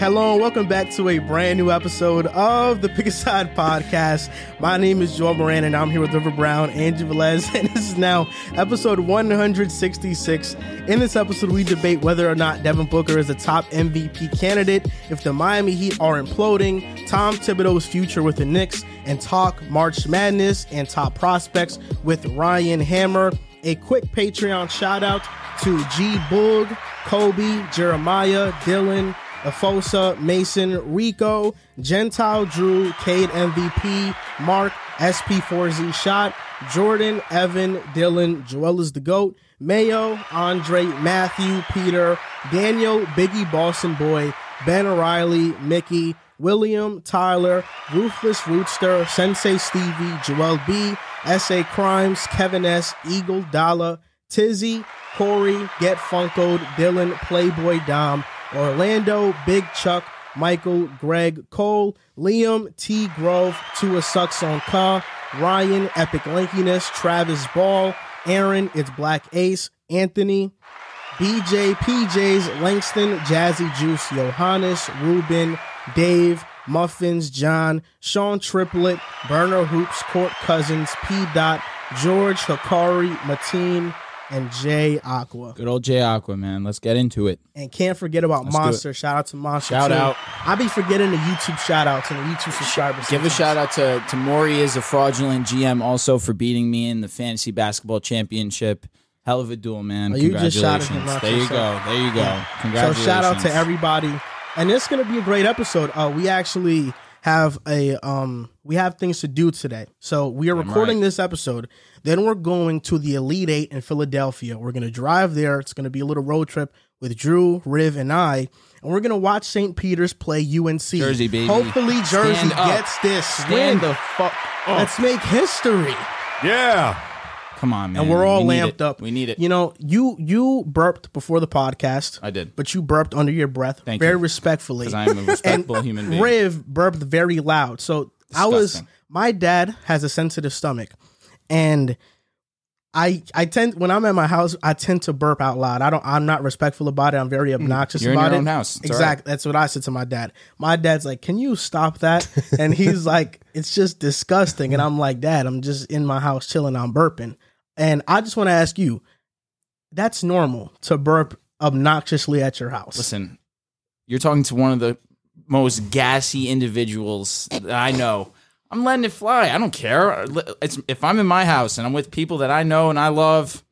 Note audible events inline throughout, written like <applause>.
Hello and welcome back to a brand new episode of the Pick a Side podcast. My name is Joel Moran and I'm here with River Brown, Angie Velez, <laughs> and this is now episode 166. In this episode, we debate whether or not Devin Booker is a top MVP candidate, if the Miami Heat are imploding, Tom Thibodeau's future with the Knicks, and talk March Madness and top prospects with Ryan Hammer. A quick Patreon shout out to G Boog, Kobe, Jeremiah, Dylan, Afosa, Mason, Rico, Gentile Drew, Cade MVP, Mark, SP4Z Shot, Jordan, Evan, Dylan, Joel is the GOAT, Mayo, Andre, Matthew, Peter, Daniel, Biggie Boston Boy, Ben O'Reilly, Mickey, William, Tyler, Ruthless Rootster, Sensei Stevie, Joel B, SA Crimes, Kevin S, Eagle, Dollar, Tizzy, Corey, Get Funkoed, Dylan, Playboy Dom, Orlando, Big Chuck, Michael, Greg, Cole, Liam, T. Grove, Tua Sucks on Ka, Ryan, Epic Lankiness, Travis Ball, Aaron, It's Black Ace, Anthony, BJ, PJs, Langston, Jazzy Juice, Johannes, Ruben, Dave, Muffins, John, Sean Triplet, Burner Hoops, Court Cousins, P. Dot, George, Hikari, Mateen, and Jay Aqua. Good old Jay Aqua, man. Let's get into it. And can't forget about Let's Monster. Shout out to Monster. Shout too. out. I be forgetting the YouTube shout outs and the YouTube subscribers. Give a shout out to to Maury is a fraudulent GM also for beating me in the fantasy basketball championship. Hell of a duel, man. Oh, you just shouted Congratulations. him out there you go. There you go. So Congratulations. So shout out to everybody. And it's gonna be a great episode. Uh, we actually have a um we have things to do today. So we are Damn recording right. this episode. Then we're going to the Elite Eight in Philadelphia. We're gonna drive there. It's gonna be a little road trip with Drew, Riv, and I. And we're gonna watch St. Peter's play UNC. Jersey, baby. Hopefully Jersey Stand up. gets this Stand win. the fuck up. Let's make history. Yeah. Come on, man. And we're all We lamped up. We need it. You know, you you burped before the podcast. I did. but you burped under your breath Thank very you. respectfully. Because I am a <laughs> respectable human being. Riv burped very loud. So I was my dad has a sensitive stomach and I I tend when I'm at my house I tend to burp out loud. I don't I'm not respectful about it. I'm very obnoxious Mm. You're in about your it. own house. It's exactly. That's what I said to my dad. My dad's like, "Can you stop that?" And he's <laughs> like, "It's just disgusting." And I'm like, "Dad, I'm just in my house chilling. I'm burping." And I just want to ask you, that's normal to burp obnoxiously at your house. Listen, you're talking to one of the most gassy individuals that I know. I'm letting it fly. I don't care. It's, if I'm in my house and I'm with people that I know and I love,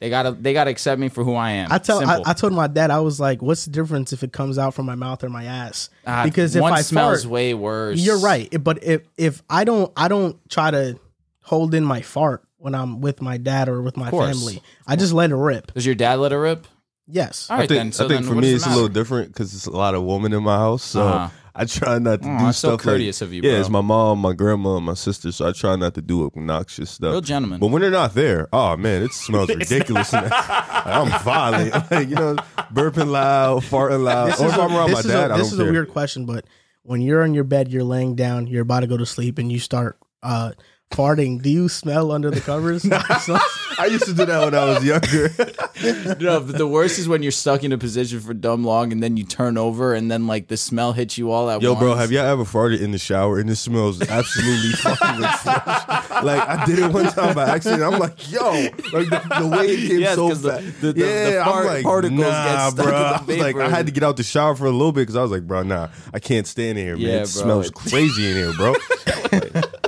they gotta they gotta accept me for who I am. I tell I, I told my dad I was like, "What's the difference if it comes out from my mouth or my ass?" Ah, because if I smells fart, way worse. you're right. But if if I don't I don't try to hold in my fart when I'm with my dad or with my course. family. I just let it rip. Does your dad let it rip? Yes. All right, I think, then. So I think then for me it's it a little different because it's a lot of women in my house. So Uh-huh. I try not to Aw, do that's so stuff courteous like, of you, Yeah, it's my mom, my grandma, and my sister. So I try not to do obnoxious stuff. Real gentleman. But when they're not there, oh man, it smells <laughs> ridiculous. <laughs> in there. I'm violent, <laughs> like, you know, burping loud, farting loud. This or is if a- I'm around my this a- dad, I this don't is a weird question, but when you're in your bed, you're laying down, you're about to go to sleep, and you start uh, farting. Do you smell under the covers? <laughs> I used to do that when I was younger. <laughs> no, but the worst is when you're stuck in a position for dumb long and then you turn over and then like the smell hits you all at once. Yo, once. bro, have y'all ever farted in the shower and it smells absolutely fucking like fresh? Like I did it one time by accident. I'm like, yo, like the, the way it came Yes, so 'cause the- fast. the- the- yeah, the fart I'm like, particles get nah, stuck bro. in the I was like. I had to get out the shower for a little bit because I was like, bro, nah, I can't stand in here, man. It bro, smells it's- crazy in here, bro. <laughs>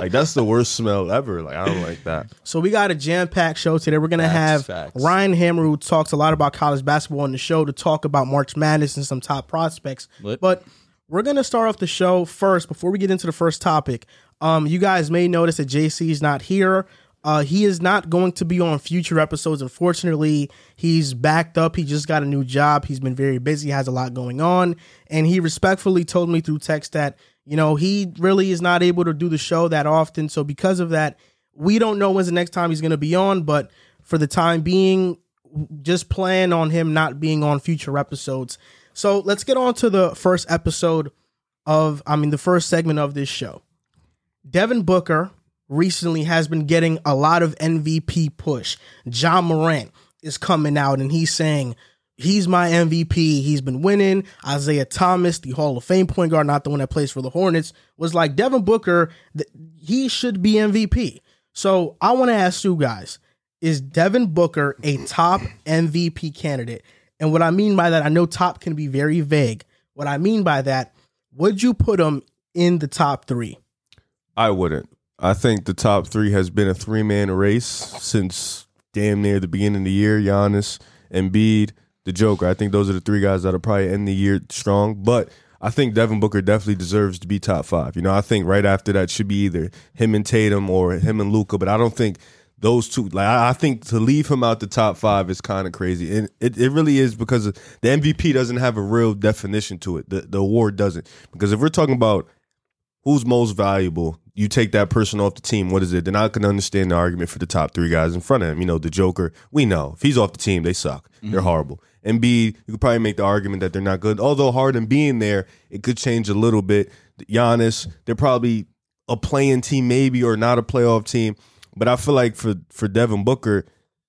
like, that's the worst smell ever. Like I don't like that. So we got a jam packed show today. We're gonna Facts, have facts. Ryan Hammer, who talks a lot about college basketball on the show, to talk about March Madness and some top prospects. Lit. But we're gonna start off the show first before we get into the first topic. Um, you guys may notice that JC is not here. Uh, he is not going to be on future episodes. Unfortunately, he's backed up. He just got a new job. He's been very busy, has a lot going on, and he respectfully told me through text that you know he really is not able to do the show that often. So because of that, we don't know when's the next time he's going to be on. But for the time being, just plan on him not being on future episodes. So let's get on to the first episode of, I mean, the first segment of this show. Devin Booker recently has been getting a lot of MVP push. Ja Morant is coming out and he's saying, he's my MVP. He's been winning. Isaiah Thomas, the Hall of Fame point guard, not the one that plays for the Hornets, was like Devin Booker. He should be MVP. So I want to ask you guys: Is Devin Booker a top MVP candidate? And what I mean by that, I know top can be very vague. What I mean by that, would you put him in the top three? I wouldn't. I think the top three has been a three man race since damn near the beginning of the year. Giannis, Embiid, the Joker. I think those are the three guys that'll probably end the year strong. But I think Devin Booker definitely deserves to be top five. You know, I think right after that should be either him and Tatum or him and Luka. But I don't think those two. Like I think to leave him out the top five is kind of crazy, and it, it really is because the MVP doesn't have a real definition to it. The the award doesn't because if we're talking about who's most valuable, you take that person off the team. What is it? Then I can understand the argument for the top three guys in front of him. You know, the Joker. We know if he's off the team, they suck. They're mm-hmm. horrible. And B, you could probably make the argument that they're not good. Although Harden being there, it could change a little bit. Giannis, they're probably a playing team, maybe, or not a playoff team. But I feel like for for Devin Booker,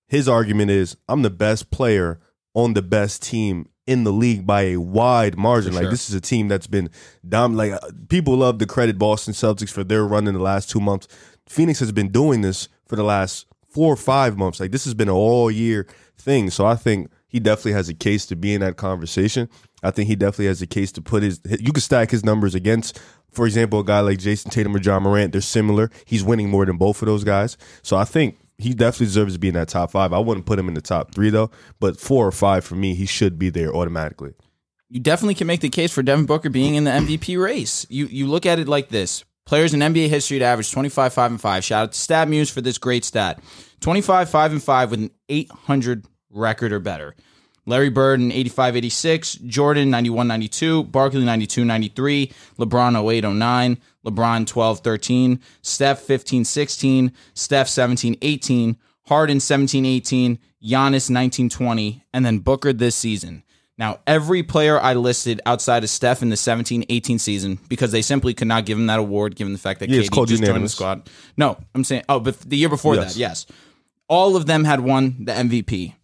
his argument is I'm the best player on the best team in the league by a wide margin. Like this is a team that's been dom like uh, people love to credit Boston Celtics for their run in the last 2 months. Phoenix has been doing this for the last 4 or 5 months. Like this has been an all year thing. So I think he definitely has a case to be in that conversation. I think he definitely has a case to put his you could stack his numbers against for example, a guy like Jayson Tatum or Ja Morant, they're similar. He's winning more than both of those guys. So I think he definitely deserves to be in that top five. I wouldn't put him in the top three though, but four or five for me, he should be there automatically. you definitely can make the case for Devin Booker being in the MVP race. You you look at it like this. Players in NBA history to average 25 5 and 5. Shout out to StatMuse for this great stat. 25 5 and 5 with an 800 record or better. Larry Bird in 85 86, Jordan 91 92, Barkley 92 93, LeBron 08 09, LeBron 12 13, Steph 15 16, Steph 17 18, Harden 17 18, Giannis 19 20, and then Booker this season. Now, every player I listed outside of Steph in the 17 18 season, because they simply could not give him that award given the fact that Yeah, KD just joined the squad. No, I'm saying, oh, but the year before Yes. that, yes. All of them had won the MVP.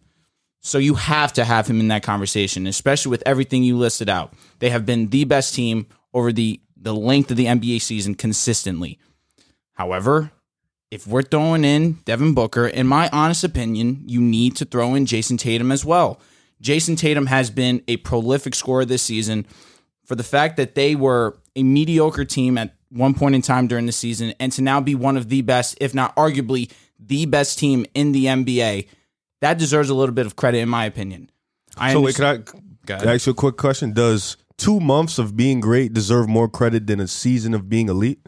So you have to have him in that conversation, especially with everything you listed out. They have been the best team over the the length of the NBA season consistently. However, if we're throwing in Devin Booker, in my honest opinion, you need to throw in Jayson Tatum as well. Jayson Tatum has been a prolific scorer this season for the fact that they were a mediocre team at one point in time during the season and to now be one of the best, if not arguably the best team in the NBA. That deserves a little bit of credit, in my opinion. I So wait, can I, can. I ask you a quick question? Does two months of being great deserve more credit than a season of being elite?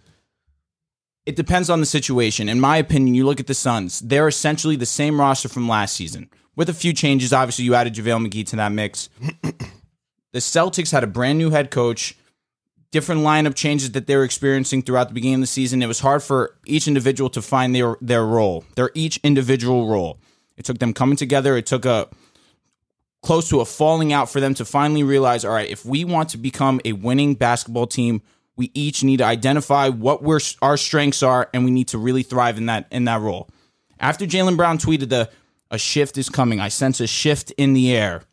it depends on the situation. In my opinion, you look at the Suns, they're essentially the same roster from last season. With a few changes, obviously you added JaVale McGee to that mix. <clears throat> the Celtics had a brand new head coach, different lineup changes that they were experiencing throughout the beginning of the season. It was hard for each individual to find their their role, their each individual role. It took them coming together. It took a close to a falling out for them to finally realize, all right, if we want to become a winning basketball team, we each need to identify what we're, our strengths are, and we need to really thrive in that in that role. After Jaylen Brown tweeted the a shift is coming, I sense a shift in the air.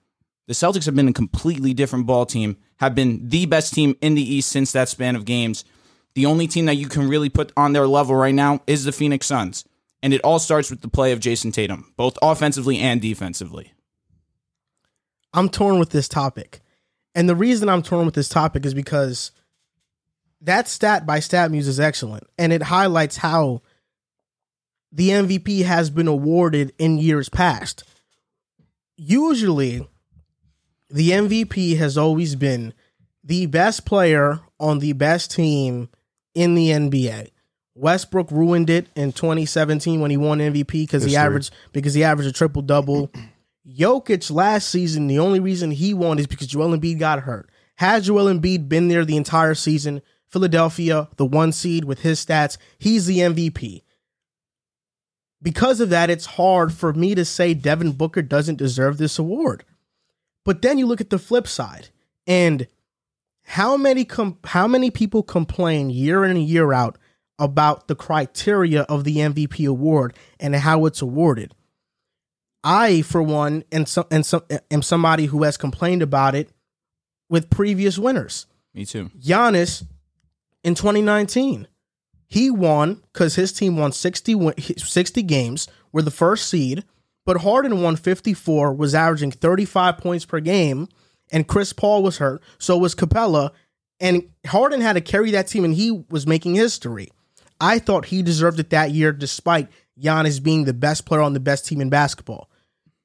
The Celtics have been a completely different ball team, have been the best team in the East since that span of games. The only team that you can really put on their level right now is the Phoenix Suns. And it all starts with the play of Jayson Tatum, both offensively and defensively. I'm torn with this topic. And the reason I'm torn with this topic is because that stat by StatMuse is excellent. And it highlights how the MVP has been awarded in years past. Usually, the MVP has always been the best player on the best team in the NBA. Westbrook ruined it in 2017 when he won MVP because he averaged because he averaged a triple double. <clears throat> Jokic last season, the only reason he won is because Joel Embiid got hurt. Had Joel Embiid been there the entire season, Philadelphia, the one seed with his stats, he's the MVP. Because of that, it's hard for me to say Devin Booker doesn't deserve this award. But then you look at the flip side, and how many com- how many people complain year in and year out about the criteria of the MVP award and how it's awarded? I, for one, and some and some am somebody who has complained about it with previous winners. Me too. Giannis in 2019, he won because his team won 60, 60 games, were the first seed, but Harden won 54, was averaging 35 points per game, and Chris Paul was hurt, so was Capela, and Harden had to carry that team, and he was making history. I thought he deserved it that year, despite Giannis being the best player on the best team in basketball.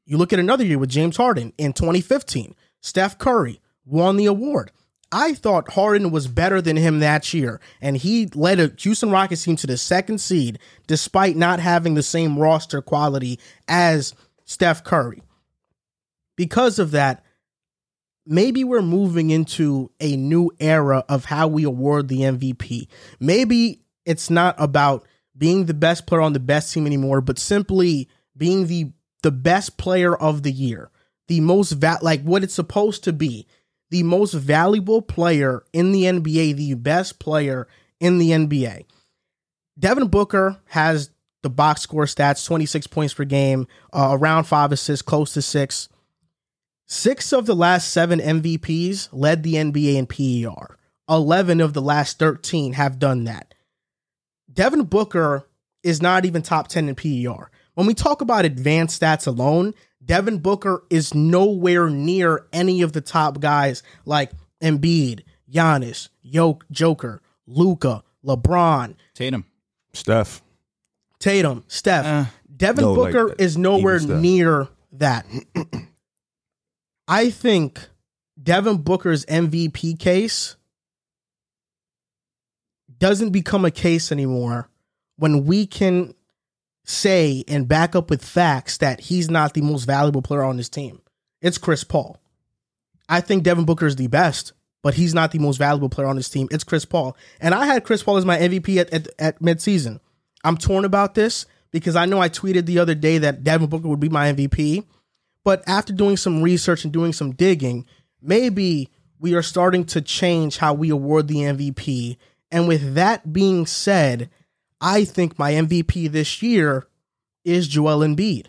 You look at another year with James Harden in 2015. Steph Curry won the award. I thought Harden was better than him that year, and he led a Houston Rockets team to the second seed despite not having the same roster quality as Steph Curry. Because of that, maybe we're moving into a new era of how we award the MVP. Maybe it's not about being the best player on the best team anymore, but simply being the the best player of the year, the most va- like what it's supposed to be, the most valuable player in the NBA, the best player in the NBA. Devin Booker has the box score stats 26 points per game, uh, around five assists, close to six. Six of the last seven MVPs led the NBA in PER. 11 of the last 13 have done that. Devin Booker is not even top 10 in PER. When we talk about advanced stats alone, Devin Booker is nowhere near any of the top guys like Embiid, Giannis, Yoke, Joker, Luka, LeBron, Tatum. Steph. Tatum, Steph. Uh, Devin No, like, Booker is nowhere near that. <clears throat> I think Devin Booker's MVP case doesn't become a case anymore when we can say and back up with facts that he's not the most valuable player on his team. It's Chris Paul. I think Devin Booker is the best, but he's not the most valuable player on his team. It's Chris Paul. And I had Chris Paul as my MVP at, at, at midseason. I'm torn about this because I know I tweeted the other day that Devin Booker would be my MVP. But after doing some research and doing some digging, maybe we are starting to change how we award the MVP. And with that being said, I think my MVP this year is Joel Embiid.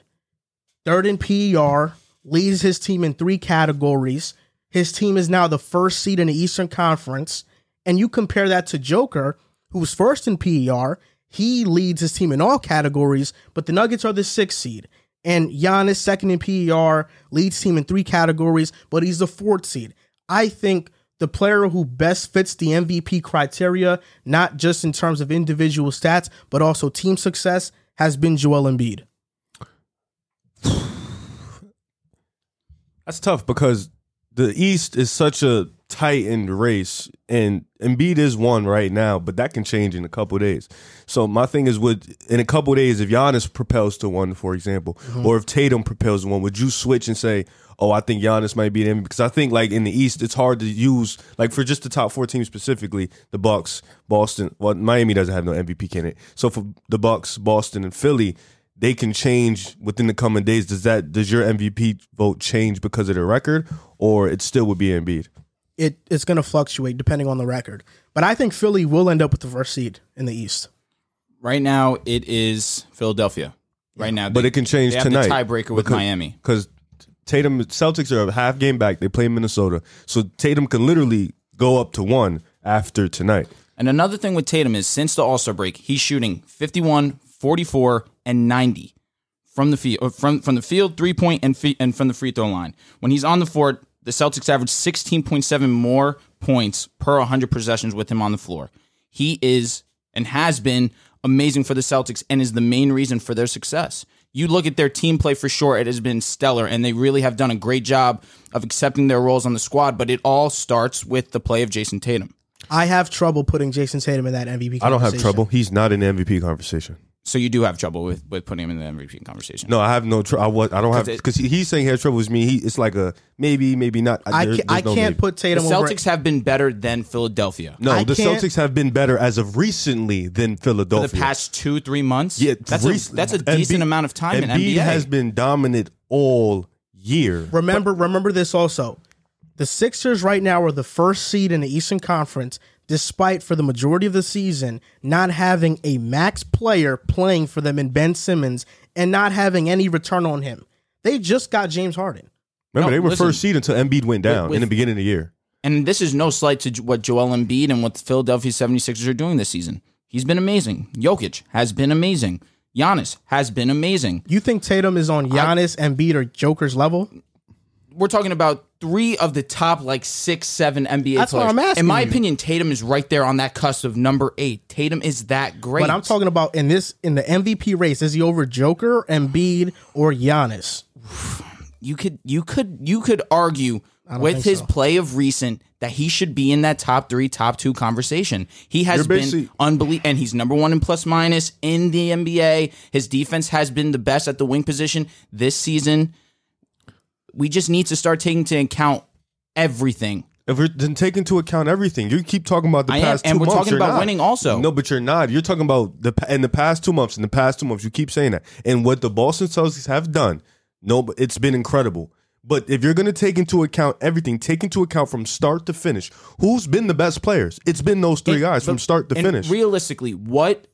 Third in PER, leads his team in three categories. His team is now the first seed in the Eastern Conference. And you compare that to Joker, who's first in PER. He leads his team in all categories, but the Nuggets are the sixth seed. And Giannis, second in PER, leads team in three categories, but he's the fourth seed. I think the player who best fits the MVP criteria, not just in terms of individual stats, but also team success, has been Joel Embiid. <sighs> That's tough because the East is such a tightened race, and Embiid is one right now, but that can change in a couple days. So my thing is, would in a couple days, if Giannis propels to one, for example, mm-hmm. or if Tatum propels to one, would you switch and say, "Oh, I think Giannis might be the MVP"? Because I think like in the East, it's hard to use like for just the top four teams specifically, the Bucks, Boston. Well, Miami doesn't have no MVP candidate, so for the Bucks, Boston, and Philly they can change within the coming days. Does that does your MVP vote change because of the record, or it still would be Embiid? It it's going to fluctuate depending on the record, but I think Philly will end up with the first seed in the East. right now, it is Philadelphia. Right now, But they- it can change they have tonight The tiebreaker with because- Miami. because Tatum Celtics are a half game back. They play Minnesota, so Tatum can literally go up to one after tonight. And another thing with Tatum is since the All Star break, he's shooting 51, 44, and 90 from the field, uh, from from the field, three point, and fe- and from the free throw line. When he's on the floor, the Celtics average 16.7 more points per 100 possessions with him on the floor. He is and has been amazing for the Celtics and is the main reason for their success. You look at their team play for sure, it has been stellar, and they really have done a great job of accepting their roles on the squad, but it all starts with the play of Jayson Tatum. I have trouble putting Jayson Tatum in that MVP. I don't have trouble. He's not in the MVP conversation. So you do have trouble with, with putting him in the MVP conversation. No, I have no trouble. I, was- I don't have 'Cause it- because he's saying he has trouble with me. He it's like a maybe, maybe not. I, There- ca- I no can't maybe. put the Tatum over. Celtics have been better than Philadelphia No, I the can't- Celtics have been better as of recently than for Philadelphia. the past two three months. Yeah, that's rec- a that's a decent Embiid- amount of time in Embiid NBA. has been dominant all year. Remember, remember this also. The Sixers right now are the first seed in the Eastern Conference, despite for the majority of the season not having a max player playing for them in Ben Simmons and not having any return on him. They just got James Harden. Remember, No, they were listen. first seed until Embiid went down with- in the beginning of the year. And this is no slight to what Joel Embiid and what the Philadelphia 76ers are doing this season. He's been amazing. Jokic has been amazing. Giannis has been amazing. You think Tatum is on Giannis, Embiid, or Joker's level? We're talking about three of the top like six, seven NBA That's what players. I'm asking In my you. opinion, Tatum is right there on that cusp of number eight. Tatum is that great. But I'm talking about in this in the MVP race. Is he over Joker, Embiid, or Giannis? you could you could you could argue with his so. play of recent that he should be in that top three, top two conversation. He has been unbelievable, and he's number one in plus minus in the NBA. His defense has been the best at the wing position this season. We just need to start taking into account everything. If we're then take into account everything, you keep talking about the I am, past two and we're months. talking you're about not. winning also. No, but you're not. You're talking about the pa- in the past two months. In the past two months, you keep saying that, and what the Boston Celtics have done. No, but it's been incredible. But if you're going to take into account everything, take into account from start to finish, who's been the best players? It's been those three And- guys from but- start to and finish. Realistically, what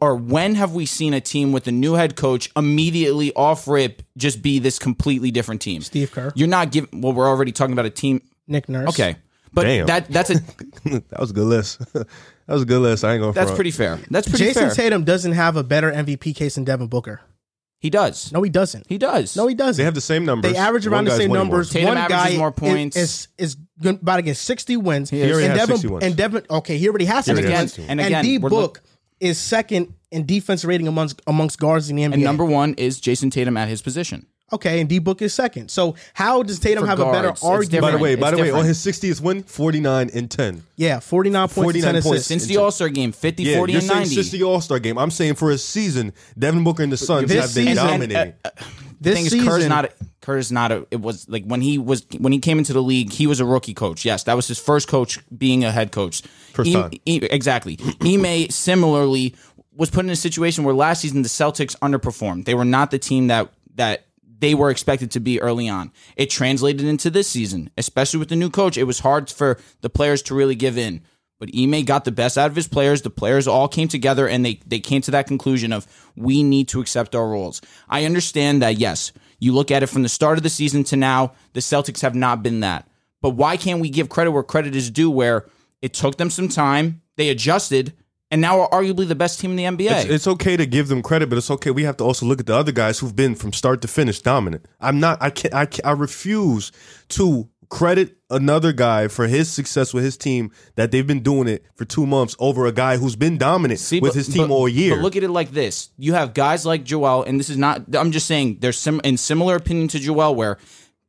or when have we seen a team with a new head coach immediately off rip just be this completely different team? Steve Kerr, You're not giving. Well, we're already talking about a team. Nick Nurse. Okay, but Damn. that that's a <laughs> that was a good list. <laughs> that was a good list. I ain't going. that's pretty fair. That's pretty fair. Jason fair. Tatum doesn't have a better MVP case than Devin Booker. he does. No, he doesn't. He does. No, he doesn't. They have the same numbers. They average around the same numbers. Tatum One averages guy more points. is is, is about to get sixty wins. He already and has Devin 60 wins. and Devin. Okay, he already has and sixty already again, wins. 60 and And again, D Book look- is second in defense rating amongst amongst guards in the NBA. and number one is Jayson Tatum at his position. okay, and D Book is second. So how does Tatum For have a better argument? By the way, It's by the way, on his 60th win, 49 and 10. Yeah, forty nine points, 49 and ten points. assists. Since the All Star game, 50, Yeah, 40, you're and saying 90. since the All Star game. I'm saying for a season, Devin Booker and the Suns This have been season- dominating. the this thing is, season, Kerr's not. A, Kerr's not a. It was like when he was when he came into the league, he was a rookie coach. Yes, that was his first coach being a head coach. First time. E- exactly. <clears throat> Ime similarly was put in a situation where last season the Celtics underperformed. They were not the team that that they were expected to be early on. It translated into this season, especially with the new coach. It was hard for the players to really give in. But Ime got the best out of his players. The players all came together and they, they came to that conclusion of we need to accept our roles. I understand that, yes, you look at it from the start of the season to now, the Celtics have not been that. But why can't we give credit where credit is due, where it took them some time, they adjusted, and now are arguably the best team in the NBA? It's, it's okay to give them credit, but it's okay. We have to also look at the other guys who've been from start to finish dominant. I'm not. I can't. I, can't, I refuse to credit another guy for his success with his team that they've been doing it for two months over a guy who's been dominant See, with but- his team but- all year. But look at it like this: you have guys like Joel, and this is not. I'm just saying there's some in similar opinion to Joel, where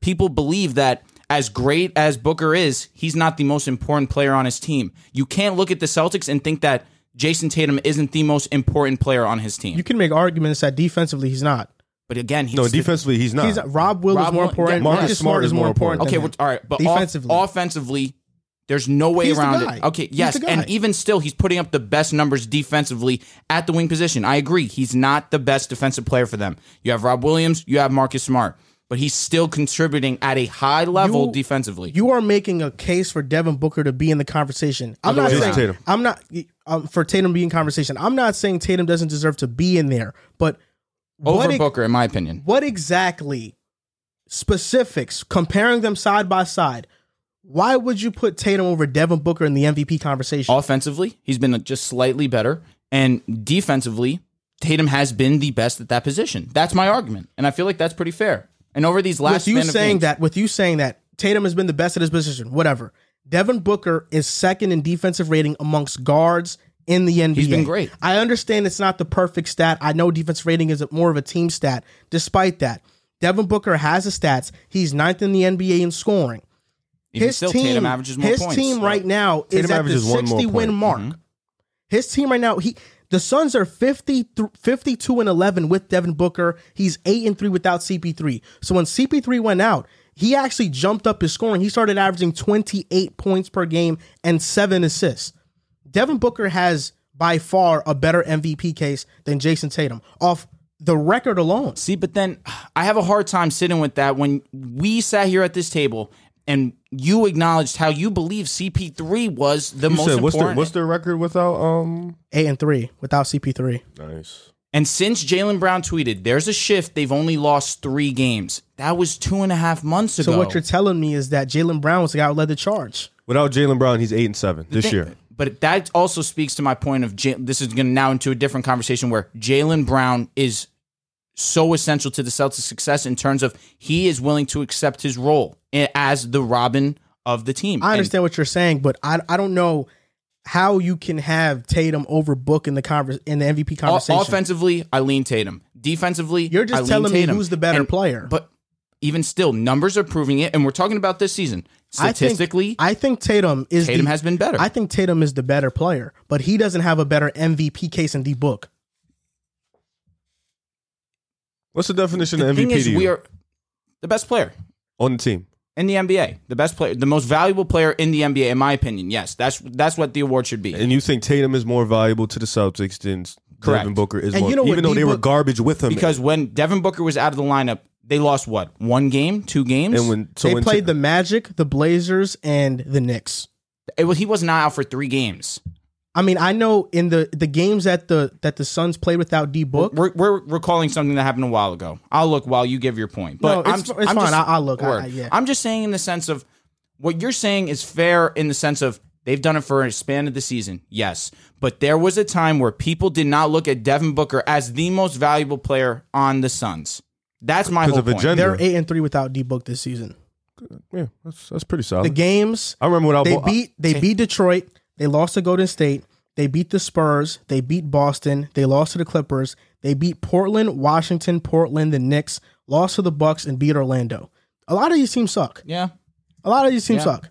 people believe that as great as Booker is, he's not the most important player on his team. You can't look at the Celtics and think that Jayson Tatum isn't the most important player on his team. You can make arguments that defensively he's not. But again, he's no, the- defensively he's not. He's Rob Will Rob is more Will- important. yeah, Marcus, Marcus Smart is more important. Okay, than well, him. all right, but Defensively. Off, offensively, there's no way He's the around guy. it. Okay, He's yes, the guy. and even still, he's putting up the best numbers defensively at the wing position. I agree, he's not the best defensive player for them. You have Rob Williams, you have Marcus Smart, but he's still contributing at a high level You- defensively. you are making a case for Devin Booker to be in the conversation. I'm Other not saying. Tatum. I'm not um, for Tatum to be in conversation. I'm not saying Tatum doesn't deserve to be in there, but Over what, Booker, in my opinion. what exactly specifics comparing them side by side? Why would you put Tatum over Devin Booker in the MVP conversation? Offensively, he's been uh, just slightly better, and defensively, Tatum has been the best at that position. That's my argument, and I feel like that's pretty fair. And over these last with you saying games- that, with you saying that Tatum has been the best at his position, whatever. Devin Booker is second in defensive rating amongst guards in the NBA. He's been great. I understand it's not the perfect stat. I know defense rating is more of a team stat. Despite that, Devin Booker has the stats. He's ninth in the NBA in scoring. even his still, team, Tatum averages more his points. team right now is Tatum at the averages one 60 win point. mark. Mm-hmm. His team right now, he the Suns are 50, th- 52 and 11 with Devin Booker. He's 8 and 3 without CP3. So when CP3 went out, he actually jumped up his scoring. He started averaging 28 points per game and 7 assists. Devin Booker has by far a better MVP case than Jayson Tatum off the record alone. See, but then I have a hard time sitting with that when we sat here at this table and you acknowledged how you believe CP3 was the you most said what's their important. what's their record without um? 8 and 3 without CP3. Nice. And since Jaylen Brown tweeted, there's a shift, they've only lost three games. That was two and a half months ago. So what you're telling me is that Jaylen Brown was the guy who led the charge. Without Jaylen Brown, he's eight and seven this Thi- year. But that also speaks to my point of J- this is going to now into a different conversation where Jaylen Brown is so essential to the Celtics' success in terms of he is willing to accept his role as the Robin of the team. I And understand what you're saying, but I I don't know how you can have Tatum over Book in the convers in the MVP conversation. offensively, I lean Tatum. Defensively, You're just telling me Tatum. who's the better And- player. But even still, numbers are proving it, and we're talking about this season. I think- Statistically, I think Tatum is Tatum the, has been better. I think Tatum is the better player, but he doesn't have a better MVP case in the Book. What's the definition the of thing MVP is, to you? we are the best player. on the team? in the NBA, the best player, the most valuable player in the NBA, in my opinion. Yes, that's that's what the award should be. And you think Tatum is more valuable to the Celtics than Correct. Devin Booker is And more, you know what even though they were garbage with him. because when Devin Booker was out of the lineup, they lost what one game, two games. and when so they when played the Magic, the Blazers, and the Knicks. It was- he was not out for three games. I mean, I know in the the games that the that the Suns played without D Book. We're, we're recalling something that happened a while ago. I'll look while you give your point. But No, I'm, it's- it's I'm fine. Just, I- I'll look. I- I- yeah. I'm just saying in the sense of what you're saying is fair in the sense of they've done it for a span of the season. Yes. But there was a time where people did not look at Devin Booker as the most valuable player on the Suns. That's my whole of point. agenda. They're eight and three without D Book this season. yeah, that's that's pretty solid. The games I remember when I they bought, beat they beat Detroit. They lost to Golden State. They beat the Spurs. They beat Boston. They lost to the Clippers. They beat Portland, Washington, Portland, the Knicks. Lost to the Bucks and beat Orlando. A lot of these teams suck. yeah. A lot of these teams Yeah. suck,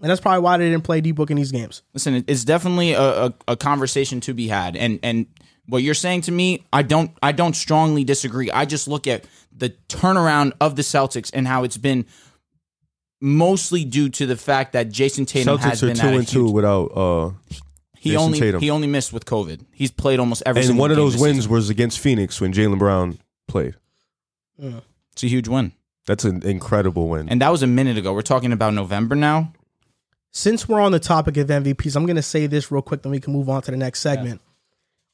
and that's probably why they didn't play D Book in these games. listen, it's definitely a, a, a conversation to be had, and and what you're saying to me, I don't I don't strongly disagree. I just look at the turnaround of the Celtics and how it's been mostly due to the fact that Jayson Tatum has Celtics are been two at a and two huge, without uh he Jason only Tatum. he only missed with COVID. He's played almost every and single one of game those this wins season. was against Phoenix when Jaylen Brown played. It's a huge win, That's an incredible win. and that was a minute ago. We're talking about November now. Since we're on the topic of MVPs, I'm going to say this real quick, then we can move on to the next segment.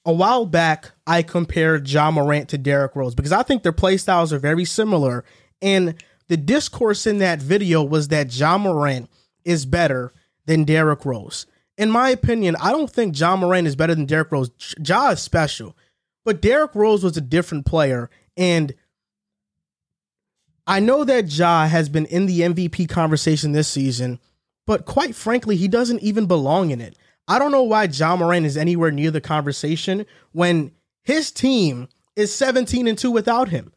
A while back, I compared Ja Morant to Derrick Rose because I think their play styles are very similar. And the discourse in that video was that Ja Morant is better than Derrick Rose. In my opinion, I don't think Ja Morant is better than Derrick Rose. Ja is special, but Derrick Rose was a different player. And I know that Ja has been in the MVP conversation this season, but quite frankly, he doesn't even belong in it. I don't know why Ja Moran is anywhere near the conversation when his team is 17 and 2 without him.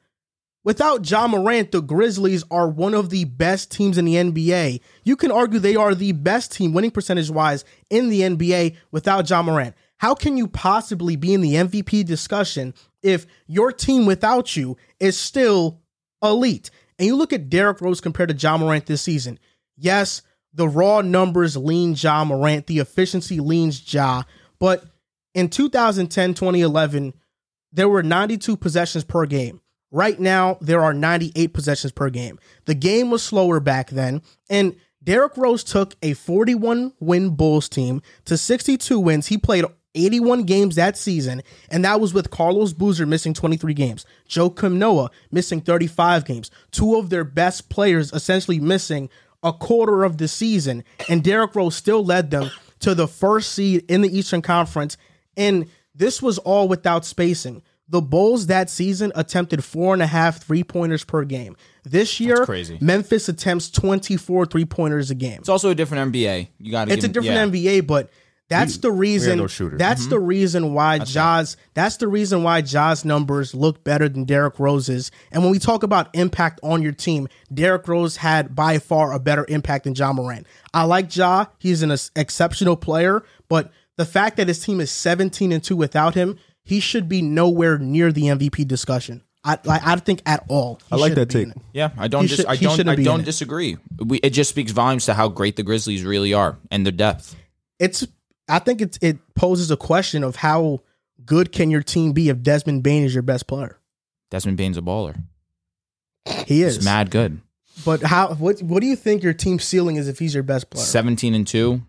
Without Ja Morant, the Grizzlies are one of the best teams in the NBA. You can argue they are the best team winning percentage wise in the NBA without Ja Morant. How can you possibly be in the MVP discussion if your team without you is still elite? And you look at Derrick Rose compared to Ja Morant this season. Yes, the raw numbers lean Ja Morant, the efficiency leans Ja, but in 2010 2011, there were 92 possessions per game. Right now, there are 98 possessions per game. The game was slower back then, and Derrick Rose took a 41 win Bulls team to 62 wins. He played 81 games that season, and that was with Carlos Boozer missing 23 games, Joe Noah missing 35 games, two of their best players essentially missing a quarter of the season, and Derrick Rose still led them to the first seed in the Eastern Conference. And this was all without spacing. The Bulls that season attempted four and a half three pointers per game. This year, crazy. Memphis attempts 24 three pointers a game. It's also a different NBA. You got to. It's a different NBA, but that's the reason. no shooter. That's mm-hmm. the reason why Ja's. That's the reason why Ja's numbers look better than Derrick Rose's. And when we talk about impact on your team, Derrick Rose had by far a better impact than Ja Morant. I like Ja; he's an exceptional player, but the fact that his team is 17 and two without him, he should be nowhere near the MVP discussion. I like. I think at all. He I like that take. Yeah, I don't. He Dis- should- I don't. shouldn't I don't it. disagree. We, it just speaks volumes to how great the Grizzlies really are and their depth. it's I think it's it poses a question of how good can your team be if Desmond Bane is your best player? Desmond Bane's a baller. He is. He's mad good. But how what what do you think your team's ceiling is if he's your best player? Seventeen and two.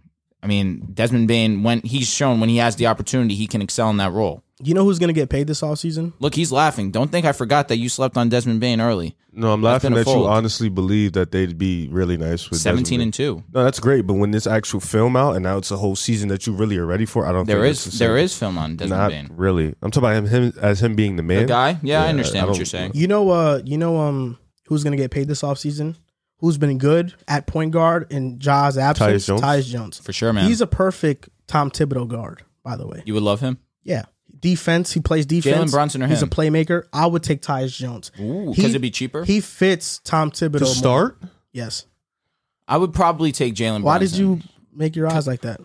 I mean, Desmond Bane, when he's shown when he has the opportunity, he can excel in that role. You know who's going to get paid this offseason? Look, he's laughing. Don't think I forgot that you slept on Desmond Bane early. No, I'm That's laughing been a that you honestly believe that they'd be really nice with 17 Desmond and 2. No, that's great, but when this actual film out and now it's a whole season that you really are ready for, I don't There think is it's the there film on Desmond not Bain. really. I'm talking about him, him as him being the man. The guy? Yeah, I understand I what you're saying. You know, uh, you know, um, who's going to get paid this offseason? Who's been good at point guard in Ja's absence? Jones? Tyus Jones. For sure, man. He's a perfect Tom Thibodeau guard, by the way. you would love him? Yeah. Defense, he plays defense. Jalen Brunson or He's a him? playmaker. I would take Tyus Jones. Ooh, He- because it'd be cheaper. He fits Tom Thibodeau. To more. start, Yes. I would probably take Jalen. Why did Brunson. you make your eyes like that?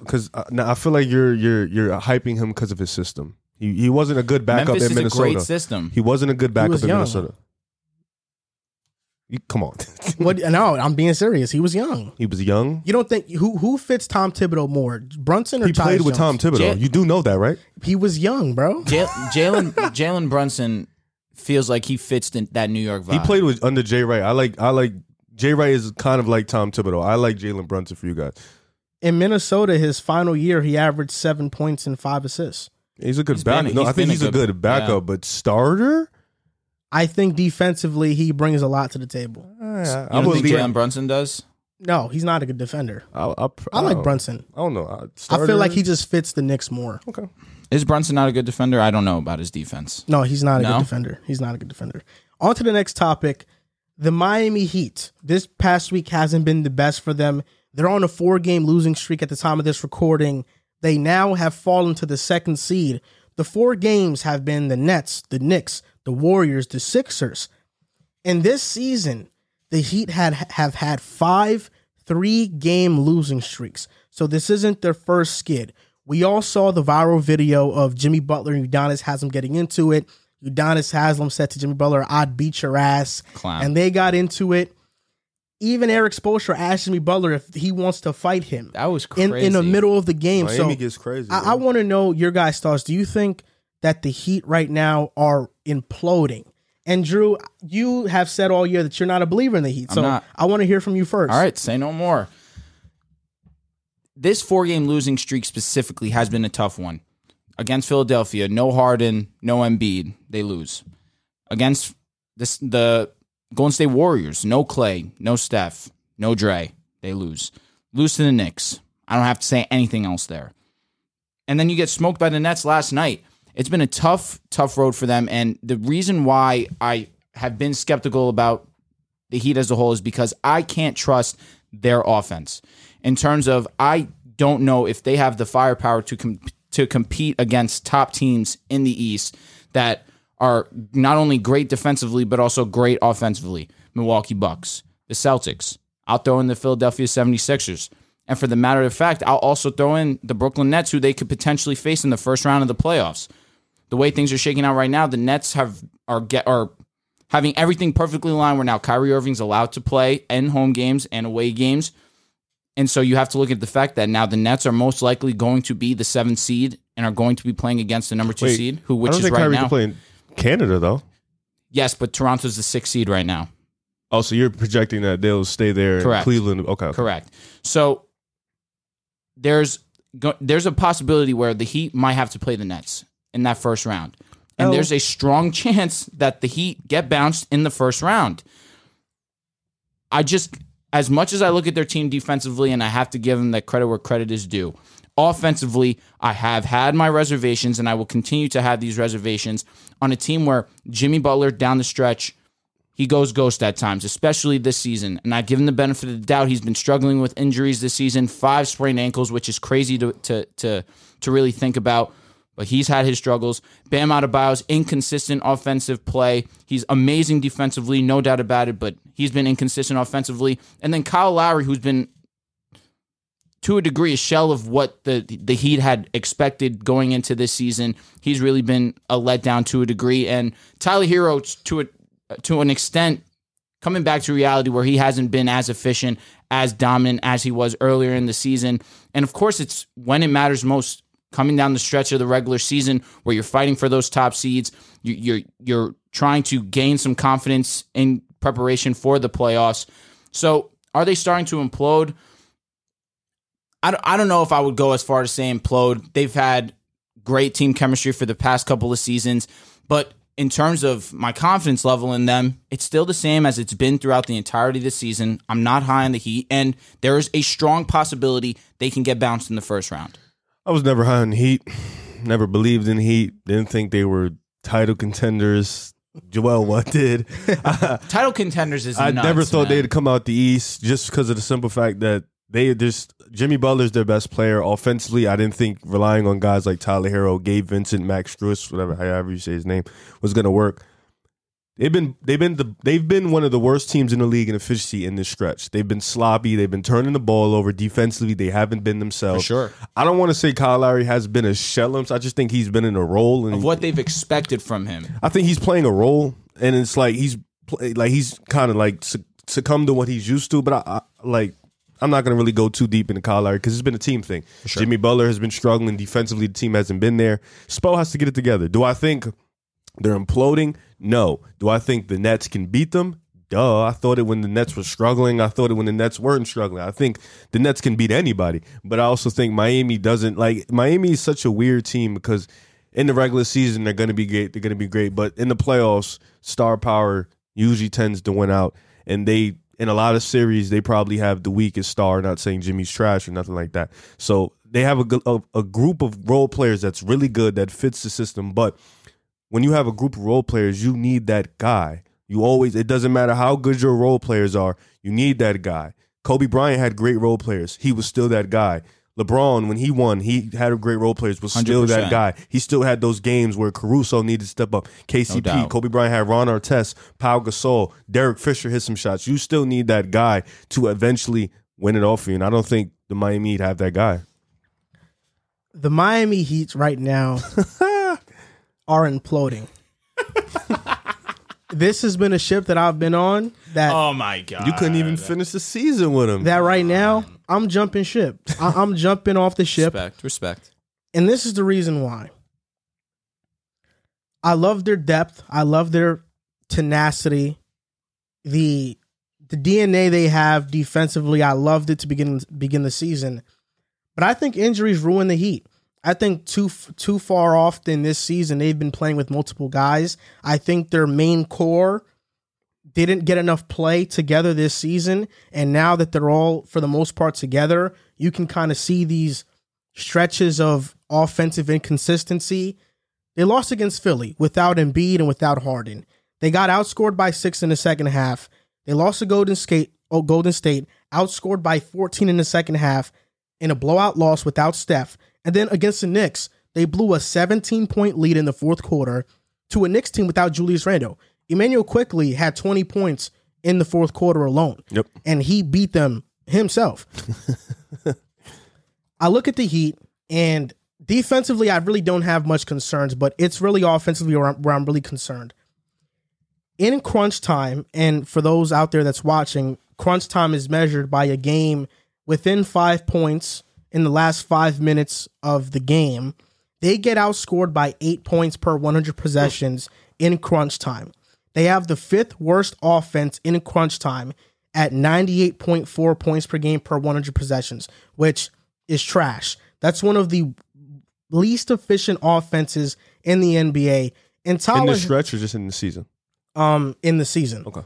because uh, now I feel like you're you're you're hyping him because of his system. He he wasn't a good backup Memphis in is Minnesota. a great system. He wasn't a good backup was in young. Minnesota. You- come on, <laughs> What? No, I'm being serious. He was young. he was young. You don't think who who fits Tom Thibodeau more, Brunson or He played Tyus with Tom Jones? Thibodeau. J- you do know that, right? He was young, bro. Ja- Jalen Jalen Brunson feels like he fits in that New York vibe. He played with under Jay Wright. I like I like Jay Wright is kind of like Tom Thibodeau. I like Jalen Brunson for you guys. In Minnesota, his final year, he averaged seven points and five assists. He's a good He's been- backup. No, he's I think been a he's a good- good backup, yeah. but starter. I think defensively, he brings a lot to the table. I, You I don't would think Jalen Brunson does? No, he's not a good defender. I, I, I like uh, Brunson. I don't know. I, I feel like he just fits the Knicks more. okay. Is Brunson not a good defender? I don't know about his defense. No, he's not a No? good defender. He's not a good defender. On to the next topic. The Miami Heat. This past week hasn't been the best for them. They're on a four game losing streak at the time of this recording. They now have fallen to the second seed. The four games have been the Nets, the Knicks, the Warriors, the Sixers. In this season, the Heat had have had five three game losing streaks. So this isn't their first skid. We all saw the viral video of Jimmy Butler and Udonis Haslam getting into it. Udonis Haslam said to Jimmy Butler, I'd beat your ass. Clown. And they got into it. Even Erik Spoelstra asked Jimmy Butler if he wants to fight him That was in, crazy. in the middle of the game. Miami so gets crazy. I, I want to know your guys' thoughts. Do you think that the Heat right now are imploding? And Drew, you have said all year that you're not a believer in the Heat. I'm So not. I want to hear from you first. All right, say no more. This four game losing streak specifically has been a tough one. Against Philadelphia, no Harden, no Embiid, they lose. Against this the Golden State Warriors, no Clay, no Steph, no Dre, they lose. Lose to the Knicks. I don't have to say anything else there. And then you get smoked by the Nets last night. It's been a tough, tough road for them. And the reason why I have been skeptical about the Heat as a whole is because I can't trust their offense. In terms of, I don't know if they have the firepower to com- to compete against top teams in the East that are not only great defensively but also great offensively. Milwaukee Bucks, the Celtics. I'll throw in the Philadelphia 76ers. And for the matter of fact, I'll also throw in the Brooklyn Nets, who they could potentially face in the first round of the playoffs. The way things are shaking out right now, the Nets have are get are having everything perfectly aligned where now Kyrie Irving's allowed to play in home games and away games. And so you have to look at the fact that now the Nets are most likely going to be the seventh seed and are going to be playing against the number two Wait, seed, who I which don't is think right Kyrie now. can play in Canada though. Yes, but Toronto's the sixth seed right now. Oh, so you're projecting that they'll stay there Correct. Cleveland? Okay, okay. Correct. So there's go, there's a possibility where the Heat might have to play the Nets in that first round. And Oh. there's a strong chance that the Heat get bounced in the first round. I just as much as I look at their team defensively and I have to give them that credit where credit is due. Offensively, I have had my reservations and I will continue to have these reservations on a team where Jimmy Butler down the stretch he goes ghost at times, especially this season. And I give him the benefit of the doubt. He's been struggling with injuries this season, five sprained ankles, which is crazy to to to to really think about. But he's had his struggles. Bam Adebayo's inconsistent offensive play. He's amazing defensively, no doubt about it. But he's been inconsistent offensively. And then Kyle Lowry, who's been to a degree a shell of what the the Heat had expected going into this season. He's really been a letdown to a degree, and Tyler Herro to a to an extent coming back to reality where he hasn't been as efficient, as dominant as he was earlier in the season. And of course, it's when it matters most. Coming down the stretch of the regular season, where you're fighting for those top seeds, you, you're you're trying to gain some confidence in preparation for the playoffs. So, are they starting to implode? I don't, I don't know if I would go as far as saying implode. They've had great team chemistry for the past couple of seasons, but in terms of my confidence level in them, it's still the same as it's been throughout the entirety of the season. I'm not high on the Heat, and there is a strong possibility they can get bounced in the first round. I was never high on Heat. Never believed in Heat. Didn't think they were title contenders. Joel, what did? <laughs> Title contenders is I nuts, never thought man. they'd come out the East just because of the simple fact that they just Jimmy Butler's their best player offensively. I didn't think relying on guys like Tyler Herro, Gabe Vincent, Max Strus, whatever however you say his name, was going to work. They've been they've been the they've been one of the worst teams in the league in efficiency in this stretch. They've been sloppy. They've been turning the ball over defensively. They haven't been themselves. For sure. I don't want to say Kyle Lowry has been a shell. of. I just think he's been in a role and of what they've expected from him. I think he's playing a role, and it's like he's like he's kind of like suc- succumbed to what he's used to. But I, I like I'm not going to really go too deep into Kyle Lowry because it's been a team thing. Jimmy Butler has been struggling defensively. The team hasn't been there. Spo has to get it together. Do I think they're imploding? No. Do I think the Nets can beat them? Duh. I thought it when the Nets were struggling. I thought it when the Nets weren't struggling. I think the Nets can beat anybody. But I also think Miami doesn't like Miami is such a weird team because in the regular season they're gonna be great. They're gonna be great. But in the playoffs, star power usually tends to win out. And they in a lot of series they probably have the weakest star. Not saying Jimmy's trash or nothing like that. So they have a, a, a, group of role players that's really good that fits the system. But when you have a group of role players, you need that guy. You always, it doesn't matter how good your role players are, you need that guy. Kobe Bryant had great role players. He was still that guy. LeBron, when he won, he had a great role players, was still 100%. that guy. He still had those games where Caruso needed to step up. KCP, doubt. Kobe Bryant had Ron Artest, Pau Gasol, Derek Fisher hit some shots. You still need that guy to eventually win it all for you. And I don't think the Miami Heat have that guy. The Miami Heat right now <laughs> are imploding. this has been a ship that I've been on that Oh my god! You couldn't even finish the season with him. that right now I'm jumping ship. I, I'm jumping off the ship, respect, respect. and this is the reason why. I love their depth. I love their tenacity. The the DNA they have defensively. I loved it to begin begin the season, but I think injuries ruin the Heat. I think too too far often this season they've been playing with multiple guys. I think their main core didn't get enough play together this season, and now that they're all for the most part together, you can kind of see these stretches of offensive inconsistency. They lost against Philly without Embiid and without Harden. They got outscored by six in the second half. They lost to Golden State, oh, Golden State, outscored by 14 in the second half in a blowout loss without Steph. And then against the Knicks, they blew a 17 point lead in the fourth quarter to a Knicks team without Julius Randle. Immanuel Quickley had 20 points in the fourth quarter alone. Yep. And he beat them himself. <laughs> I look at the Heat and defensively, I really don't have much concerns, but it's really offensively where I'm, where I'm really concerned. In crunch time, and for those out there that's watching, crunch time is measured by a game within five points in the last five minutes of the game. They get outscored by eight points per 100 possessions in crunch time. They have the fifth worst offense in crunch time at 98.4 points per game per 100 possessions, which is trash. That's one of the least efficient offenses in the NBA. And in Tyler, the stretch or just in the season? um, in the season. Okay.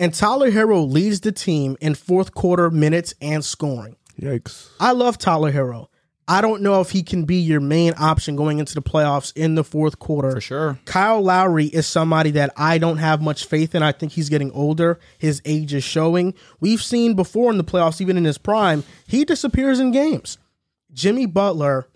And Tyler Herro leads the team in fourth quarter minutes and scoring. Yikes. I love Tyler Herro. I don't know if he can be your main option going into the playoffs in the fourth quarter. For sure. Kyle Lowry is somebody that I don't have much faith in. I think he's getting older. His age is showing. We've seen before in the playoffs, even in his prime, he disappears in games. Jimmy Butler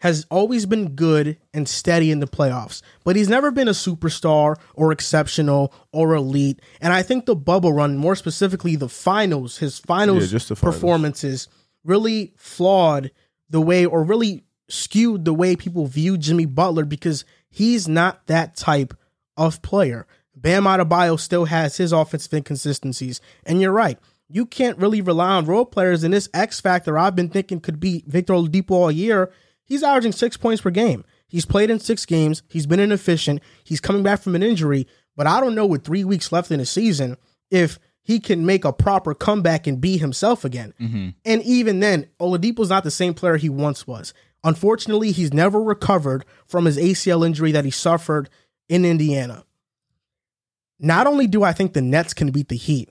has always been good and steady in the playoffs, but he's never been a superstar or exceptional or elite. And I think the bubble run, more specifically the finals, his finals Yeah, finals. performances, really flawed the way or really skewed the way people view Jimmy Butler because he's not that type of player. Bam Adebayo still has his offensive inconsistencies. And you're right. You can't really rely on role players. And this X factor I've been thinking could be Victor Oladipo all year. He's averaging six points per game. He's played in six games. He's been inefficient. He's coming back from an injury. But I don't know with three weeks left in the season if he can make a proper comeback and be himself again. Mm-hmm. And even then, Oladipo's not the same player he once was. Unfortunately, he's never recovered from his ACL injury that he suffered in Indiana. Not only do I think the Nets can beat the Heat,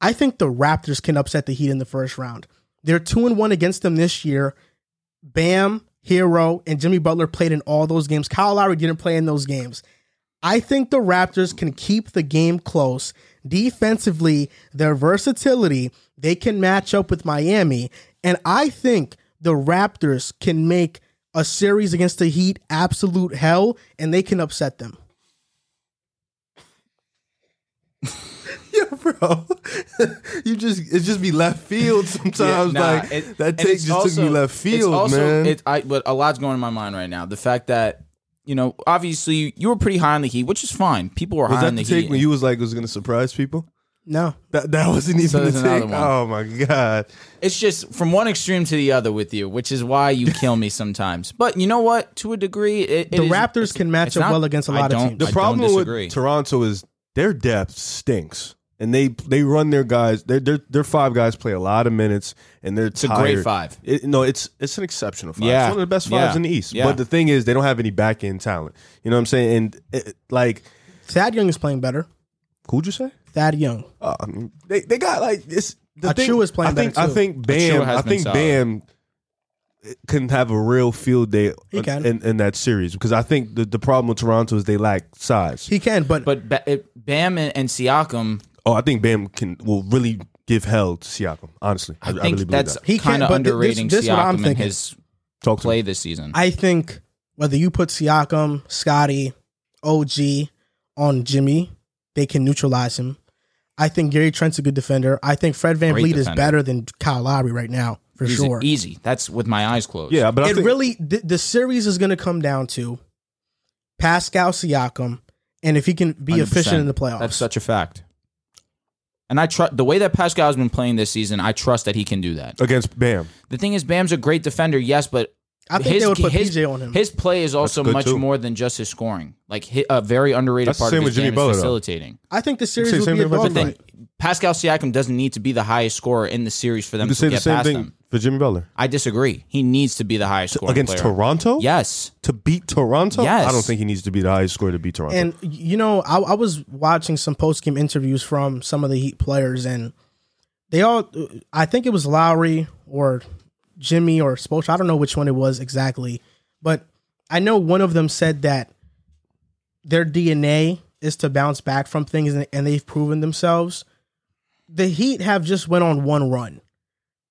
I think the Raptors can upset the Heat in the first round. They're two and one against them this year. Bam, Herro, and Jimmy Butler played in all those games. Kyle Lowry didn't play in those games. I think the Raptors can keep the game close. Defensively, their versatility, they can match up with Miami. And I think the Raptors can make a series against the Heat absolute hell and they can upset them. <laughs> Yeah, bro. <laughs> you just it just be left field <laughs> sometimes. nah, like it- that and take it's just took me also- left it's field, also, man. It, I, but a lot's going in my mind right now. The fact that you know, obviously, you were pretty high on the Heat, which is fine. People were was high that on the the, take Heat. when you was like it was gonna surprise people? No. That that wasn't even So the take. Oh my god. it's just from one extreme to the other with you, which is why you kill me sometimes. But you know what? To a degree, it, it The is- Raptors it's- can match up not- well against a lot of don't- teams. The I don't problem disagree. with Toronto is their depth stinks. And they they run their guys. Their their their five guys play a lot of minutes, and they're It's a great five. It, no, it's it's an exceptional five. Yeah. It's one of the best fives Yeah. in the East. Yeah. But the thing is, they don't have any back end talent. You know what I'm saying? And it, like, Thad Young is playing better. who'd you say? Thad Young. Uh, I mean, they they got like this. The Achiuwa thing, is playing I think better, I think Bam. Has I think solid. Bam can have a real field day He can. in, in that series because I think the, the problem with Toronto is they lack size. He can, but, But Ba- Bam and, and Siakam, Oh, I think Bam can will really give hell to Siakam. Honestly, I, I I really believe that's that. He kind can't- of but th- this- underrating this is what I'm Siakam and thinking. his Talk to play me. this season. I think whether you put Siakam, Scotty, OG on Jimmy, they can neutralize him. I think Gary Trent's a good defender. I think Fred Van Great Vliet is better than Kyle Lowry right now, for easy, sure. easy. That's with my eyes closed. Yeah, but I it think really the, the series is going to come down to Pascal Siakam and if he can be 100%. efficient in the playoffs. That's such a fact. And I trust the way that Pascal has been playing this season. I trust that he can do that. against Bam, The thing is, Bam's a great defender, yes, but I think his, they would put his, PJ on him. His play is also much too. more than just his scoring. Like hi- a very underrated That's the part same of with his Jimmy game Butler, is though. facilitating. I think the series say will be same a thing about But dogfight. then Pascal Siakam doesn't need to be the highest scorer in the series for them you to can say the get same past thing them. For Jimmy Butler I disagree. He needs to be the highest scorer against player. Toronto. Yes. to beat Toronto. Yes. I don't think he needs to be the highest scorer to beat Toronto. And you know, I, I was watching some post game interviews from some of the Heat players, and they all, I think it was Lowry or Jimmy or Spoelstra. I don't know which one it was exactly, but I know one of them said that their DNA is to bounce back from things, and, and they've proven themselves. The Heat have just went on one run.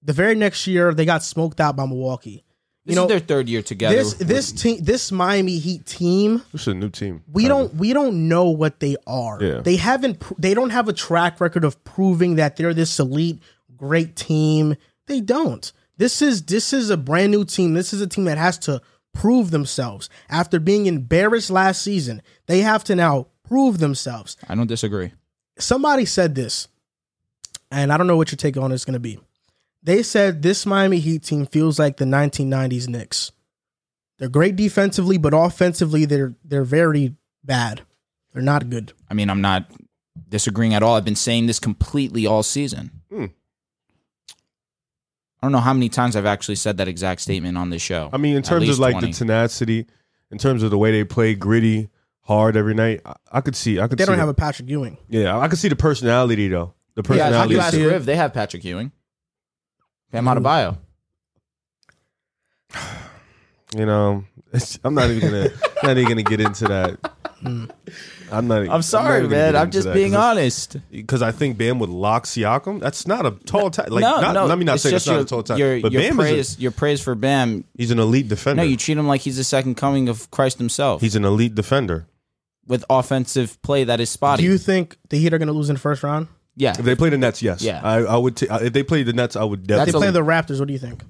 The very next year, they got smoked out by Milwaukee. This You know, is their third year together. This this team, this Miami Heat team this is a new team. we kinda. don't we don't know what they are. Yeah. They haven't pr- they don't have a track record of proving that they're this elite great team. They don't. This is this is a brand new team. This is a team that has to prove themselves. After being embarrassed last season, they have to now prove themselves. I don't disagree. Somebody said this, and I don't know what your take on it's going to be. They said this Miami Heat team feels like the 1990s Knicks. They're great defensively, but offensively they're they're very bad. They're not good. I mean, I'm not disagreeing at all. I've been saying this completely all season. Hmm. I don't know how many times I've actually said that exact statement on this show. I mean, in terms of like 20. the tenacity, in terms of the way they play gritty, hard every night, I, I could see. I could. They see don't have the- a Patrick Ewing. Yeah, I could see the personality though. The yeah, personality. you can ask see it. Riv, they have Patrick Ewing. Bam. Adebayo. <sighs> You know, it's, I'm not even gonna not even gonna get into that. Hmm. I'm not. I'm sorry, man. I'm just being honest. Because I think Bam would lock Siakam. That's not a tall task. Like, no, not, no. let me not it's say that's just not a tall task. Your, But your Bam praise, is a, your praise for Bam. he's an elite defender. No, you treat him like he's the second coming of Christ himself he's an elite defender. with offensive play that is spotty. Do you think the Heat are going to lose in the first round? Yeah, If they play the Nets, yes. Yeah. I, I would. T- if they play the Nets, I would If they definitely. play the Raptors, what do you think?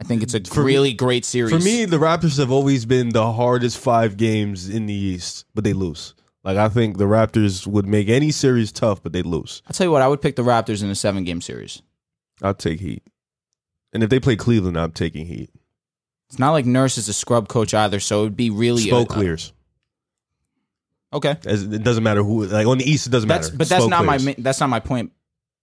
I think it's a For me- really great series. For me, the Raptors have always been the hardest five games in the East, but they lose. Like I think the Raptors would make any series tough, but they lose. I'll tell you what, I would pick the Raptors in a seven game series. I'll take Heat. And if they play Cleveland, I'm taking Heat. It's not like Nurse is a scrub coach either, so it would be really Smoke uh, clears. Okay, As, it doesn't matter who. Like on the East, it doesn't that's matter. but that's not clears. my that's not my point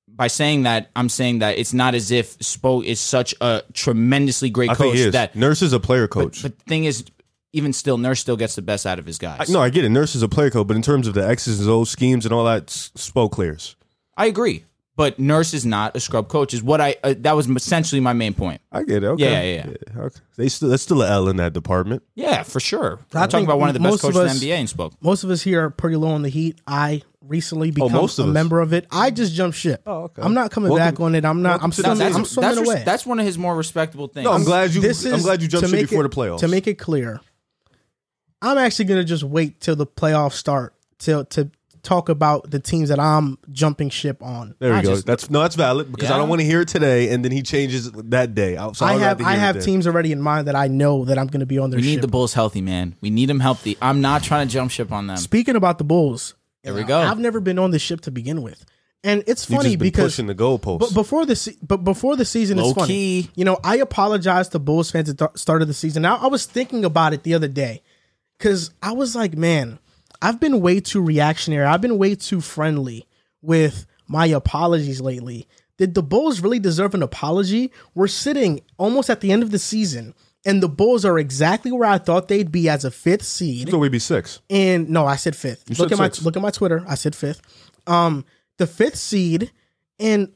by saying that, I'm saying that it's not as if Spo is such a tremendously great I think coach he is. that. Nurse is a player coach. But the thing is, even still, Nurse still gets the best out of his guys. no, I get it. Nurse is a player coach, but in terms of the X's and O's schemes and all that, S- Spo clears. I agree, but Nurse is not a scrub coach. Is what I uh, that was essentially my main point. I get it. Okay. Yeah, yeah, yeah. Okay. They still that's still an L in that department. Yeah, for sure. I I'm talking think about one of the most best of coaches us- in the NBA and spoke. Most of us here are pretty low on the Heat. I recently become most of a us. member of it. I just jumped ship. Oh, okay. I'm not coming Welcome- back on it. I'm not. I'm welcome swimming. team. I'm that's, swimming that's, away. that's one of his more respectable things. No, I'm glad you. this is I'm glad you jumped to ship make before it, the playoffs. To make it clear, I'm actually gonna just wait till the playoffs start till to talk about the teams that I'm jumping ship on. there we go. just- that's no, that's valid because I don't want to hear it today, and then he changes that day. I, so I I'd have I have teams already in mind that I know that I'm gonna be on their we need ship. the Bulls healthy, man. We need them healthy. I'm not trying to jump ship on them. Speaking about the Bulls, There we go. I've never been on the ship to begin with, and it's You've funny just been because pushing the goalposts. But before the se- but before the season, Low it's funny. key. You know, I apologize to Bulls fans at the start of the season. Now I was thinking about it the other day because I was like, man, I've been way too reactionary. I've been way too friendly with my apologies lately. Did the Bulls really deserve an apology? We're sitting almost at the end of the season, and the Bulls are exactly where I thought they'd be as a fifth seed. so we'd be six. And no, I said fifth. look said at my look at my Twitter. I said fifth. Um, the fifth seed and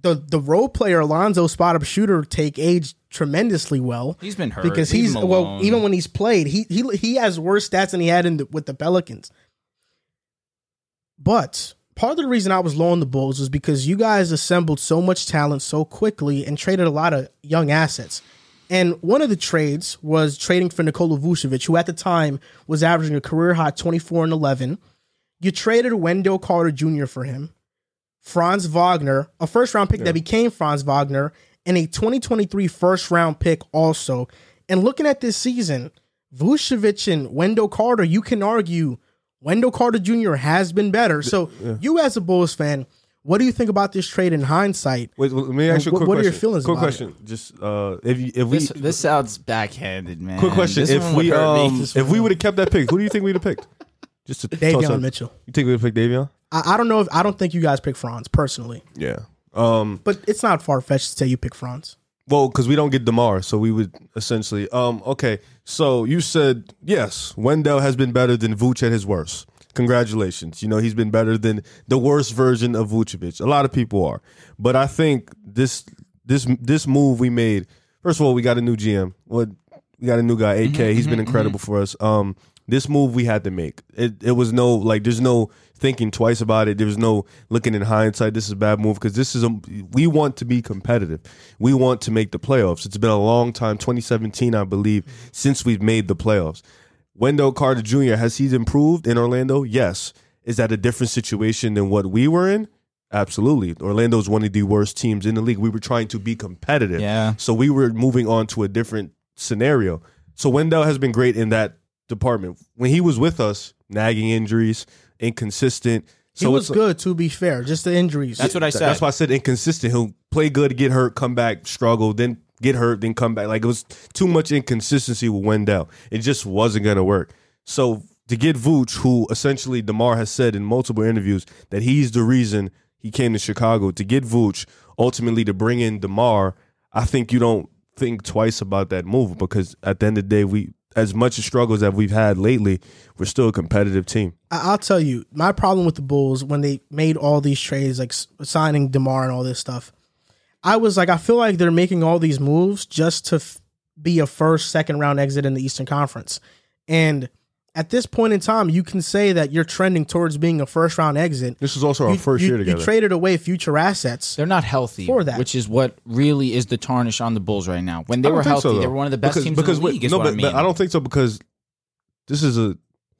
the the role player Alonzo spot up shooter take aged tremendously well. He's been hurt. because Leave he's well even when he's played he he he has worse stats than he had in the, with the Pelicans. But part of the reason I was low on the Bulls was because you guys assembled so much talent so quickly and traded a lot of young assets. And one of the trades was trading for Nikola Vucevic, who at the time was averaging a career high 24 and 11. You traded Wendell Carter Jr. for him, Franz Wagner, a first round pick that became Franz Wagner, and a 2023 first round pick also. And looking at this season, Vucevic and Wendell Carter, you can argue Wendell Carter Jr. has been better. So, you as a Bulls fan, what do you think about this trade in hindsight? Wait, let me ask you a What- quick what are your feelings Quick about question. Just uh, if you, if we This, this sounds backhanded, man. quick question. This If we um if we would have kept that pick, who do you think we'd have picked? Just to toss Davion up- Mitchell. You think we'd have picked Davion? I, I don't know if I don't think you guys pick Franz personally, Yeah. Um. but it's not far fetched to say you pick Franz. Well, because we don't get Demar, so we would essentially. Um. Okay. So you said yes. Wendell has been better than Vuce at his worst. Congratulations. You know he's been better than the worst version of Vucevic. A lot of people are, but I think this this this move we made. First of all, we got a new GM. What we got a new guy, AK. He's been incredible for us. Um, this move we had to make. It it was no like there's no thinking twice about it. There was no looking in hindsight. This is a bad move because this is a we want to be competitive. We want to make the playoffs. It's been a long time, 2017, I believe, since we've made the playoffs. Wendell Carter Jr. has he improved in Orlando? Yes. Is that a different situation than what we were in? Absolutely. Orlando's one of the worst teams in the league. We were trying to be competitive. Yeah. So we were moving on to a different scenario. So Wendell has been great in that department. When he was with us, nagging injuries, inconsistent. He was good to be fair, just the injuries. That's what I said. That's why I said inconsistent. He'll play good, get hurt, come back, struggle, then get hurt, then come back. Like it was too much inconsistency with Wendell. It just wasn't gonna work. So to get Vooch, who essentially Demar has said in multiple interviews that he's the reason he came to Chicago, to get Vooch, ultimately to bring in Demar, I think you don't think twice about that move because at the end of the day, we as much struggles that we've had lately, we're still a competitive team. I'll tell you, my problem with the Bulls when they made all these trades, like signing Demar and all this stuff, I was like, I feel like they're making all these moves just to f- be a first, second round exit in the Eastern Conference. And at this point in time, you can say that you're trending towards being a first round exit. This is also our You- first you- year together. You traded away future assets. They're not healthy For that. which is what really is the tarnish on the Bulls right now. When they were healthy, so, they were one of the best because, teams because in the league. wait, Is no, what but, I mean. but I don't think so because this is a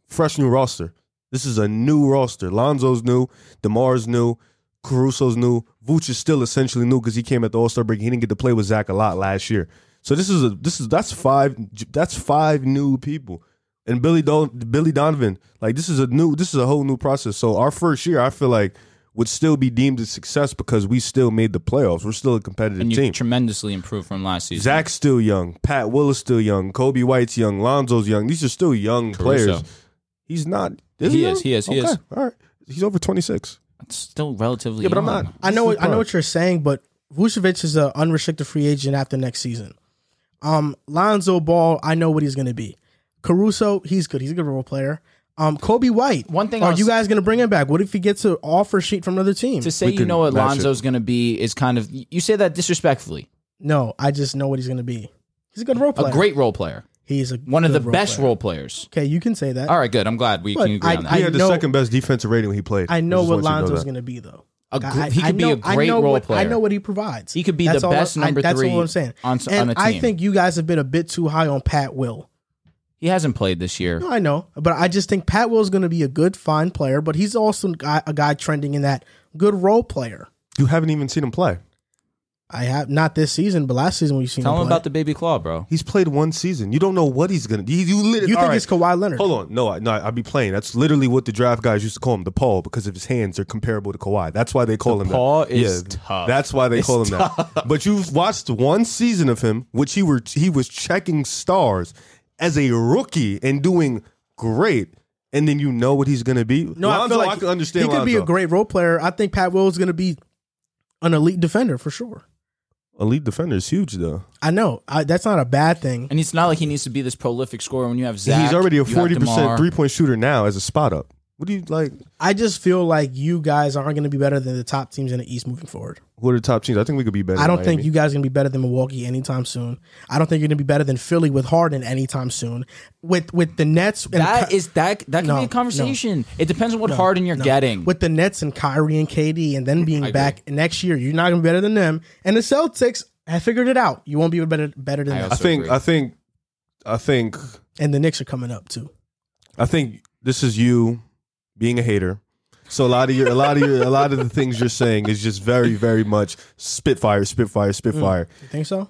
fresh new roster. This is a new roster. Lonzo's new, Demar's new, Caruso's new. Vooch is still essentially new because he came at the All Star break. He didn't get to play with Zach a lot last year. So this is a this is that's five that's five new people. And Billy Don, Billy Donovan, like this is a new this is a whole new process. So our first year, I feel like would still be deemed a success because we still made the playoffs. We're still a competitive and you team. tremendously improved from last season. Zach's still young. Pat Willis still young. Coby White's young. Lonzo's young. These are still young Caruso. players. He's not. Is He young? is, he is, he okay. is. All right. He's over 26. It's still relatively. Young. Yeah, but I'm not- I know This I know what you're saying, but Vucevic is an unrestricted free agent after next season. Um, Lonzo Ball, I know what he's going to be. Caruso, he's good. He's a good role player. Um, Coby White. One thing are I'll you s- guys going to bring him back? What if he gets an offer sheet from another team? To say We you can know what match it. Lonzo's going to be is kind of you say that disrespectfully. no, I just know what he's going to be. He's a good role player. A great role player, He's a one of the good best player. role players. Okay, you can say that. All right, good. I'm glad we But can agree I- on that. He I had the know- second best defensive rating when he played. I know just what want you Lonzo's going to be though. A gr- I- he I could be know- a I great know role what, player. I know what he provides. He could be That's the all I- best I- number that's three all I'm saying. on s- and on a I team. think you guys have been a bit too high on Pat Will. He hasn't played this year. No, I know, but I just think Pat Will's going to be a good, fine player, but he's also a guy, trending in that good role player. You haven't even seen him play. I have not this season, but last season we've seen Tell him him play. about the baby claw, bro. He's played one season. You don't know what he's gonna. You, you literally. You think right. it's Kawhi Leonard? Hold on, no, I, no, I'd be playing. That's literally what the draft guys used to call him, the Paul, because of his hands are comparable to Kawhi. That's why they call him paw that. is yeah, tough. That's why they It's call him that. But you've watched one season of him, which he were he was checking stars as a rookie and doing great, and then you know what he's gonna be. No, I feel like I can understand. he could be a great role player. I think Pat Will is going to be an elite defender for sure. elite defender. Is huge though. I know I, that's not a bad thing. And it's not like he needs to be this prolific scorer when you have Zach. he's already a forty percent three point shooter now as a spot up. What do you like? I just feel like you guys aren't going to be better than the top teams in the East moving forward. Who are the top teams? I think we could be better. I don't than think you guys are going to be better than Milwaukee anytime soon. I don't think you're going to be better than Philly with Harden anytime soon. With with the Nets and That Ky- is that that can No, be a no. conversation. It depends on what Harden you're getting. with the Nets and Kyrie and KD, and then being agree. back next year, you're not going to be better than them. And the Celtics have figured it out. You won't be better better than I them. I think. agree. I think. I think. And the Knicks are coming up too. I think this is you being a hater. So a lot of your, a lot of your, a lot of the things you're saying is just very, very much spitfire, spitfire, spitfire. Mm. You think so?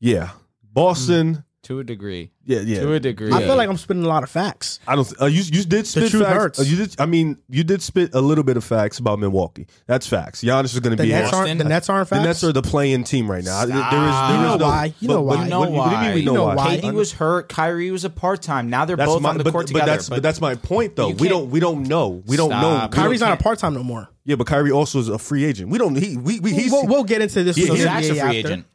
Yeah, Boston. To a degree. Yeah, yeah. To a degree. I feel like I'm spitting a lot of facts. I don't. Uh, you you did spit truth facts. hurts. Uh, you did. I mean, you did spit a little bit of facts about Milwaukee. That's facts. Giannis is going to The be. Nets here. aren't. The Nets aren't The. Nets are the playing team right now. There is, there Stop. is You know no- why. You know but- why. You know what- what do you mean why. we You know know why? why. KD was hurt. Kyrie was a part time. Now they're That's both my, on the but, court but together. that's but that's my point though. you We can't- don't we don't know. We don't know. Stop. We don't- Kyrie's not a part time no more. Yeah, but Kyrie also is a free agent. We don't. He we, we he's we'll, we'll get into this. Yeah, with he's Zach's a free after. agent.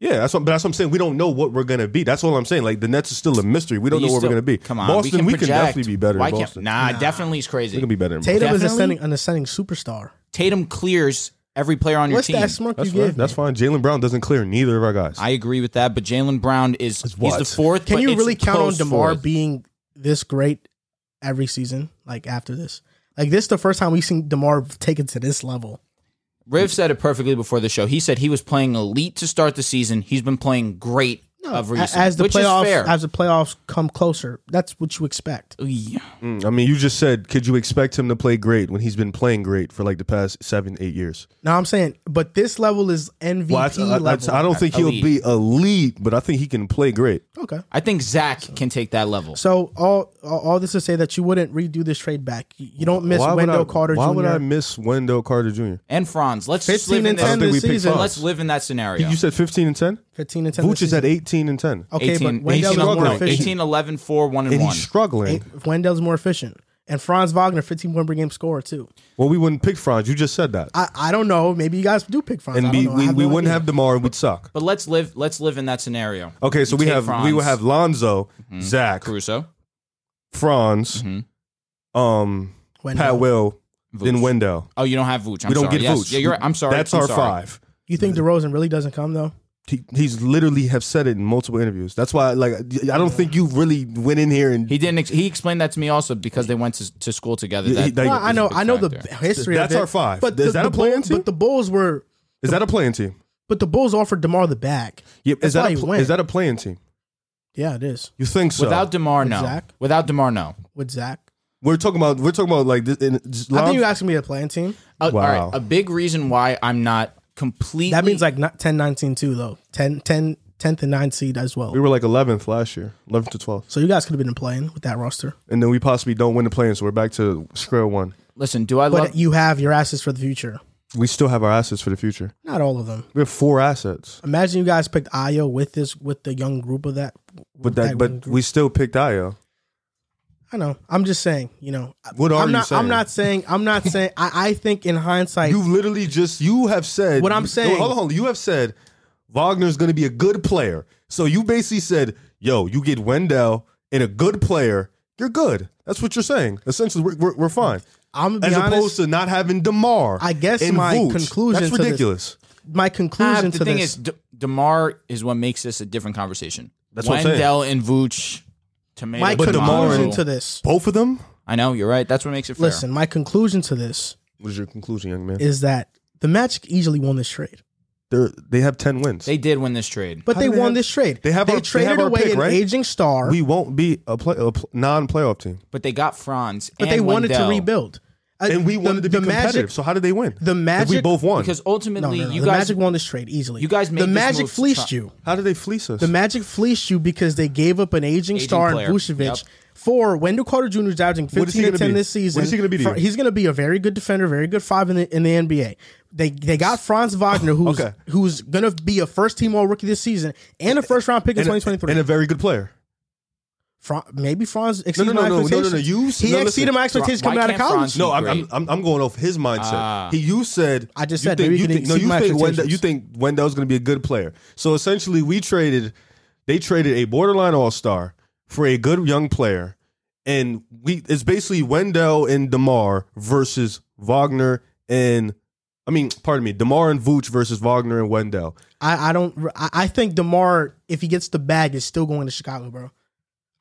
Yeah, that's what. But that's what I'm saying. We don't know what we're gonna be. That's all I'm saying. Like the Nets is still a mystery. We don't know what still- we're gonna be. Come on, Boston. we We can, can, project. definitely be better. Why in can't? Boston. Nah, definitely is crazy. we can be better. In Tatum Boston. is Definitely. ascending, an ascending superstar. Tatum clears every player on your What's team. that smirk That's you fine. give? That's me? fine. Jaylen Brown doesn't clear neither of our guys. I agree with that, but Jaylen Brown is he's what? the fourth. Can but you it's really count on close Demar fourth. being this great every season? Like after this, like this, is the first time we've seen Demar taken to this level. Riv said it perfectly before the show. He said he was playing elite to start the season. He's been playing great of recent, As the which playoffs, is fair. as the playoffs come closer, that's what you expect. Yeah. Mm, I mean, you just said, could you expect him to play great when he's been playing great for like the past seven, eight years? No, I'm saying, but this level is MVP Well, I, I- I- level. I don't think he'll Elite. be elite, but I think he can play great. okay. I think Zach can take that level. So all all all this to say that you wouldn't redo this trade back. You you don't miss why would Wendell I, Carter Why Jr. would I miss Wendell Carter Jr.? and Franz. Let's just 15 live in and this. 10 don't think this we picked season. Franz. Let's live in that scenario. You said 15 and 10? 15 and 10. Vooch this is at season. 18 and 10. Okay, 18, but Wendell's 18, more struggling. efficient. 18, 11, 4, 1 and And 1. he's struggling. Eight- Wendell's more efficient. And Franz Wagner, 15 point per game scorer too. Well, we wouldn't pick Franz. You just said that. I, I don't know. Maybe you guys do pick Franz. and I we, don't know. I we, have we no wouldn't idea. have DeMar and we'd suck. But let's live let's live in that scenario. Okay, so You we take have we Franz. would have Lonzo, Zach, Caruso. Franz, Mhm. um, Wendell. Pat Will, then Vooch. Wendell. Oh, you don't have Vooch. I'm we don't sorry. get yes. Vooch. Yeah, you're right. I'm sorry. That's I'm our sorry. five. You think DeRozan really doesn't come though? He, he's literally have said it in multiple interviews. That's why, like, I don't think you really went in here and He didn't. Ex- he explained that to me also because they went to, to school together. He- That, he- they- Well, I know. is a big I know the history. That's of it, our five. But Is the, that the a playing Bulls, team? But the Bulls were. is that a playing team? But the Bulls offered Demar the bag. Yep. That's Is that a he went. is that a playing team? Yeah, it is You think so? Without Demar, no. Zach? Without Demar, no. with Zach. we're talking about we're talking about like this. In, just I think Lon- you asking me a playing team. Uh, Wow. All right. A big reason why I'm not completely. That means like not 10, 19 too though. 10, 10, 10th and 9th seed as well. we were like 11th last year, 11th to 12th, So you guys could have been playing with that roster. and then we possibly don't win the play-in, so we're back to square one. listen. Do I But love? you have your assets for the future. We still have our assets for the future. Not all of them. We have four assets, Imagine you guys picked Ayo with this with the young group of that. but with that but we still picked Ayo. I know. I'm just saying. You know. What are I'm you not, I'm saying? not saying. I'm not <laughs> saying. I, I think in hindsight, You literally just you have said What I'm you- saying- Hold on, hold on. You have said Wagner's going to be a good player. So you basically said, "Yo, you get Wendell and a good player, you're good." That's what you're saying. Essentially, we're, we're, we're fine. I'm As be opposed to not having Demar. I guess and my Vooch. conclusion That's to this- ridiculous. my conclusion ah, the to thing this. is, D- Demar is what makes this a different conversation. That's what I'm saying. Wendell and Vooch, tomato. my But DeMar conclusion and- to this. Both of them. I know you're right. That's what makes it fair. Listen, my conclusion to this What is your conclusion, young man? is that the Magic easily won this trade, They're, they have ten wins. they did win this trade. but How they do they won have- this trade. they have they our- they traded have our away pick, an right? aging star, we won't be a, play, a pl- non-playoff team, But they got Franz, but and they wanted Wendell. to rebuild. And we the- wanted to be the competitive. Magic, so how did they win? the If we both won. because ultimately no, no, you the guys Magic won this trade easily. you guys made the this Magic move fleeced try- you. how did they fleece us? The Magic fleeced you because they gave up an aging, Aging star player. in Vucevic Yep. for Wendell Carter Jr. is averaging What is 15 to 10 be? this season. What is he gonna be to He's going to be a very good defender, very good five in the in the NBA. They they got Franz Wagner, who's Okay. who's going to be a first team All Rookie this season and a first round pick in and, a, 2023. and a very good player. Fran- maybe Franz No, exceeded no, my no, no, no, no, no. You he no, exceeded listen. my expectations Why coming out of college. Franz- No, I'm, I'm I'm I'm going off his mindset. Ah. he you said I just you said think, maybe you think, no you think Wendell, expectations. you think Wendell's going to be a good player. So essentially, we traded they traded a borderline all star for a good young player, and we it's basically Wendell and Demar versus Wagner and I mean, pardon me, Demar and Vooch versus Wagner and Wendell. I, I don't. I, I think Demar, if he gets the bag, is still going to Chicago, bro.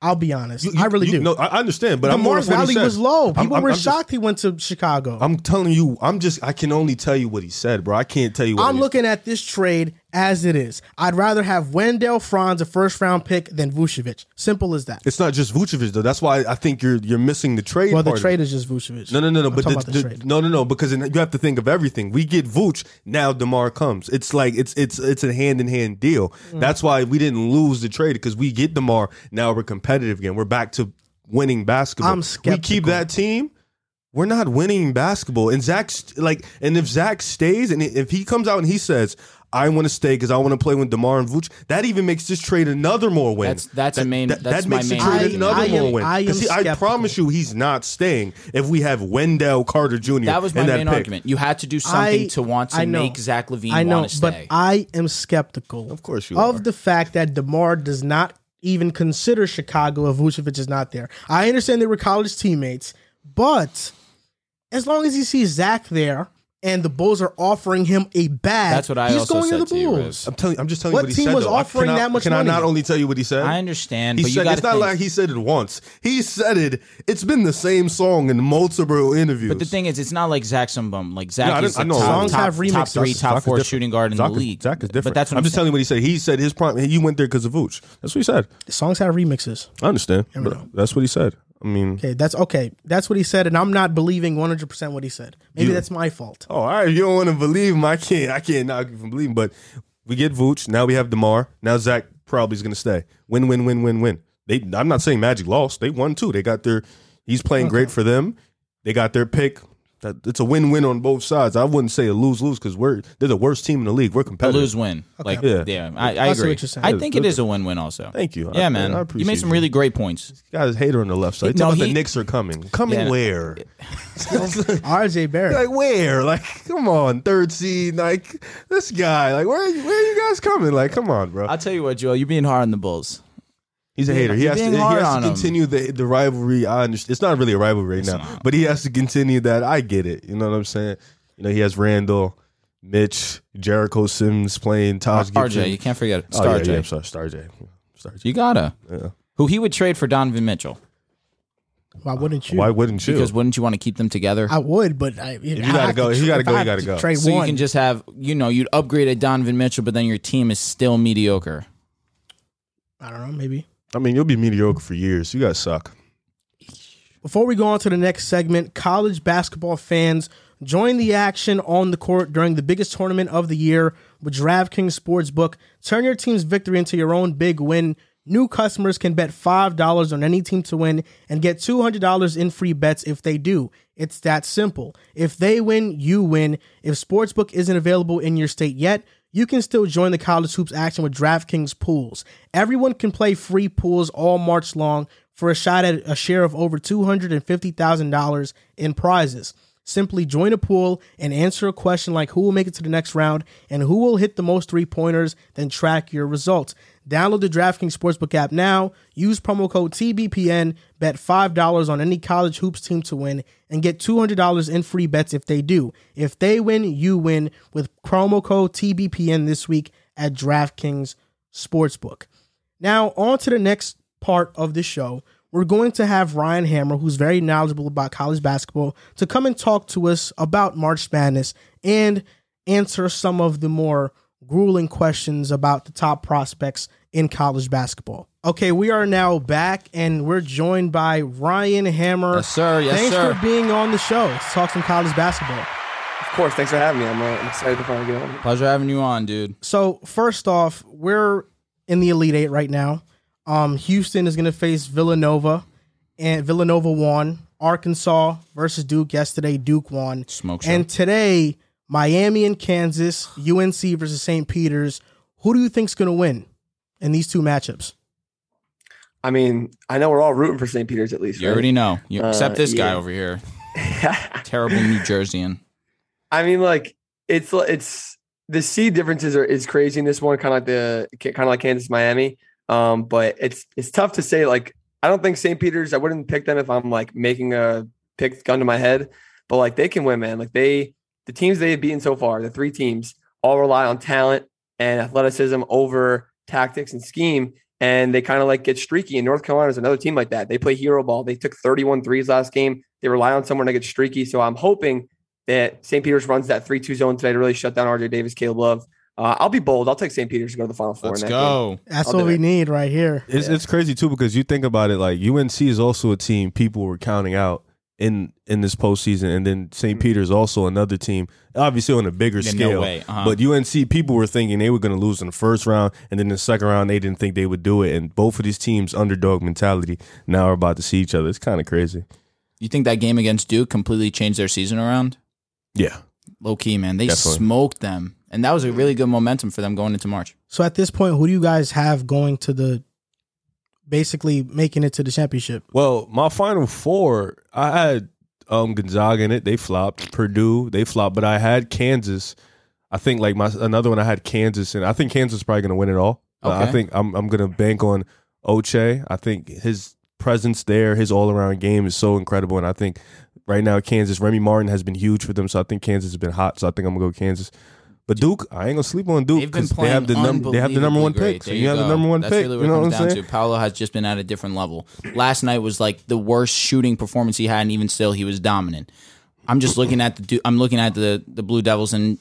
I'll be honest. You- you- I really you- do. No, I understand, but I'm Demar going off what he value said. was low. I'm- People I'm- were I'm just- shocked he went to Chicago. I'm, I'm telling you, I'm just I can only tell you what he said, bro. I can't tell you. what he- looking at this trade as it is. I'd rather have Wendell Franz a first round pick than Vucevic. Simple as that. It's not just Vucevic though. That's why I think you're you're missing the trade. Well, the trade is just Vucevic. No, no, no, no. I'm But the, the the- trade. no, no, no. Because you have to think of everything. We get Vuce now. Demar comes. It's like it's it's it's a hand in hand deal. Mm. That's why we didn't lose the trade because we get Demar. Now we're competitive again. We're back to winning basketball. I'm skeptical. We keep that team. We're not winning basketball. And Zach, like, and if Zach stays and if he comes out and he says, "I want to stay because I want to play with Demar and Vooch," that even makes this trade another more win. That's- that's that, a main- That, that's that my makes the main trade argument. another I am- more win. I am 'Cause see, I promise you, he's not staying if we have Wendell Carter Jr. That was my in that main pick. argument. You had to do something I- to want to know. make Zach LaVine I know, want to but. I am skeptical. Of course you of are. the fact that Demar does not even consider Chicago if Vucevic is not there. I understand they were college teammates, but as long as he sees Zach there and the Bulls are offering him a bag, That's what I he's also going to said the to you, Bulls. Riz. I'm telling. I'm just telling What you what he team said. was though. I offering cannot- that much Can I money? not only tell you what he said? I understand, He but said got it's not like he said it once. He said it. It's been the same song in multiple interviews. But the thing is, it's not like Zach some bum. Like Zach No, I is didn't- I know. top, Songs top, have top remixes. three, top is four shooting guard in Zach the is- league. Zach is different. But that's what I'm, I'm just saying. telling you what he said. He said his prime. He went there because of Vooch. That's what he said. The Songs have remixes. I understand. we but know. that's what he said. I mean, Okay, that's okay. That's what he said, and I'm not believing 100 percent what he said. Maybe You- that's my fault. oh, all right. You don't want to believe him. I can't. I can't knock you from believing. But we get Vooch. Now we have Demar. Now Zach probably is going to stay. Win, win, win, win, win. They. I'm not saying Magic lost. They won too. They got their. He's playing great for them. They got their pick. That it's a win-win on both sides. I wouldn't say a lose-lose because we're they're the worst team in the league. We're A competitive. lose win. Like Yeah. yeah, I, I I agree. what you're. I think it is a win win also. Thank you. Yeah, I- man. I appreciate. you made some you. really great points. Guy's hater on the left side. He's No, about he- the Knicks are coming. Coming Yeah. where? <laughs> RJ Barrett. like where? Like come on, third seed. Like this guy. Like where? Where are you guys coming? Like come on, bro. I'll tell you what, Joel, you're being hard on the Bulls. He's a hater. He has to. He has to continue the the rivalry. I understand. It's not really a rivalry right now, not. but he has to continue that. I get it. You know what I'm saying? You know he has Randle, Mitch, Jericho Sims playing Taj Gibson. RJ, you can't forget Oh, Star yeah, J. yeah, I'm sorry, Star J. Star J. You gotta. Yeah. Who he would trade for Donovan Mitchell. Why wouldn't you? Why wouldn't you? Because wouldn't you want to keep them together? I would, but I, if you gotta go- if you gotta go, you gotta go. Trade so one. you can just have, you know, you'd upgrade a Donovan Mitchell, but then your team is still mediocre. I don't know, maybe. I mean, you'll be mediocre for years. You guys suck. Before we go on to the next segment, college basketball fans join the action on the court during the biggest tournament of the year with DraftKings Sportsbook. Turn your team's victory into your own big win. New customers can bet $5 on any team to win and get $200 in free bets if they do. It's that simple. If they win, you win. If Sportsbook isn't available in your state yet, you can still join the college hoops action with DraftKings pools. Everyone can play free pools all March long for a shot at a share of over $250,000 in prizes. Simply join a pool and answer a question like who will make it to the next round and who will hit the most three pointers, then track your results. Download the DraftKings Sportsbook app now. Use promo code TBPN. Bet $5 on any college hoops team to win and get $200 in free bets if they do. If they win, you win with promo code TBPN this week at DraftKings Sportsbook. Now, on to the next part of the show. We're going to have Ryan Hammer, who's very knowledgeable about college basketball, to come and talk to us about March Madness and answer some of the more grueling questions about the top prospects in college basketball. Okay, we are now back and we're joined by Ryan Hammer. Yes, sir. Yes, sir. Thanks sir. for being on the show to talk some college basketball. Of course, thanks for having me. I'm, uh, I'm excited to finally get on. Pleasure having you on, dude. So first off, we're in the Elite Eight right now. Um, Houston is going to face Villanova, and Villanova won. Arkansas versus Duke yesterday. Duke won. Smoke show. And today, Miami and Kansas, <sighs> UNC versus St. Peter's. Who do you think's going to win in these two matchups? I mean, I know we're all rooting for St. Peter's at least. you right? already know. You, Uh, except this guy over here. <laughs> Terrible New Jerseyan. I mean, like it's it's the seed differences are is crazy in this one, kind of like the kind of like Kansas Miami. Um, but it's it's tough to say. Like, I don't think St. Peter's. I wouldn't pick them if I'm like making a pick gun to my head. But like they can win, man. Like they the teams they have beaten so far, the three teams all rely on talent and athleticism over tactics and scheme. And they kind of like get streaky. And North Carolina is another team like that. They play hero ball. They took 31 threes last game. They rely on someone to get streaky. So I'm hoping that St. Peter's runs that 3 2 zone today to really shut down RJ Davis, Caleb Love. Uh, I'll be bold. I'll take St. Peter's to go to the Final 4 Let's in that go. That's I'll what we it. need right here. It's Yeah. it's crazy too because you think about it like UNC is also a team people were counting out in in this postseason, and then St. Mhm. Peter's also another team, obviously on a bigger Yeah, scale. no way. Uh-huh. But UNC people were thinking they were going to lose in the first round, and then the second round they didn't think they would do it. And both of these teams underdog mentality now are about to see each other. It's kind of crazy. you think that game against Duke completely changed their season around? Yeah, Low key, man. They Definitely. smoked them. And that was a really good momentum for them going into March. So at this point, who do you guys have going to the basically making it to the championship? Well, my final four, I had um Gonzaga in it. They flopped. Purdue, they flopped. But I had Kansas. I think like my another one. I had Kansas, and I think Kansas is probably going to win it all. Uh, I think I'm I'm going to bank on Ochai. I think his presence there, his all around game is so incredible, and I think right now Kansas, Remy Martin has been huge for them. So I think Kansas has been hot. So I think I'm gonna go Kansas. But Duke, I ain't gonna sleep on Duke because they have the number. They have the number one pick. So There you have the number one That's pick. really you what know it what I'm comes down saying? to. Paolo has just been at a different level. Last night was like the worst shooting performance he had, and even still, he was dominant. I'm just looking at the I'm looking at the the Blue Devils and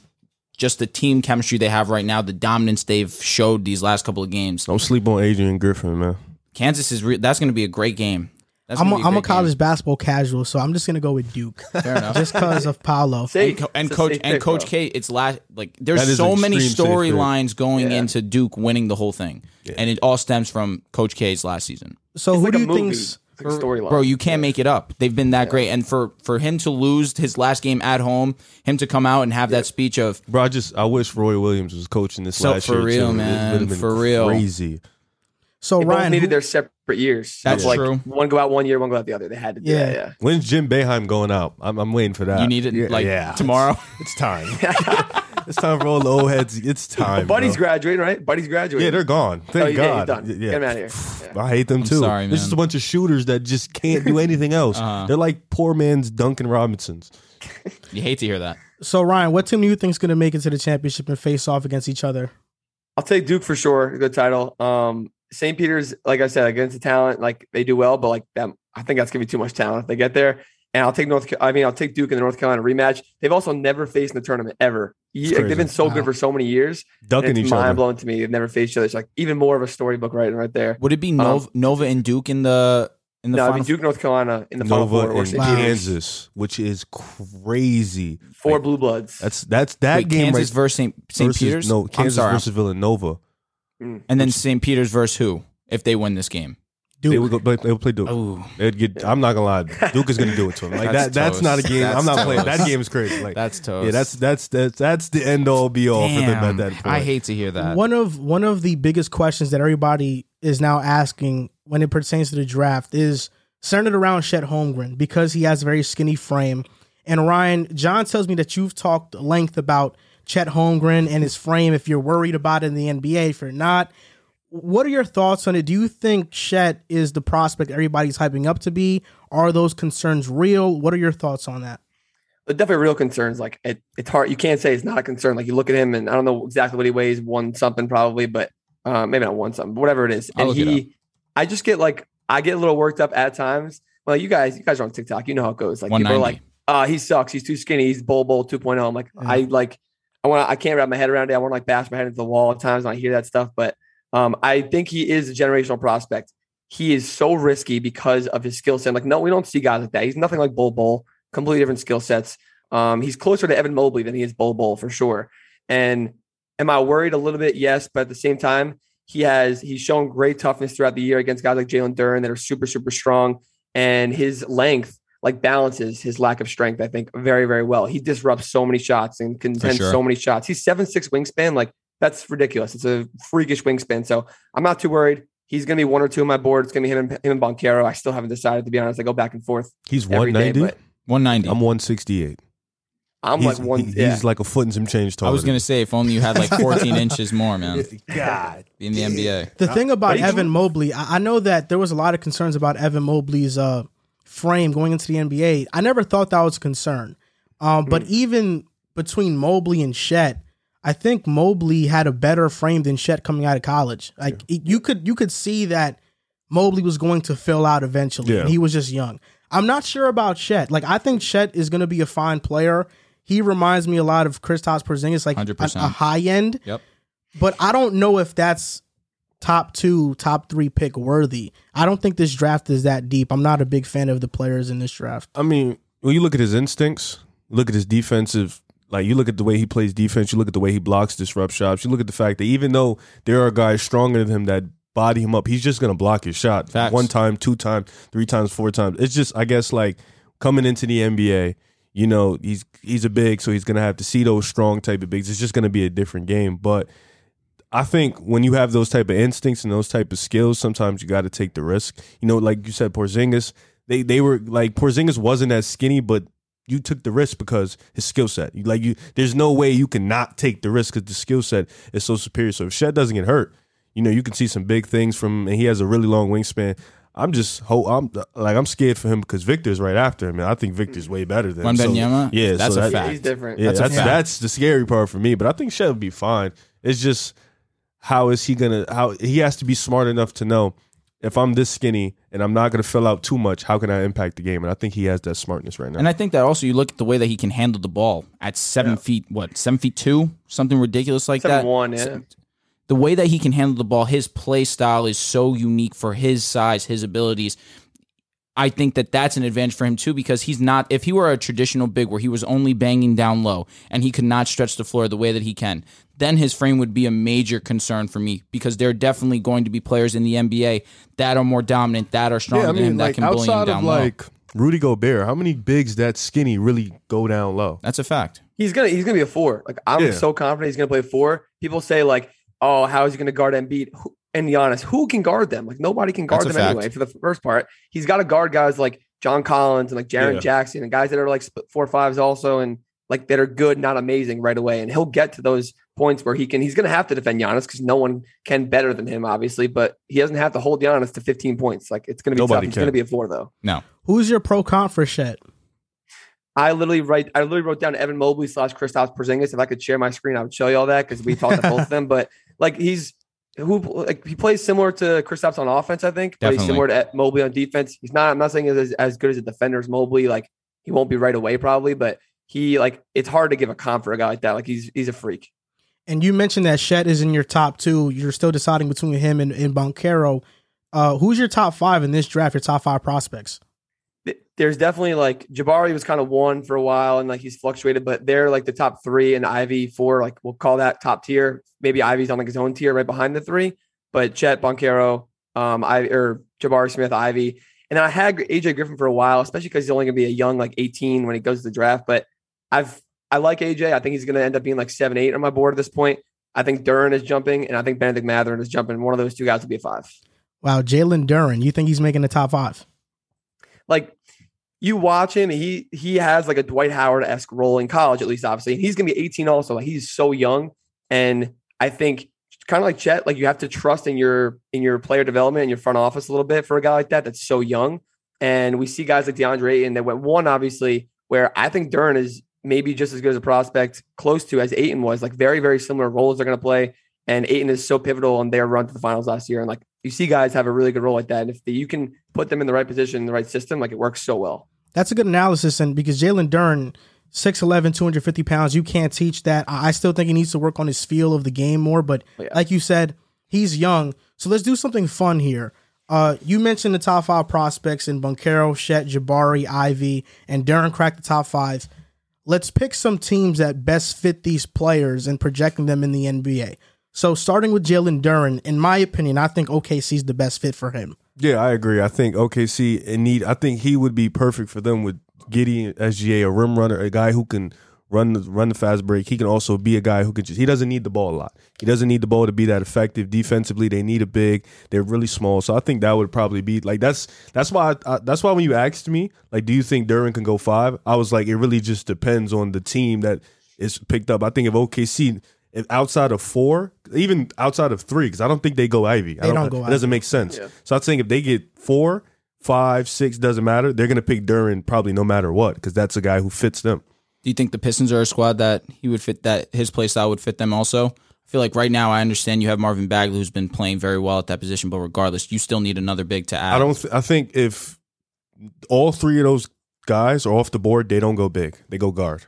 just the team chemistry they have right now, the dominance they've showed these last couple of games. Don't sleep on Adrian Griffin, man. Kansas is re- that's going to be a great game. That's I'm a, gonna be I'm a great game. college basketball casual, so I'm just gonna go with Duke <laughs> Fair enough. just because of Paolo. Safe. and, co- and coach safe and pick, coach bro. K. It's last like there's so many extreme safe pick. storylines going Yeah. into Duke winning the whole thing, and it all stems from Coach K's last season. So It's who like do you movie. think's It's like storyline. Bro, you can't make it up. They've been that great, and for for him to lose his last game at home, him to come out and have that speech of Bro, I just I wish Roy Williams was coaching this So last for year. real, too. Man, for real. crazy. So They both Ryan? needed who- their separate years. That's like, true. One go out one year, one go out the other. They had to do Yeah. that. Yeah. When's Jim Boeheim going out? I'm, I'm waiting for that. you need it Yeah, like yeah. tomorrow. It's, it's time. <laughs> <laughs> it's time for all the old heads. It's time. Buddy's bro. graduating, right? Buddy's graduating. Yeah, they're gone. Thank Oh, yeah, God. he's done. Yeah. Get him out of here. I hate them too. sorry, There's just man. a bunch of shooters that just can't do <laughs> anything else. Uh-huh. They're like poor man's Duncan Robinsons. You hate to hear that. so Ryan, what team do you think's gonna make it to the championship and face off against each other? I'll take Duke for sure. Good title. Um, St. Peter's, like I said, against the talent, like they do well, but like them, I think that's gonna be too much talent if they get there. And I'll take North. Ca- I mean, I'll take Duke in the North Carolina rematch. They've also never faced in the tournament ever. Ye- like, they've been so Wow. good for so many years. and Ducking it's each mind other. blowing to me. They've never faced each other. It's like even more of a storybook writing right there. Would it be um, Nova, Nova and Duke in the in the no, I final? mean Duke, North Carolina in the final Nova four or and St. Wow. Peter's. Kansas, which is crazy. Four Like, blue bloods. That's that's that Wait, game Kansas right versus St. St. Peter's. No, I'm Kansas sorry. versus Villanova. Mm. and then St. Peter's versus who? If they win this game, They Duke. would go play, they would play Duke. Oh, They'd get, I'm not gonna lie, Duke is gonna do it to him. Like That's that. That's toast. not a game. That's I'm not playing. That toast. game is crazy. Like that's toast. yeah, that's that's that's that's the end all be all for them at that point. I hate to hear that. One of one of the biggest questions that everybody is now asking when it pertains to the draft is centered around Chet Holmgren because he has a very skinny frame. And Ryan, John tells me that you've talked length about Chet Holmgren and his frame. If you're worried about it in the NBA, if you're not, what are your thoughts on it? Do you think Chet is the prospect everybody's hyping up to be? Are those concerns real? What are your thoughts on that? But definitely real concerns. Like it, it's hard. You can't say it's not a concern. Like you look at him, and I don't know exactly what he weighs, one something probably, but uh, maybe not one something, but whatever it is. I'll And he, I just get like, I get a little worked up at times. Well, you guys, you guys are on TikTok. You know how it goes. Like people are 190. like, uh, he sucks. He's too skinny. He's Bol Bol 2.0. I'm like, Yeah. I like, I want I can't wrap my head around it. I want to like bash my head into the wall at times when I hear that stuff. But um, I think he is a generational prospect. He is so risky because of his skill set. Like, no, we don't see guys like that. He's nothing like Bol Bol, completely different skill sets. Um, he's closer to Evan Mobley than he is Bol Bol for sure. And am I worried a little bit? Yes, but at the same time, he has he's shown great toughness throughout the year against guys like Jalen Duren that are super, super strong. And his length like balances his lack of strength, I think, very, very well. He disrupts so many shots and contends sure. so many shots. He's seven six wingspan. Like that's ridiculous. It's a freakish wingspan. So I'm not too worried. He's gonna be one or two on my board. It's gonna be him and him and Banchero. I still haven't decided to be honest. I go back and forth He's every day, 190. but 190. I'm 168. I'm he's, like one. he- yeah. he's like a foot and some change tall. I was gonna say if only you had like 14 inches more, man. <laughs> God. In the NBA. The thing about Evan Mobley, I, I know that there was a lot of concerns about Evan Mobley's uh, frame going into the NBA. I never thought that was a concern. Um, But even between Mobley and Chet, I think Mobley had a better frame than Chet coming out of college. Like it- you could you could see that Mobley was going to fill out eventually, Yeah. and he was just young. I'm not sure about Chet. Like I think Chet is going to be a fine player. He reminds me a lot of Kristaps Porzingis, like a, 100%. a high end Yep. but I don't know if that's top two, top three pick worthy. I don't think this draft is that deep. I'm not a big fan of the players in this draft. I mean, when you look at his instincts, look at his defensive, like you look at the way he plays defense, you look at the way he blocks disrupt shots, you look at the fact that even though there are guys stronger than him that body him up, he's just gonna block his shot Facts. one time, two times, three times, four times. It's just, I guess, like coming into the NBA, you know, he's he's a big, so he's gonna have to see those strong type of bigs. It's just gonna be a different game, but. I think when you have those type of instincts and those type of skills, sometimes you got to take the risk. You know, like you said, Porzingis, they they were like Porzingis wasn't as skinny, but you took the risk because his skill set. Like you, there's no way you can not take the risk because the skill set is so superior. So if Chet doesn't get hurt, you know you can see some big things from, and he has a really long wingspan. I'm just ho- I'm like I'm scared for him because Victor's right after him, and I think Victor's way better than him. So, yeah, That's so a that- fact. he's different. yeah, That's that's a that's, the scary part for me. But I think Chet will be fine. It's just how is he gonna? How he has to be smart enough to know if I'm this skinny and I'm not gonna fill out too much. How can I impact the game? And I think he has that smartness right now. And I think that also you look at the way that he can handle the ball at seven feet, what, seven feet two? Something ridiculous like Seven that. one, yeah. the way that he can handle the ball, his play style is so unique for his size, his abilities. I think that that's an advantage for him too because he's not. If he were a traditional big where he was only banging down low and he could not stretch the floor the way that he can, then his frame would be a major concern for me because there are definitely going to be players in the NBA that are more dominant, that are stronger yeah, I than him, mean, that can bully him outside down of low. like Rudy Gobert, how many bigs that skinny really go down low? That's a fact. He's gonna he's gonna be a four. Like I'm Yeah. so confident he's gonna play four. People say like, oh, how is he gonna guard Embiid? Who, and Giannis, who can guard them? Like nobody can guard That's them fact. anyway. For the first part, he's got to guard guys like John Collins and like Jaren Yeah. Jackson and guys that are like sp- four fives also and like that are good, not amazing right away. And he'll get to those points where he can. He's gonna have to defend Giannis because no one can better than him, obviously. But he doesn't have to hold Giannis to 15 points. Like it's gonna be Nobody tough. He's gonna be a four though. No, Who's your pro con for Chet? I literally write. I literally wrote down Evan Mobley slash Kristaps Porzingis. If I could share my screen, I would show you all that because we talked to both of them. <laughs> But like he's who like he plays similar to Kristaps on offense. I think, but he's similar to Mobley on defense. He's not. I'm not saying he's as, as good as a defender as Mobley. Like he won't be right away probably, but he like it's hard to give a comp for a guy like that. Like he's he's a freak. And you mentioned that Chet is in your top two. You're still deciding between him and, and Banchero. Uh, who's your top five in this draft? Your top five prospects? there's definitely like Jabari was kind of one for a while and like he's fluctuated, but they're like the top three and Ivey four, like we'll call that top tier. Maybe Ivey's on like his own tier right behind the three, but Chet, Banchero, um, I or Jabari Smith, Ivey, and then I had AJ Griffin for a while, especially because he's only going to be a young like 18 when he goes to the draft. But I've I like AJ. I think he's going to end up being like seven, eight on my board at this point. I think Duren is jumping, and I think Benedict Mathurin is jumping. One of those two guys will be a five. Wow, Jalen Duren, you think he's making the top five? Like you watch him, he he has like a Dwight Howard esque role in college, at least obviously. And he's gonna be 18 also. Like he's so young. And I think kind of like Chet, like you have to trust in your in your player development and your front office a little bit for a guy like that that's so young. And we see guys like DeAndre Ayton that went one, obviously, where I think Duren is maybe just as good as a prospect, close to as Ayton was, like very, very similar roles they're going to play. And Ayton is so pivotal on their run to the finals last year. And like you see guys have a really good role like that. And if the, you can put them in the right position, in the right system, like it works so well. That's a good analysis. And because Jalen Duren, 6'11, 250 pounds, you can't teach that. I still think he needs to work on his feel of the game more. But Oh, yeah. like you said, he's young. So let's do something fun here. Uh, you mentioned the top five prospects in Banchero, Chet, Jabari, Ivey, and Duren cracked the top five. Let's pick some teams that best fit these players and projecting them in the NBA. So starting with Jalen Duren, in my opinion, I think OKC is the best fit for him. Yeah, I agree. I think OKC and need. I think he would be perfect for them with Giddey SGA, a rim runner, a guy who can run the run the fast break. He can also be a guy who can just. He doesn't need the ball a lot. He doesn't need the ball to be that effective defensively. They need a big. They're really small, so I think that would probably be like that's that's why I, that's why when you asked me like, do you think Duren can go five? I was like, it really just depends on the team that is picked up. I think if OKC. If outside of four, even outside of three, because I don't think they go Ivey. I They don't go It doesn't make sense. Yeah. So I think if they get four, five, six, doesn't matter. They're gonna pick Duren probably no matter what because that's a guy who fits them. Do you think the Pistons are a squad that he would fit that his play style would fit them also? I feel like right now I understand you have Marvin Bagley who's been playing very well at that position, but regardless, you still need another big to add. I don't. Th- I think if all three of those guys are off the board, they don't go big. They go guard.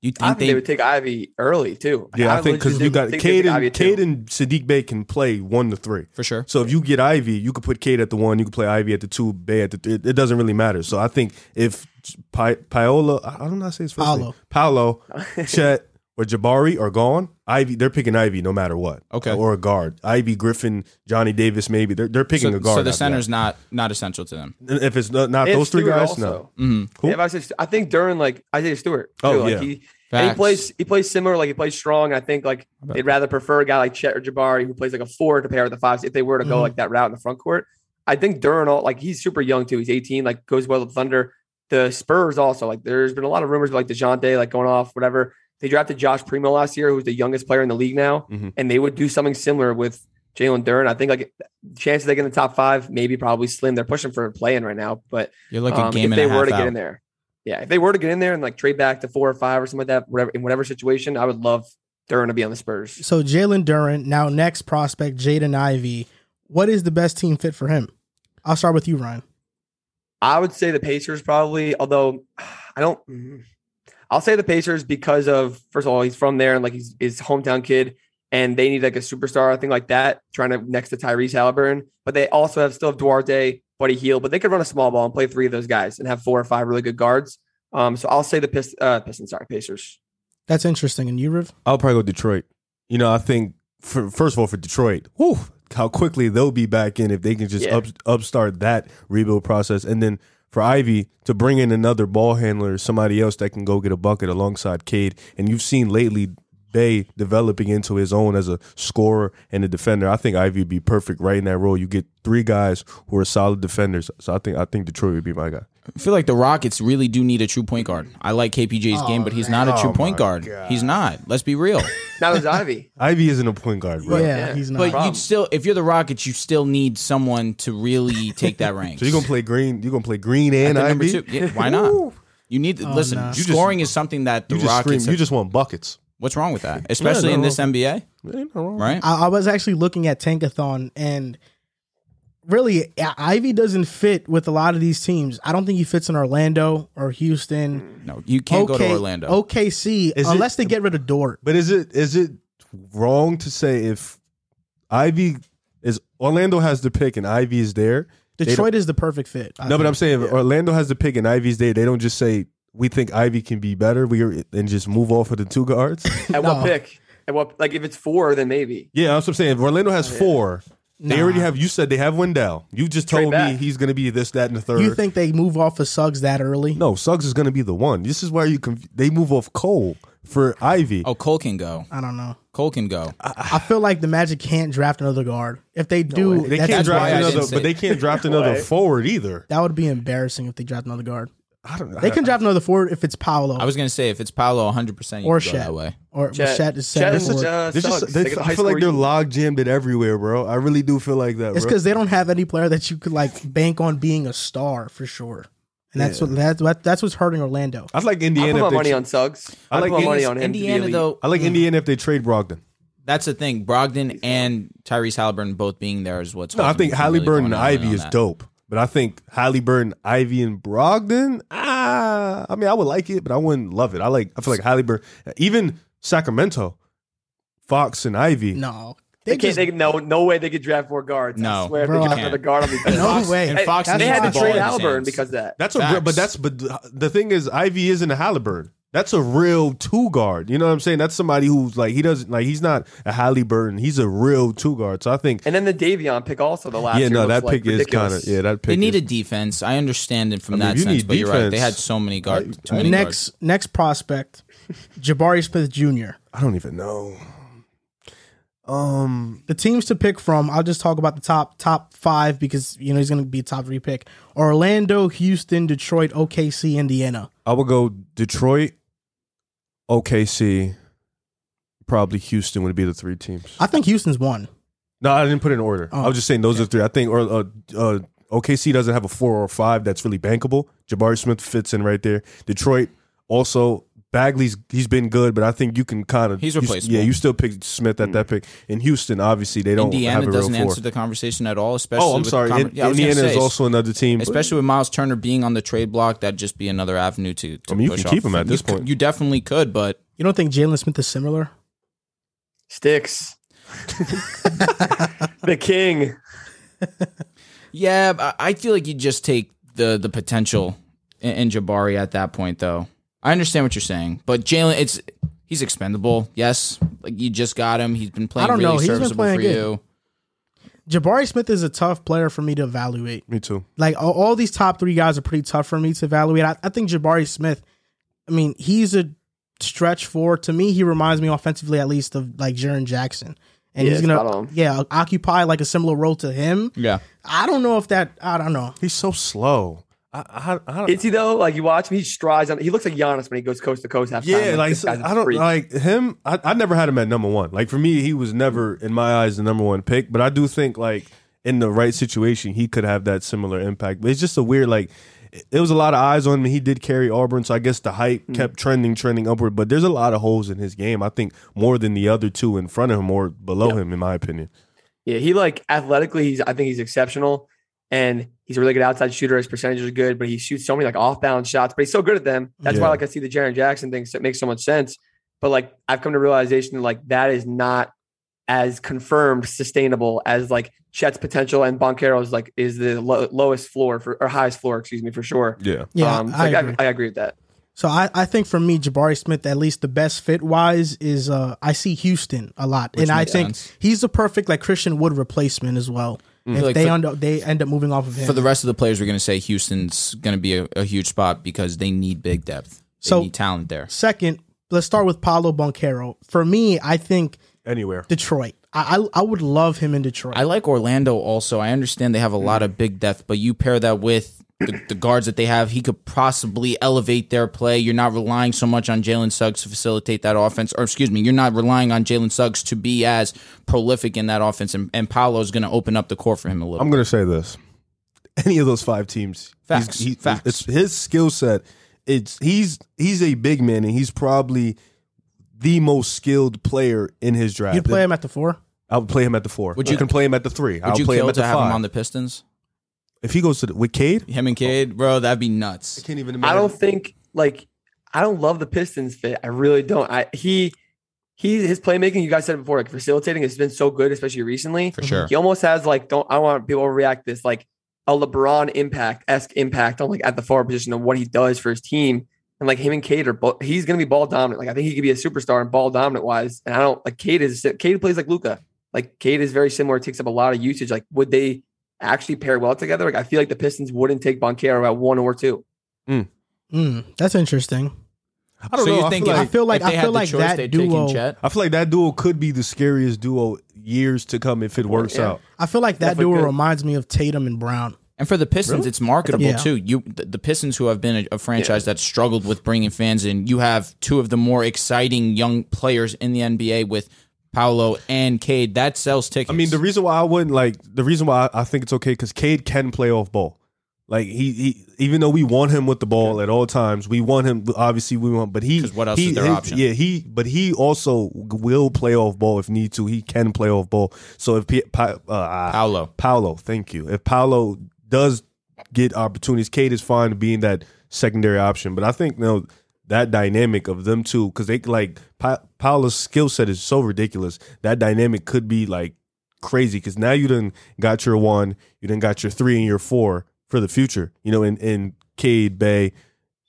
you I think think they, would take Ivey early too. Yeah, I, think because you got think they Cade and Cade and Sadiq Bey can play one to three. for sure? So if you get Ivey, you could put Cade at the one, you could play Ivey at the two, Bey at the. It, it doesn't really matter. So I think if Pi- Paolo, I don't know how to say his first Paolo. name, Paolo, <laughs> Chet, or Jabari are gone, Ivey, they're picking Ivey no matter what. Okay. Or a guard. Ivey, Griffin, Johnny Davis, maybe. They're, they're picking So, a guard. so the after center's not not essential to them. that. If it's not, not They those three Stewart guys, also. no. hmm Who? Yeah, if I, say, I think Duren like Isaiah Stewart. Too. Oh, like yeah. He, and he plays he plays similar, like he plays strong. I think like they'd rather prefer a guy like Chet or Jabari who plays like a four to pair with the fives if they were to go Mhm. like that route in the front court. I think Duren, all like he's super young too. He's 18, like goes well with Thunder. The Spurs also like there's been a lot of rumors about like Dejounte like going off, whatever. They drafted Josh Primo last year, who's the youngest player in the league now, Mhm. and they would do something similar with Jalen Duren. I think like chances they get in the top five, maybe probably slim. They're pushing for a play in right now, but You're like a um, game if and they a were to out. get in there. Yeah, if they were to get in there and like trade back to four or five or something like that, whatever in whatever situation, I would love Duren to be on the Spurs. So Jalen Duren, now next prospect, Jaden Ivey. What is the best team fit for him? I'll start with you, Ryan. I would say the Pacers probably, although <sighs> I don't. mm, I'll say the Pacers because of first of all he's from there and like he's his hometown kid, and they need like a superstar, I think like that, trying to next to Tyrese Halliburton. But they also have still have Duarte, Buddy Hield, but they could run a small ball and play three of those guys and have four or five really good guards. Um, so I'll say the Pist- uh, Pistons, sorry, Pacers. That's interesting. And you, Riv? I'll probably go Detroit. You know, I think for first of all for Detroit, whew, how quickly they'll be back in if they can just Yeah. up, upstart that rebuild process, and then for Ivey to bring in another ball handler, somebody else that can go get a bucket alongside Cade, and you've seen lately. Bey developing into his own as a scorer and a defender. I think Ivey would be perfect right in that role. You get three guys who are solid defenders. So I think I think Detroit would be my guy. I feel like the Rockets really do need a true point guard. I like KPJ's game, oh, but he's not a true Oh point guard. God. He's not. Let's be real. <laughs> Now there's Ivey. <laughs> Ivey isn't a point guard, bro. yeah, yeah. he's not. But problem. you still, if you're the Rockets, you still need someone to really take that <laughs> rank. So you're gonna play green. You're gonna play green At and the number Ivey. two. Yeah, why not? You need Oh, listen. nah. You just- Scoring is something that the You just Rockets. scream. You just want buckets. what's wrong with that? Especially no, in this NBA, Ain't no wrong. right? I, I was actually looking at Tankathon and really Ivey doesn't fit with a lot of these teams. I don't think he fits in Orlando or Houston. No, you can't go to Okay, Orlando. OKC, Is it- unless they get rid of Dort. But is it is it wrong to say if Ivey is Orlando has the pick and Ivey is there? Detroit is the perfect fit. I No, but. I'm saying if Orlando has the pick and Ivey's there. They don't just say we think Ivey can be better. We are, and just move off of the two guards. At No. what pick? At what like if it's four, then maybe. yeah, that's what I'm saying. If Orlando has Oh, yeah. four, They already have. You said they have Wendell. You just Trade told me back. he's going to be this, that, and the third. You think they move off of Suggs that early? no, Suggs is going to be the one. This is why you conf- they move off Cole for Ivey. Oh, Cole can go. I don't know. Cole can go. I feel like the Magic can't draft another guard. If they do, they that's can't why draft I another, didn't say- but they can't draft <laughs> another forward either. that would be embarrassing if they draft another guard. I don't know. They can draft another forward if it's Paolo I was gonna say if it's Paolo, 100 percent you or could go Chet, that way. or Chet- Chet is Chet center is forward. such a They just, Suggs. they, They get a I high feel like score they're unit. log jammed it everywhere, bro. I really do feel like that, It's bro. because they don't have any player that you could like bank on being a star for sure, and that's what that's what that's what's hurting Orlando. I like I Indiana. put my if they money tra- on Suggs. I I, like put my money Indiana- on him. to be Indiana elite. though, I like mm. Indiana if they trade Brogdon. that's the thing. Brogdon and Tyrese Halliburton both being there is what's. No, I holding think me from really Halliburton and going all in Ivey on is that. dope. But I think Halliburton, Ivey, and Brogdon, ah, I mean, I would like it, but I wouldn't love it. I like, I feel like Halliburton, even Sacramento, Fox and Ivey. No, They they can't. They, no, no way they could draft four guards. No. I swear, Bro, if they I draft can't. another guard, I'll be <laughs> pissed. No Fox- way. And Fox They had to trade in Halliburton because of that. That's a, Facts. but that's, but the thing is, Ivey isn't a Halliburton. That's a real two guard. You know what I'm saying? That's somebody who's like, he doesn't, like, he's not a Halliburton. He's a real two guard. So I think, And then the Davion pick also the last yeah, year no, looks that like pick is kind of, yeah, that pick They is- a defense. I understand it from I mean, that if you sense, need but you're right. They had so many guard, I- too many guards. next next prospect, Jabari Smith Jr. I don't even know. Um, The teams to pick from, I'll just talk about the top top five because you know he's going to be a top three pick. Orlando, Houston, Detroit, OKC, Indiana. I would go Detroit, OKC, probably Houston would be the three teams. I think Houston's one. No, I didn't put it in order. Oh, I was just saying those are three. I think or uh, uh, OKC doesn't have a four or five that's really bankable. Jabari Smith fits in right there. Detroit also Bagley's he's been good, but I think you can kind of He's you- replaceable. Yeah, you still pick Smith at that mm. pick. In Houston, obviously they don't Indiana have a doesn't real four. answer the conversation at all. Especially Oh, I'm with sorry. conver- In- yeah, I was gonna Indiana is also another team. especially with Miles Turner being on the trade block. That'd just be another avenue to. to I mean, you push can keep off him at this You could- point. You definitely could, but You don't think Jalen Smith is similar? Sticks. <laughs> the king. yeah, I- I feel like you just take the the potential in, in Jabari at that point, though. I understand what you're saying, but Jalen, it's he's expendable. Yes, like you just got him. He's been playing don't really know. He's been serviceable playing for good. you. Jabari Smith is a tough player for me to evaluate. Me too. Like all, all these top three guys are pretty tough for me to evaluate. I, I think Jabari Smith. I mean, he's a stretch four. To me, he reminds me offensively, at least, of like Jaren Jackson. And Yeah, he's spot gonna, on. yeah, occupy like a similar role to him. Yeah, I don't know if that. I don't know. He's so slow. I, I, Is he though? Like you watch him, he strides on. He looks like Giannis when he goes coast to coast half Yeah, like a I don't freak. like him. I, I never had him at number one. Like for me, he was never in my eyes the number one pick. But I do think like in the right situation, he could have that similar impact. But it's just a weird like. it- There was a lot of eyes on him. He did carry Auburn, so I guess the hype Mm. kept trending, trending upward. But there's a lot of holes in his game. I think more than the other two in front of him or below him, in my opinion. Yeah, he like athletically, he's I think he's exceptional, and he's a really good outside shooter. His percentages are good, but he shoots so many like off balance shots. But he's so good at them. That's Yeah. why like I see the Jaren Jackson thing. So it makes so much sense. But like I've come to realization like that is not as confirmed sustainable as like Chet's potential and Banchero's like is the lo- lowest floor for or highest floor, excuse me, for sure. Yeah, Yeah, um, so, I, like, agree. I, I agree with that. So I, I think for me, Jabari Smith, at least the best fit wise, is uh I see Houston a lot, Which and I makes think sense. he's the perfect like Christian Wood replacement as well. Mm-hmm. If Like they for- end up they end up moving off of him. for the rest of the players, we're going to say Houston's going to be a, a huge spot because they need big depth. They So- need talent there. Second, let's start with Paolo Banchero. For me, I think anywhere. Detroit. I I, I would love him in Detroit. I like Orlando also. I understand they have a lot mm. of big depth, but you pair that with the, the guards that they have, he could possibly elevate their play. You're not relying so much on Jalen Suggs to facilitate that offense, or excuse me, you're not relying on Jalen Suggs to be as prolific in that offense, and, and Paolo's going to open up the court for him a little. I'm going to say this: any of those five teams, he's- Facts. he- Facts. It's his skill set. It's he's he's a big man, and he's probably the most skilled player in his draft. You'd play him at the four. I would play him at the four. Would you you- can play him at the three? Would I'll you play him kill at the to have five. him on the Pistons? If he goes to the, with Cade, Him and Cade, bro, that'd be nuts. I can't even I don't think like I don't love the Pistons fit. I really don't. I he he his playmaking. You guys said it before, like facilitating has been so good, especially recently. For sure. He almost has like don't I want people to react this like a LeBron impact esque impact on like at the forward position of what he does for his team. And like him and Cade are both, he's gonna be ball dominant. Like I think he could be a superstar and ball dominant wise. And I don't like Cade is Cade plays like Luka. like Cade is very similar, takes up a lot of usage. Like, would they actually pair well together? Like, I feel like the Pistons wouldn't take Banchero at one or two. Mm, that's interesting. I don't so know. you I think feel like, I feel like- if they I had feel the like choice, that duo- I feel like that duo could be the scariest duo years to come if it works Yeah. out. I feel like that Definitely duo good. reminds me of Tatum and Brown. And for the Pistons, Really? it's marketable Yeah. too. You, the, the Pistons, who have been a, a franchise that's struggled with bringing fans in, you have two of the more exciting young players in the NBA with Paolo and Cade. That sells tickets. I mean, the reason why I wouldn't like the reason why I think it's okay because Cade can play off ball. Like he, he, even though we want him with the ball at all times, we want him. Obviously, we want, but he. 'Cause what else he, is their his- option? Yeah, he, but he also will play off ball if need to. He can play off ball. So if P- Pa- uh, Paolo. Paolo, thank you. If Paolo does get opportunities, Cade is fine being that secondary option. But I think know that dynamic of them two because they like pa- Paolo's skill set is so ridiculous. That dynamic could be like crazy because now you done got your one, you done got your three and your four for the future. You know, in in Cade Bey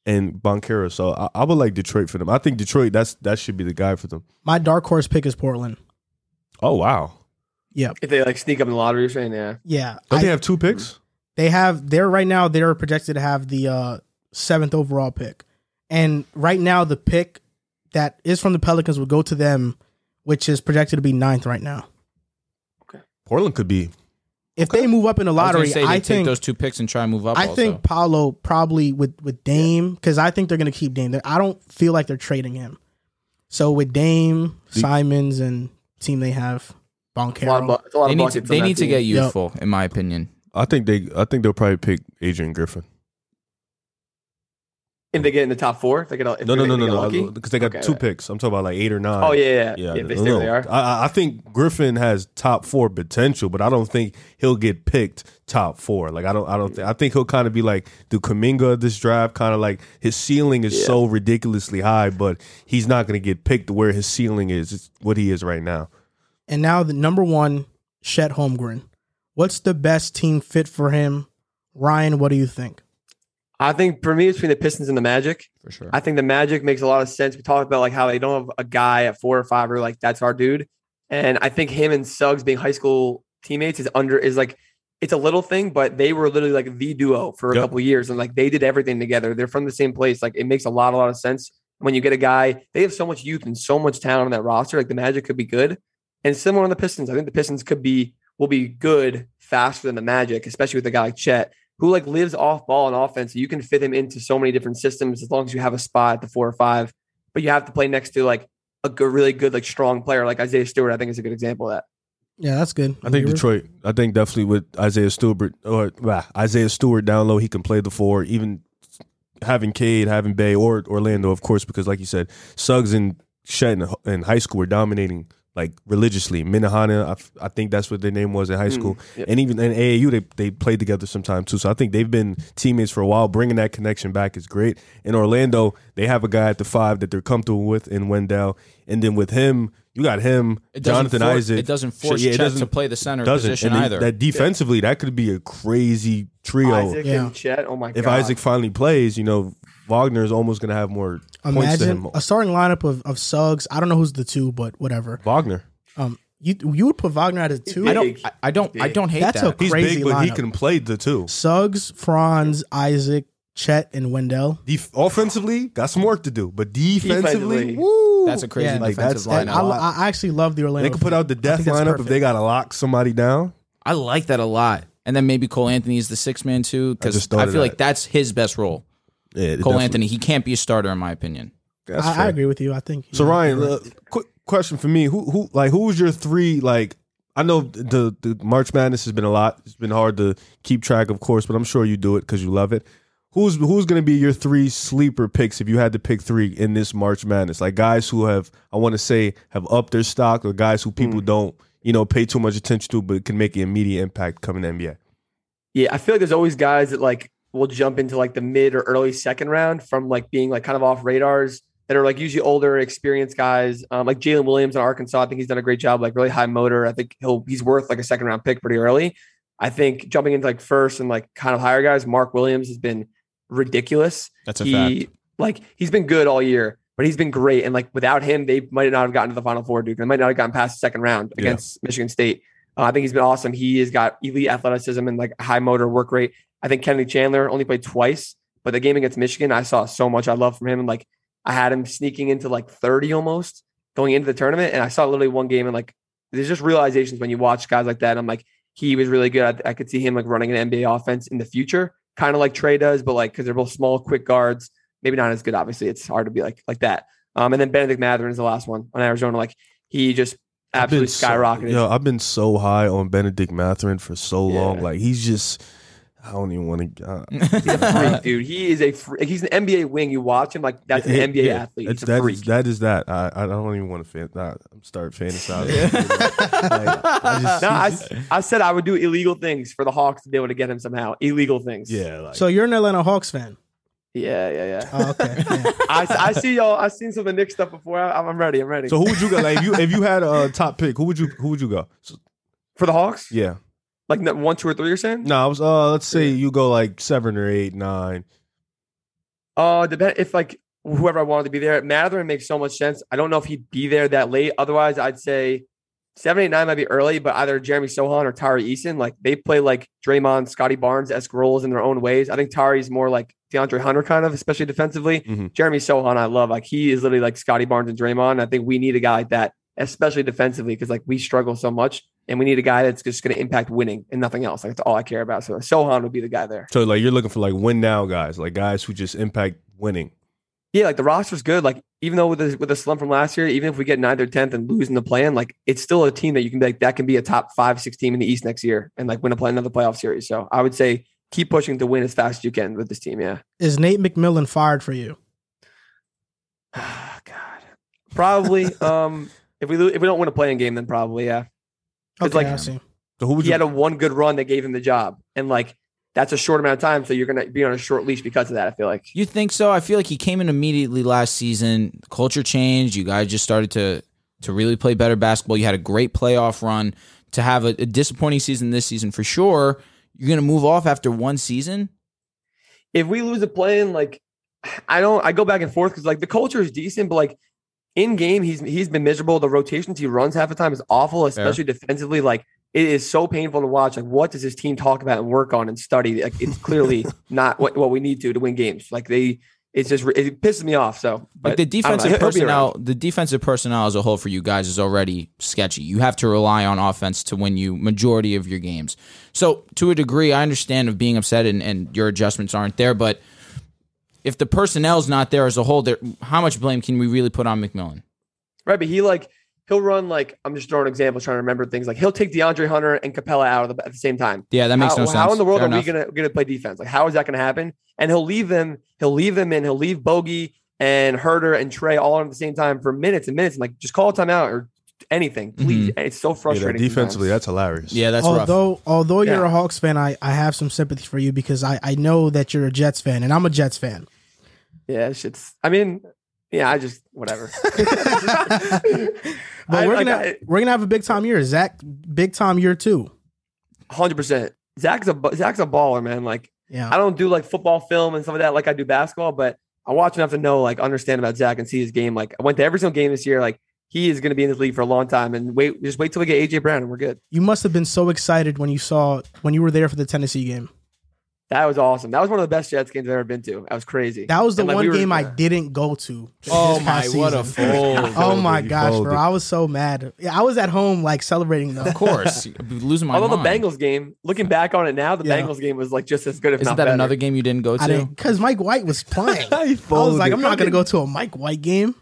and Banchero. So I, I would like Detroit for them. I think Detroit that's that should be the guy for them. My dark horse pick is Portland. Oh wow! Yep. If they like sneak up in the lottery, you're saying, yeah. Yeah. Don't I- they have two picks? they have they're right now they're projected to have the uh seventh overall pick. And right now the pick that is from the Pelicans would go to them, which is projected to be ninth right now. Okay. Portland could be. If they move up in the I was gonna lottery, say I, they take think those two picks and try and move up. I also. think Paolo probably with with Dame because I think they're going to keep Dame. They- I don't feel like they're trading him. So with Dame, The- Simons, and team they have It's a lot of, Banchero, bu- it's a lot they need to, they on that need to get youthful, in my opinion. I think they. I think they'll probably pick Adrian Griffin. If they get in the top four, they get if No, no, they- no, no, they get no. Because uh, they got Okay, two right. picks. I'm talking about like eight or nine. Oh yeah, yeah, yeah. yeah. they I stay they are. I, I- I think Griffin has top four potential, but I don't think he'll get picked top four. Like I don't. I don't think. I think he'll kind of be like the Kuminga of this draft. Kind of like his ceiling is Yeah. so ridiculously high, but he's not going to get picked to where his ceiling is. It's what he is right now. and now the number one, Chet Holmgren. What's the best team fit for him? Ryan, what do you think? I think for me, it's between the Pistons and the Magic. For sure. I think the Magic makes a lot of sense. We talked about like how they don't have a guy at four or five or like that's our dude. And I think him and Suggs being high school teammates is under is like it's a little thing, but they were literally like the duo for a Yep. couple years and like they did everything together. They're from the same place. Like it makes a lot, a lot of sense when you get a guy. They have so much youth and so much talent on that roster. Like the Magic could be good, and similar on the Pistons. I think the Pistons could be will be good faster than the Magic, especially with a guy like Chet who like lives off ball and offense. You can fit him into so many different systems as long as you have a spot at the four or five. But you have to play next to like a good, really good, like strong player like Isaiah Stewart. I think is a good example of that. Yeah, that's good. I think Detroit. I think definitely with Isaiah Stewart or bah, Isaiah Stewart down low, he can play the four. Even having Cade, having Bey or Orlando, of course, because like you said, Suggs and Chet in, in high school were dominating like religiously. Minnehaha, I, f- I think that's what their name was in high hmm. school, yep. and even in AAU, they they played together sometime too. So I think they've been teammates for a while. Bringing that connection back is great. In Orlando, they have a guy at the five that they're comfortable with in Wendell, and then with him, you got him, It Jonathan for- Isaac. It doesn't So, force yeah, it Chet doesn't- to play the center doesn't position and then either. That defensively, that could be a crazy trio. Isaac Yeah. and Chet. Oh my if god! If Isaac finally plays, you know, Wagner is almost going to have more points to him. Imagine a starting lineup of, of Suggs. I don't know who's the two, but whatever. Wagner, Um, you you would put Wagner at a two. I don't. I, I don't. I don't hate That's that. a- he's Crazy big, but he can play the two. Suggs, Franz, Isaac, Chet, and Wendell. Def- offensively, got some work to do, but defensively, Defensively. woo, That's a crazy Yeah, like, defensive that's- And lineup. I, I actually love the Orlando. they could put out the I death think that's lineup if perfect. they got to lock somebody down. I like that a lot. And then maybe Cole Anthony is the six man too, because just I, thought of feel that. like that's his best role. Yeah, Cole definitely- Anthony, he can't be a starter in my opinion. That's I, I fair. agree with you. I think. So Ryan, uh, quick question for me: who who like who was your three like? I know the the March Madness has been a lot. It's been hard to keep track, of course, but I'm sure you do it because you love it. Who's who's going to be your three sleeper picks if you had to pick three in this March Madness? Like guys who have, I want to say, have upped their stock, or guys who people don't, you know, pay too much attention to, but can make an immediate impact coming to NBA. Yeah, I feel like there's always guys that like will jump into like the mid or early second round from like being like kind of off radars that are like usually older, experienced guys. Um, like Jalen Williams in Arkansas, I think he's done a great job. Like really high motor. I think he'll he's worth like a second round pick pretty early. I think jumping into like first and like kind of higher guys, Mark Williams has been ridiculous. That's a he fact. like he's been good all year. but he's been great. And like without him, they might not have gotten to the Final Four, Duke. They might not have gotten past the second round Yeah. against Michigan State. Uh, I think he's been awesome. He has got elite athleticism and like high motor work rate. I think Kennedy Chandler only played twice, but the game against Michigan, I saw so much I love from him. And like I had him sneaking into like 30 almost going into the tournament. And I saw literally one game and like there's just realizations when you watch guys like that. I'm like, he was really good. I, I could see him like running an NBA offense in the future, kind of like Trae does, but like because they're both small, quick guards, maybe not as good. Obviously, it's hard to be like like that. Um, and then Benedict Mathurin is the last one on Arizona. Like he just absolutely skyrocketed. So, yo, I've been so high on Benedict Mathurin for so long. Yeah. Like he's just, I don't even want to. Uh, <laughs> He's a freak, dude. He is a freak. He's an NBA wing. You watch him like that's an Yeah, NBA yeah. athlete. That's, He's a that freak. is- that is that. I, I don't even want to fan, not, start fantasizing. <laughs> Like, I just- no, I, I said I would do illegal things for the Hawks to be able to get him somehow. Illegal things. yeah, like, So you're an Atlanta Hawks fan. Yeah, yeah, yeah. Oh, okay. <laughs> Yeah. I, I see y'all. I've seen some of the Knicks stuff before. I, I'm ready. I'm ready. so who would you go? Like, if you if you had a top pick, who would you who would you go? So, for the Hawks, yeah, like one, two, or three. You're saying? no, I was uh, let's say you go like seven or eight, nine. Uh, depend if like whoever I wanted to be there. Mathurin makes so much sense. I don't know if he'd be there that late. Otherwise, I'd say seven, eight, nine might be early, but either Jeremy Sochan or Tari Eason, like they play like Draymond, Scotty Barnes esque roles in their own ways. I think Tari's more like DeAndre Hunter kind of, especially defensively. Mhm. Jeremy Sochan, I love. Like he is literally like Scotty Barnes and Draymond. I think we need a guy like that, especially defensively, because like we struggle so much. And we need a guy that's just going to impact winning and nothing else. Like that's all I care about. So Sochan would be the guy there. So like you're looking for like win now guys, like guys who just impact winning. Yeah, like the roster's good. Like even though with the with the slump from last year, even if we get ninth or tenth and losing the plan, like it's still a team that you can be like that can be a top five, six team in the East next year and like win a play another playoff series. So I would say keep pushing to win as fast as you can with this team. Yeah. Is Nate McMillan fired for you? <sighs> God, probably. <laughs> um, if we lo- if we don't win a playing game, then probably yeah. It's Okay, like- I see. So who would He you? had a one good run that gave him the job, and like that's a short amount of time, so you're gonna be on a short leash because of that. I feel like. You think so? I feel like he came in immediately last season. Culture changed. You guys just started to to really play better basketball. You had a great playoff run. To have a, a disappointing season this season for sure. You're gonna move off after one season. if we lose a play-in, like I don't, I go back and forth because like the culture is decent, but like in game, he's he's been miserable. The rotations he runs half the time is awful, especially defensively. Like it is so painful to watch. Like what does his team talk about and work on and study? Like it's <laughs> clearly not what, what we need to to win games. Like they, it's just it pisses me off. So Like the I don't know. defensive personnel, the defensive personnel as a whole for you guys is already sketchy. You have to rely on offense to win you majority of your games. So to a degree, I understand of being upset and, and your adjustments aren't there, but if the personnel's not there as a whole, there how much blame can we really put on McMillan? right? But he like he'll run like I'm just throwing examples, trying to remember things. Like he'll take DeAndre Hunter and Capela out of the, at the same time. Yeah, that makes how, no sense. How in the world Fair are enough. we gonna gonna play defense? Like, how is that gonna happen? And he'll leave them. He'll leave them in. He'll leave Bogey and Huerter and Trae all on at the same time for minutes and minutes. And like, just call a timeout or anything, mm-hmm. please. And it's so Yeah, that frustrating. defensively, sometimes. that's hilarious. Yeah, that's rough. although although you're Yeah. a Hawks fan, I, I have some sympathy for you because I, I know that you're a Jets fan and I'm a Jets fan. Yeah, it's. it's I mean, yeah, I just whatever. <laughs> <laughs> But I- we're like, gonna I- we're gonna have a big time year. Zach, big time year too. Hundred percent. Zach's a Zach's a baller, man. Like Yeah. I don't do like football film and some of that like I do basketball, but I watch enough to know, like, understand about Zach and see his game. Like, I went to every single game this year. Like, he is going to be in this league for a long time. And wait, just wait till we get AJ Brown and we're good. You must have been so excited when you saw when you were there for the Tennessee game. That was awesome. That was one of the best Jets games I've ever been to. That was crazy. That was the And, like, one we were- game I yeah. didn't go to. Oh my, past what a season. fold. <laughs> Oh my gosh, bro! I was so mad. Yeah, I was at home like celebrating though. Of course, <laughs> losing my Although mind. the Bengals game, looking back on it now, the Yeah. Bengals game was like just as good, if Isn't not that better. another game you didn't go to? because Mike White was <laughs> playing. I was like, I'm not gonna go to a Mike White game.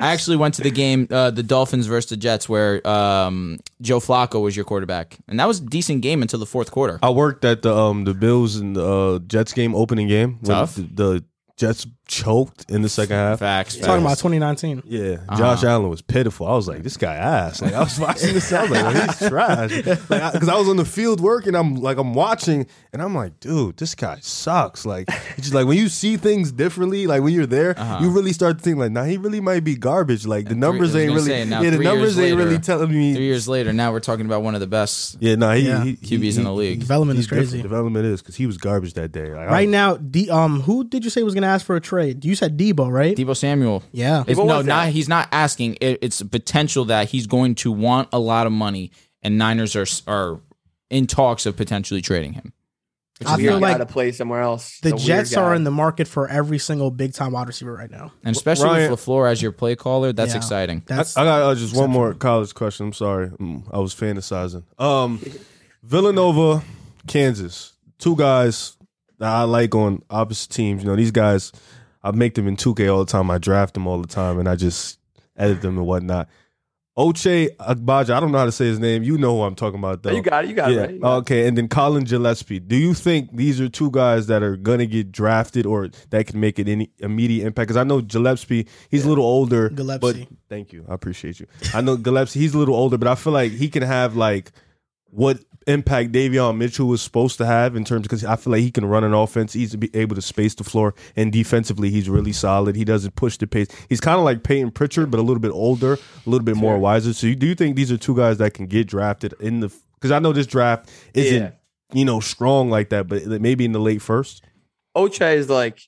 I actually went to the game, uh, the Dolphins versus the Jets, where um, Joe Flacco was your quarterback, and that was a decent game until the fourth quarter. I worked at the um the Bills and the uh, Jets game opening game. Tough. The, the Jets choked in the second half. Facts. Talking about 2019. Yeah, Josh Uh-huh. Allen was pitiful. I was like, this guy ass. Like I was watching this, I was like, well, he's trash. Like because I, was on the field working, I'm like, I'm watching, and I'm like, dude, this guy sucks. Like it's just like when you see things differently, like when you're there, Uh-huh. you really start to think like, nah, he really might be garbage. Like the numbers three- ain't really, say, now yeah, the numbers years ain't really telling me. Three years later, now we're talking about one of the best. Yeah, no, he, Yeah. he, he QBs in the league. Development is he's different. crazy. Development is because he was garbage that day. Like, I- Right now, the um, who did you say was gonna ask for a trade? Trade? You said Deebo, right? Deebo Samuel. yeah. It's- What no, was not he's not asking. It, it's potential that he's going to want a lot of money, and Niners are are in talks of potentially trading him. Which I is feel like guy to play somewhere else. The It's a weird Jets are in the market for every single big time wide receiver right now. and especially Ryan- with Lafleur as your play caller, that's Yeah. exciting. I, That's I got uh, just one more college question. I'm sorry, Mm, I was fantasizing. Um, Villanova, Kansas, two guys that I like on opposite teams. You know, these guys, I make them in 2K all the time. I draft them all the time, and I just edit them and whatnot. Ochai Agbaji, I don't know how to say his name. You know who I'm talking about, though. Oh, you got it. You got it. yeah. Right? You got. Okay. And then Collin Gillespie. Do you think these are two guys that are gonna get drafted or that can make an any immediate impact? Because I know Gillespie, he's a little older. Gillespie. But thank you. I appreciate you. I know Gillespie, he's a little older, but I feel like he can have like what impact Davion Mitchell was supposed to have in terms because I feel like he can run an offense. He's be able to space the floor, and defensively he's really solid. He doesn't push the pace. He's kind of like Payton Pritchard, but a little bit older, a little bit more wiser. So, you, do you think these are two guys that can get drafted in the? Because I know this draft isn't Yeah. you know strong like that, but maybe in the late first. Ochai is like,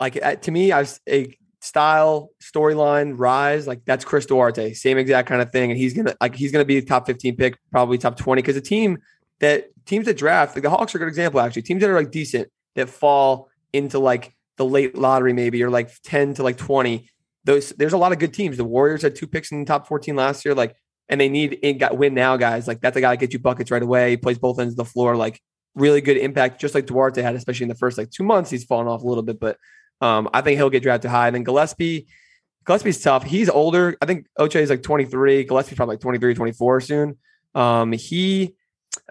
like uh, to me, I've a style storyline rise like that's Chris Duarte, same exact kind of thing, and he's gonna like he's gonna be a top fifteen pick, probably top twenty, because the team that teams that draft like the Hawks are a good example actually. Teams that are like decent that fall into like the late lottery maybe or like ten to like twenty. Those there's a lot of good teams. The Warriors had two picks in the top fourteen last year, like, and they need in got win now guys. Like that's a guy that get you buckets right away. He plays both ends of the floor, like really good impact, just like Duarte had, especially in the first like two months. He's fallen off a little bit, but um, I think he'll get drafted high. And then Gillespie, Gillespie's tough. He's older. I think Ochai is like 23. Gillespie's probably like 23, 24 soon. Um, he,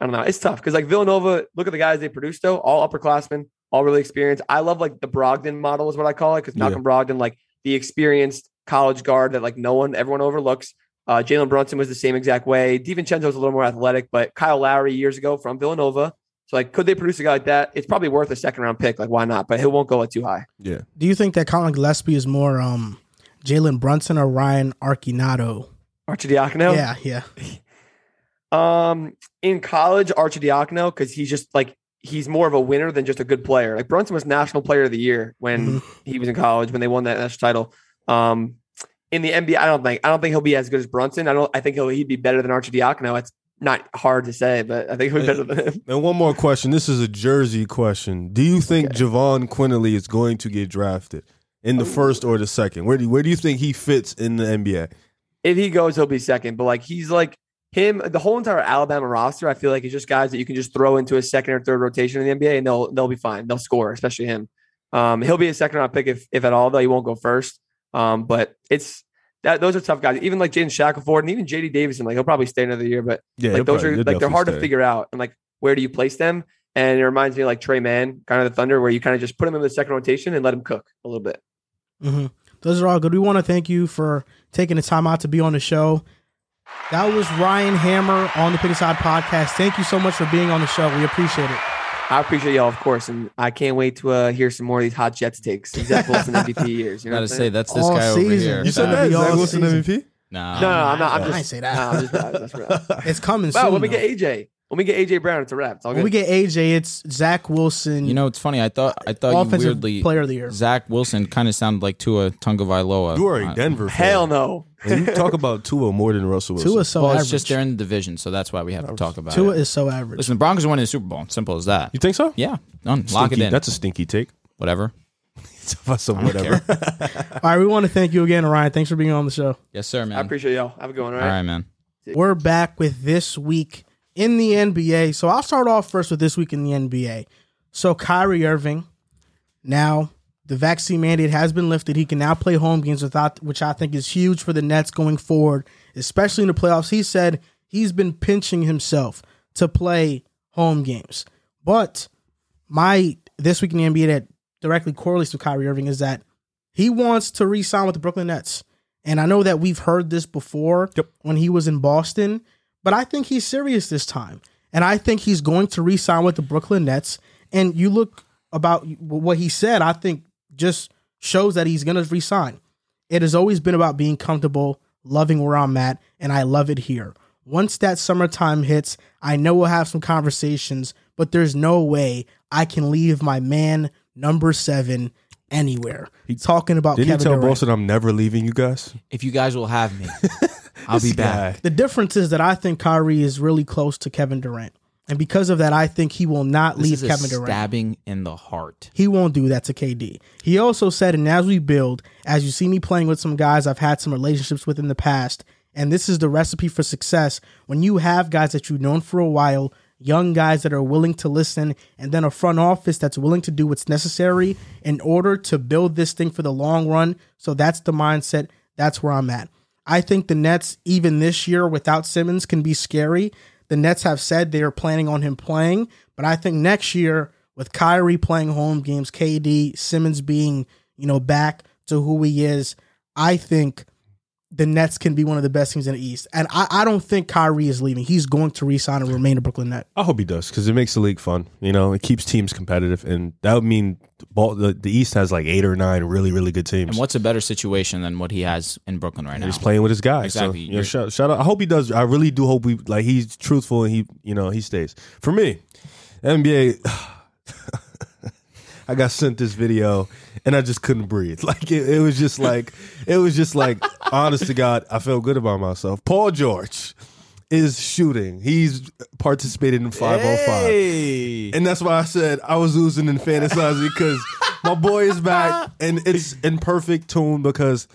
I don't know. It's tough because like Villanova, look at the guys they produced though, all upperclassmen, all really experienced. I love like the Brogdon model is what I call it because Malcolm Brogdon, like the experienced college guard that like no one, everyone overlooks. Uh, Jalen Brunson was the same exact way. DiVincenzo's a little more athletic, but Kyle Lowry years ago from Villanova. So like, could they produce a guy like that? It's probably worth a second round pick. Like, why not? But he won't go at too high. Yeah. Do you think that Collin Gillespie is more um Jalen Brunson or Ryan Archinato? Arcidiacono. Yeah, yeah. <laughs> Um, in college, Archie Arcidiacono because he's just like he's more of a winner than just a good player. Like Brunson was National Player of the Year when he was in college when they won that national title. Um, in the NBA, I don't think I don't think he'll be as good as Brunson. I don't. I think he'll he'd be better than Archie Arcidiacono. It's not hard to say, but I think he'll be better than him. And one more question. This is a Jersey question. Do you think Jahvon Quinerly is going to get drafted in the first or the second? Where do where do you think he fits in the NBA? If he goes, he'll be second. But like he's like him, the whole entire Alabama roster. I feel like it's just guys that you can just throw into a second or third rotation in the NBA, and they'll they'll be fine. They'll score, especially him. Um, he'll be a second round pick if if at all, though he won't go first. Um, but it's that those are tough guys. Even like Jaden Shackelford and even JD Davison, like he'll probably stay another year, but Yeah, like those probably- are like they're hard to figure out. And like where do you place them? And it reminds me of like Tre Mann, kind of the Thunder, where you kind of just put him in the second rotation and let him cook a little bit. hmm Those are all good. We want to thank you for taking the time out to be on the show. That was Ryan Hammer on the Pick Aside podcast. Thank you so much for being on the show. We appreciate it. I appreciate y'all, of course, and I can't wait to uh, hear some more of these hot Jets takes. Zach Wilson MVP years. You know Gotta say that's this All guy over here. You You said That'd that be Zach all Wilson season. MVP? No, No, no, I'm not. I'm I just ain't say that. <laughs> No, I'm just, that's right. It's coming Wow, soon. when we though. get AJ, when we get AJ Brown, it's a wrap. It's all when we get AJ, it's Zach Wilson. You know, it's funny. I thought I thought you offensive weirdly player of the year. Zach Wilson kind of sounded like Tua Tungavailoa. You are a Uh, Denver fan. Hell no. And you talk about Tua more than Russell Wilson. Tua is so well, average. it's just they're in the division, so that's why we have to talk about Tua it. is so average. Listen, the Broncos are winning the Super Bowl. Simple as that. you think so? Yeah, done. Lock it Stinky- in. That's a stinky take. Whatever. <laughs> So whatever. <laughs> All right, we want to thank you again, Ryan. Thanks for being on the show. Yes, sir, man. I appreciate y'all. Have a good one. All All right. right, man. We're back with this week in the NBA. So I'll start off first with this week in the NBA. So Kyrie Irving, now the vaccine mandate has been lifted. He can now play home games without, which I think is huge for the Nets going forward, especially in the playoffs. He said he's been pinching himself to play home games. But my this week in the NBA that directly correlates with Kyrie Irving is that he wants to re-sign with the Brooklyn Nets. And I know that we've heard this before Yep. when he was in Boston, but I think he's serious this time. And I think he's going to re-sign with the Brooklyn Nets. And you look about what he said, I think just shows that he's going to re-sign. It has always been about being comfortable, loving where I'm at, and I love it here. Once that summertime hits, I know we'll have some conversations, but there's no way I can leave my man number seven anywhere. He's talking about Didn't Kevin you tell Durant. Boston I'm never leaving you guys? If you guys will have me, <laughs> I'll be back. The difference is that I think Kyrie is really close to Kevin Durant. And because of that, I think he will not This leave is a Kevin Durant. stabbing in the heart. He won't do that to KD. He also said, and as we build, as you see me playing with some guys I've had some relationships with in the past, and this is the recipe for success when you have guys that you've known for a while, young guys that are willing to listen, and then a front office that's willing to do what's necessary in order to build this thing for the long run. So that's the mindset. That's where I'm at. I think the Nets, even this year without Simmons, can be scary. The Nets have said they are planning on him playing, but I think next year with Kyrie playing home games, KD, Simmons being, you know, back to who he is, I think the Nets can be one of the best teams in the East. And I, I don't think Kyrie is leaving. He's going to resign and remain a Brooklyn Net. I hope he does because it makes the league fun. You know, it keeps teams competitive, and that would mean the, ball, the, the East has like eight or nine really, really good teams. And what's a better situation than what he has in Brooklyn right now? He's playing with his guys. Exactly. So, you know, shout, shout out. I hope he does. I really do hope we like he's truthful and he, you know, he stays. For me, NBA. <sighs> I got sent this video and I just couldn't breathe. <laughs> Like it, it was just like it was just like honest to God, I felt good about myself. Paul George is shooting. He's participated in 505. Hey. And that's why I said I was losing and fantasizing because my boy is back <laughs> and it's in perfect tune because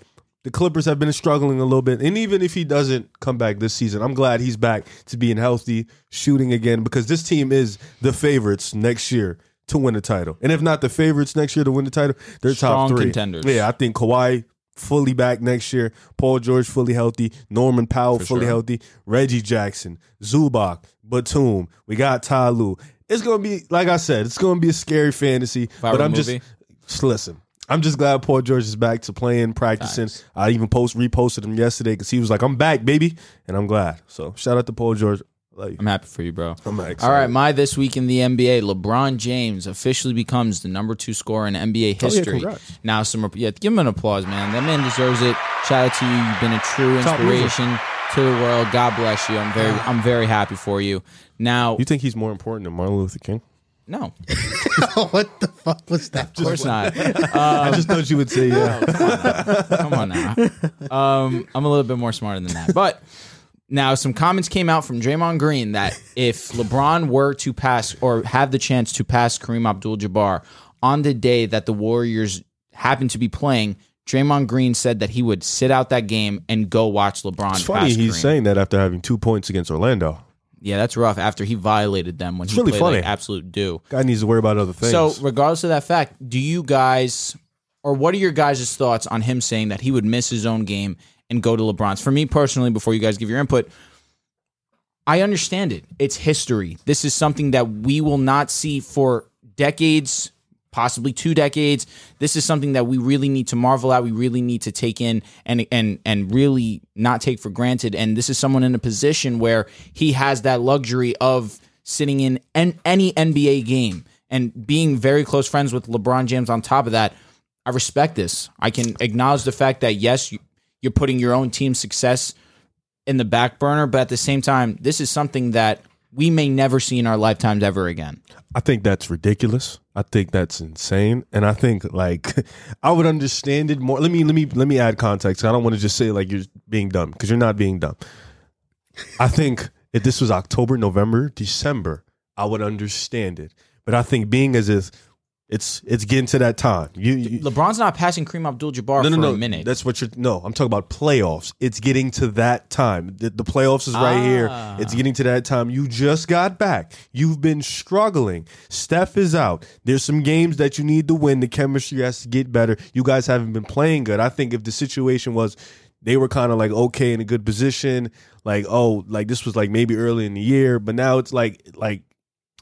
the Clippers have been struggling a little bit. And even if he doesn't come back this season, I'm glad he's back to being healthy, shooting again because this team is the favorites next year to win the title. And if not the favorites next year to win the title, they're Strong top three. contenders. Yeah, I think Kawhi fully back next year, Paul George fully healthy, Norman Powell fully sure. healthy, Reggie Jackson, Zubac, Batum. We got Ty Lue. It's gonna be like I said, it's gonna be a scary fantasy. but I'm movie? just just listen. I'm just glad Paul George is back to playing, practicing. I even post reposted him yesterday because he was like, "I'm back, baby," and I'm glad. So shout out to Paul George. Love you. I'm happy for you, bro. I'm excited. All right, my this week in the NBA, LeBron James officially becomes the number two scorer in NBA Oh, yeah, history. now, some yeah, give him an applause, man. That man deserves it. Shout out to you. You've been a true inspiration to the world. God bless you. I'm very, I'm very happy for you. Now, You think he's more important than Martin Luther King? no, <laughs> what the fuck was that? of course not. <laughs> I just thought you would say yeah. <laughs> Come on now. Um, I'm a little bit more smarter than that. But now some comments came out from Draymond Green that if LeBron were to pass or have the chance to pass Kareem Abdul-Jabbar on the day that the Warriors happen to be playing, Draymond Green said that he would sit out that game and go watch LeBron It's funny pass he's Kareem. saying that after having two points against Orlando. yeah, that's rough. After he violated them when he really played funny. like absolute do. Guy needs to worry about other things. So, regardless of that fact, do you guys, or what are your guys' thoughts on him saying that he would miss his own game and go to LeBron's? For me personally, before you guys give your input, I understand it. It's history. This is something that we will not see for decades, possibly two decades. This is something that we really need to marvel at. We really need to take in and and and really not take for granted. And this is someone in a position where he has that luxury of sitting in an, any NBA game and being very close friends with LeBron James. On top of that, I respect this. I can acknowledge the fact that yes, you're putting your own team's success in the back burner, but at the same time, this is something that we may never see in our lifetimes ever again. I think that's ridiculous. I think that's insane, and I think like <laughs> I would understand it more. Let me let me let me add context. I don't want to just say like you're being dumb because you're not being dumb. I think if this was October, November, December, I would understand it. But I think being as if it's it's getting to that time. You, you LeBron's not passing Kareem Abdul-Jabbar no, no, for no. a minute. That's what you're. No, I'm talking about playoffs. It's getting to that time. The, the playoffs is right here. Ah. It's getting to that time. You just got back. You've been struggling. Steph is out. There's some games that you need to win. The chemistry has to get better. You guys haven't been playing good. I think if the situation was they were kind of like okay in a good position, like oh, like this was like maybe early in the year, but now it's like like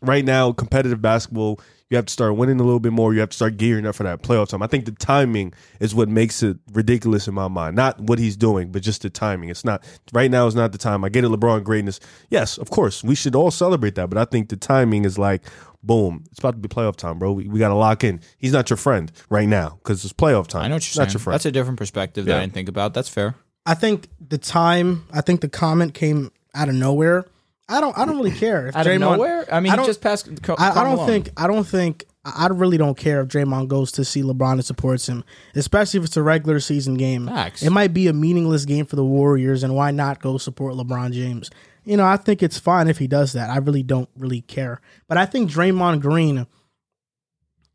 right now competitive basketball you have to start winning a little bit more you have to start gearing up for that playoff time i think the timing is what makes it ridiculous in my mind not what he's doing but just the timing it's not right now is not the time i get it lebron greatness yes of course we should all celebrate that but i think the timing is like boom it's about to be playoff time bro we, we got to lock in he's not your friend right now because it's playoff time I know what you're not saying. your friend That's a different perspective that I didn't think about. That's fair. I think the time. I think the comment came out of nowhere. I don't. I don't really care. If <laughs> Out of Draymond- nowhere? I mean, I he don't- just passed. Co- I, I don't Malone. think. I don't think. I I really don't care if Draymond goes to see LeBron and supports him, especially if it's a regular season game. Facts. It might be a meaningless game for the Warriors, and why not go support LeBron James? You know, I think it's fine if he does that. I really don't really care. But I think Draymond Green,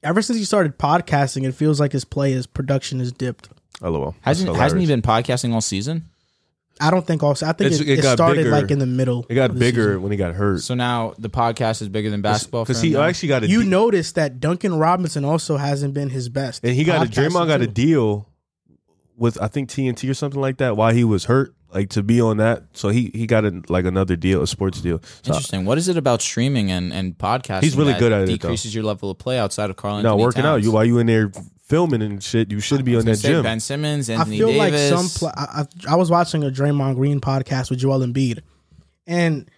ever since he started podcasting, it feels like his play, his production has dipped. LOL. Hasn't That's hasn't he been podcasting all season? I don't think also. I think It's- it, it it got started bigger. like in the middle. It got the bigger season. when he got hurt. So now the podcast is bigger than basketball. because for he now? actually got a You de- noticed that Duncan Robinson also hasn't been his best. and he got a Podcasting, Draymond got a too. deal with I think TNT or something like that while he was hurt, like to be on that. So he he got a, like another deal, a sports deal. So Interesting. What is it about streaming and, and podcasting? He's really that good at it, though. Decreases your level of play outside of Karl. no, Anthony working out, Towns? you while you in there filming and shit, you should be on that gym. Ben Simmons, I feel Davis. like some. Pl- I, I, I was watching a Draymond Green podcast with Joel Embiid, and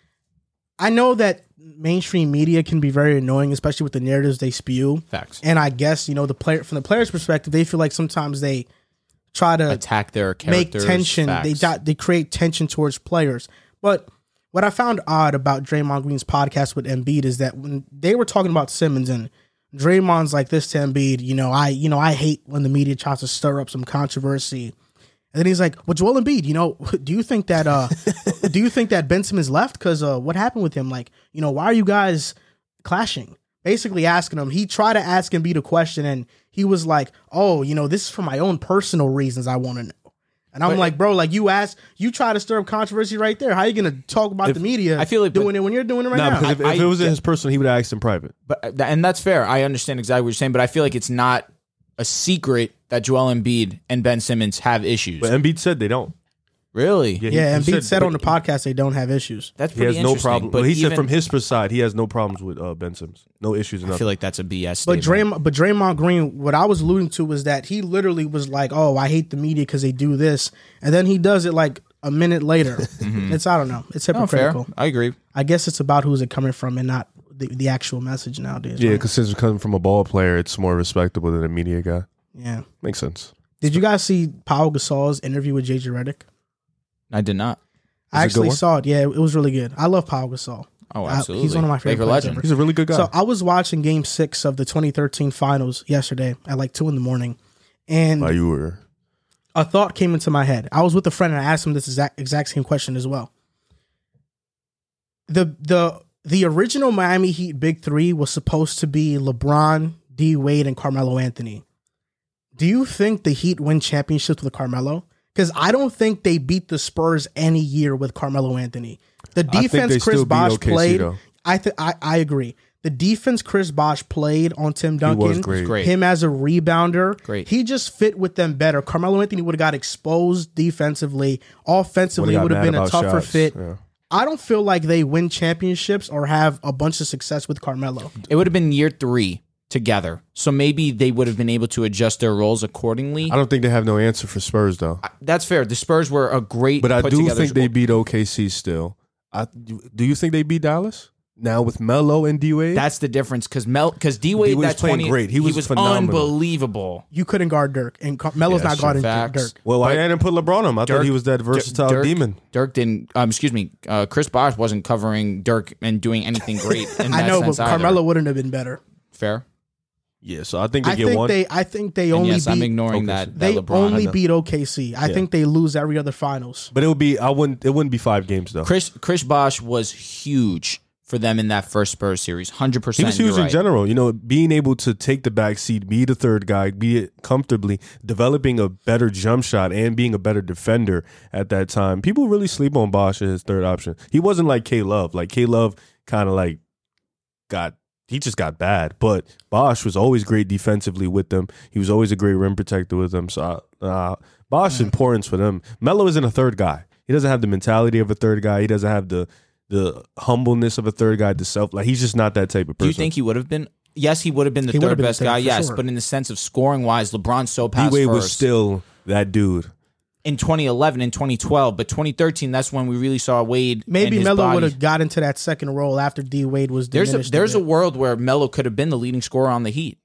I know that mainstream media can be very annoying, especially with the narratives they spew. facts And I guess you know the player from the player's perspective, they feel like sometimes they try to attack their make tension. Facts. They got they create tension towards players. But what I found odd about Draymond Green's podcast with Embiid is that when they were talking about Simmons and Draymond's like this to Embiid, you know, I you know I hate when the media tries to stir up some controversy. And then he's like, "Well, Joel Embiid, you know, <laughs> do you think that uh, <laughs> do you think that Ben Simmons left? Because uh, what happened with him? Like, you know, why are you guys clashing?" Basically asking him. He tried to ask Embiid a question, and he was like, "Oh, you know, this is for my own personal reasons. I want to know." And I'm But- like, bro, like you asked, you try to stir up controversy right there. How are you gonna talk about If- the media? I feel like- doing it when you're doing it right Nah, now. because if, I- if it was in I- his personal, he would have asked in private. But uh, and that's fair. I understand exactly what you're saying, but I feel like it's not a secret that Joel Embiid and Ben Simmons have issues. But Embiid said they don't. Really? he- yeah, and Embiid said on the podcast they don't have issues. That's He pretty has no interesting, problem. But But he said even- from his side, he has no problems with uh, Ben Simmons. No issues. I Enough. feel like that's a BS. But statement. Draymond, but Draymond Green, what I was alluding to was that he literally was like, "Oh, I hate the media because they do this," and then he does it like a minute later. <laughs> It's I don't know. It's Mm-hmm. Fair. hypocritical. I agree. I guess it's about who's it coming from and not the, the actual message nowadays. yeah, right? because since it's coming from a ball player, it's more respectable than a media guy. yeah. Makes sense. Did you guys see Paul Gasol's interview with JJ Redick? I did not. I it a good actually saw it. Yeah, it was really good. I love Paul Gasol. Oh, absolutely. he's one of my favorite Laker players legend. ever. He's a really good guy. So I was watching Game Six of the 2013 Finals yesterday at like two in the morning, and While you were a thought came into my head. I was with a friend and I asked him this exact exact same question as well. The the the original Miami Heat Big Three was supposed to be LeBron, D Wade, and Carmelo Anthony. Do you think the Heat win championships with Carmelo? Because I don't think they beat the Spurs any year with Carmelo Anthony. The defense Chris still beat Bosh OKC, played. though. I th- I I agree. The defense Chris Bosh played on Tim Duncan was great. Great. him as a rebounder. Great. He just fit with them better. Carmelo Anthony would have got exposed defensively. Offensively, Would've would have been a tougher shots. fit. Yeah. I don't feel like they win championships or have a bunch of success with Carmelo. It would have been year three together, so maybe they would have been able to adjust their roles accordingly. I don't think they have no answer for Spurs though. That's fair. The Spurs were a great, But I put do together think they beat OKC still. I do you think they beat Dallas now with Melo and D Wade? That's the difference because Mel because D Wade was playing twenty great. He was phenomenal. unbelievable. You couldn't guard Dirk, and Carmelo's Yeah, not guarding Facts. Dirk. well, I didn't put LeBron on him? I Dirk- thought he was that versatile Dirk, demon. Dirk didn't. Um, excuse me. Uh, Chris Bosh wasn't covering Dirk and doing anything great. <laughs> In I that know, but sense either. Carmelo wouldn't have been better. fair. Yeah, so I think they I get think one. they. I think they And only yes, I'm beat. ignoring that. that They LeBron. only beat OKC. I Yeah. think they lose every other finals. but it would be I wouldn't it wouldn't be five games though. Chris Chris Bosh was huge for them in that first Spurs series. Hundred He percent. was huge in general. You know, being able to take the back seat, be the third guy, be it comfortably, developing a better jump shot, and being a better defender at that time. People really sleep on Bosh as his third option. He wasn't like K Love. Like K Love kind of like got he just got bad. But Bosh was always great defensively with them. He was always a great rim protector with them. So uh, Bosh importance for them. Melo isn't a third guy. He doesn't have the mentality of a third guy. He doesn't have the the humbleness of a third guy. The self like he's just not that type of person. Do you think he would have been? Yes, he would have been the He third been best third, guy. Yes, sure. but in the sense of scoring wise, LeBron's so D past Wade was still that dude. In 2011 and 2012, but 2013 that's when we really saw Wade. Maybe and Melo would have got into that second role after D Wade was There's a there's a bit. world where Melo could have been the leading scorer on the Heat.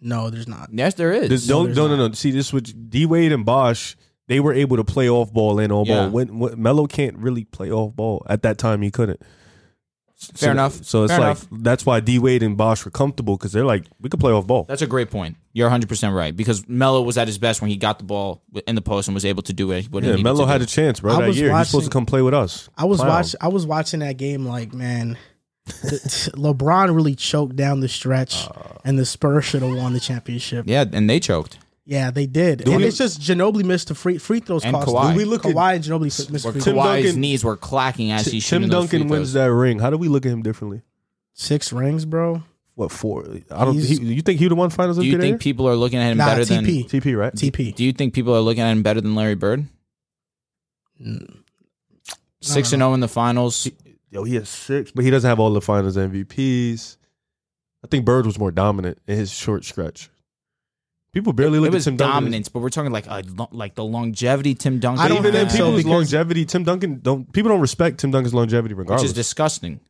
no, there's not. Yes, there is. This, don't, there's no, no, no. See, this was D Wade and Bosh. They were able to play off ball and on Yeah. ball. When, when Melo can't really play off ball at that time, he couldn't. So- Fair enough. So it's Fair like enough. that's why D Wade and Bosh were comfortable because they're like we could play off ball. That's a great point. You're 100 percent right because Melo was at his best when he got the ball in the post and was able to do it. What Yeah, Melo had do. a chance, bro. I That was year he's supposed to come play with us. I was watching. I was watching that game. Like, man, LeBron really choked down the stretch, Uh. and the Spurs should have won the championship. Yeah, and they choked. Yeah, they did. and we- it's just Ginobili missed the free free throws. And cost Kawhi. Do we look at- Kawhi and Ginobili missed Where free Tim throws. Kawhi's Duncan- knees were clacking as he T- should. Tim in those Duncan free wins throws. that ring. How do we look at him differently? Six rings, bro. What four? I don't. He's- He, you think he would have won Finals Do you think people are looking at him Nah, better than? TP. TP right? TP. Do you think people are looking at him better than Larry Bird? Mm. Six and oh zero in the finals. Yo, he has six, but he doesn't have all the Finals MVPs. I think Bird was more dominant in his short stretch. People barely look it was at Tim Duncan. dominance, but we're talking like a, like the longevity Tim Duncan. I don't Even had, in so, people's longevity, Tim Duncan don't. People don't respect Tim Duncan's longevity which regardless. is disgusting.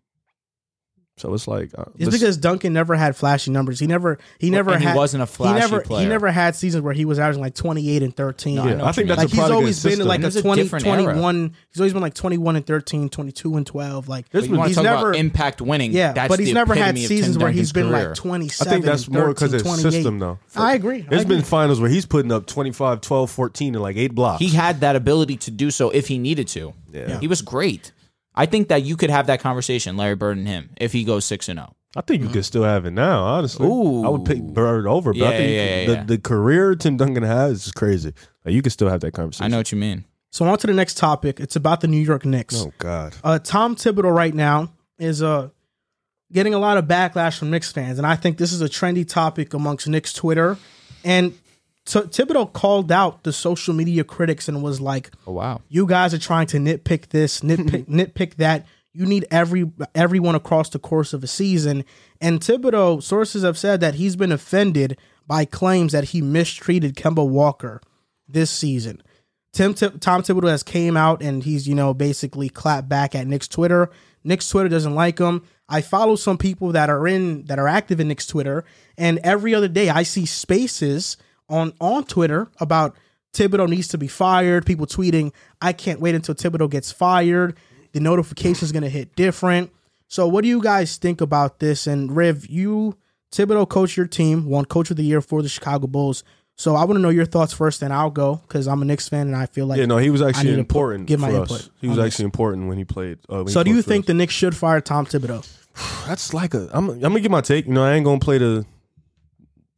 So it's like uh, It's this- because Duncan never had flashy numbers. He never. He never and he wasn't a flashy he never. player. He never had seasons where he was averaging like twenty eight and thirteen. No, I yeah, know I, think that's mean. like a he's product of always his been system. like a was a 20, different era. 21 he's always been like 21 and 13 22 and 12 like There's But you been- want to he's talk never about impact winning? yeah that's but he's the never had epitome of Tim seasons where he's Duncan's been career. like I think that's more because of 13, his system, though. I agree. I There's agree. been finals where he's putting up 25, 12, 14 in like eight blocks. He had that ability to do so if he needed to. Yeah. He was great. I think that you could have that conversation, Larry Bird and him, if he goes six and oh. zero. I think you could still have it now, honestly. Ooh. I would pick Bird over, but I Yeah, think yeah, yeah, the, yeah. the career Tim Duncan has is crazy. Like, you could still have that conversation. I know what you mean. so on to the next topic it's about the New York Knicks Oh God. uh, Tom Thibodeau right now is uh, getting a lot of backlash from Knicks fans, and I think this is a trendy topic amongst Knicks Twitter. And so Thibodeau called out the social media critics and was like, Oh wow. "You guys are trying to nitpick this, nitpick, <laughs> nitpick that. You need every everyone across the course of a season." And Thibodeau sources have said that he's been offended by claims that he mistreated Kemba Walker this season. Tim Tip, Tom Thibodeau has came out and he's you know basically clapped back at Knicks Twitter. Knicks Twitter doesn't like him. I follow some people that are in that are active in Knicks Twitter, and every other day I see spaces on on Twitter about Thibodeau needs to be fired. People tweeting, "I can't wait until Thibodeau gets fired." The notification is going to hit different. So, what do you guys think about this? And Riv, you Thibodeau coached your team, won Coach of the Year for the Chicago Bulls. So I want to know your thoughts first, and I'll go because I'm a Knicks fan and I feel like. Yeah, no, he was actually important give my for input. He was actually important when he played. Uh, when he so do you think us. the Knicks should fire Tom Thibodeau? <sighs> that's like a? I'm, I'm gonna give my take. You know, I ain't gonna play the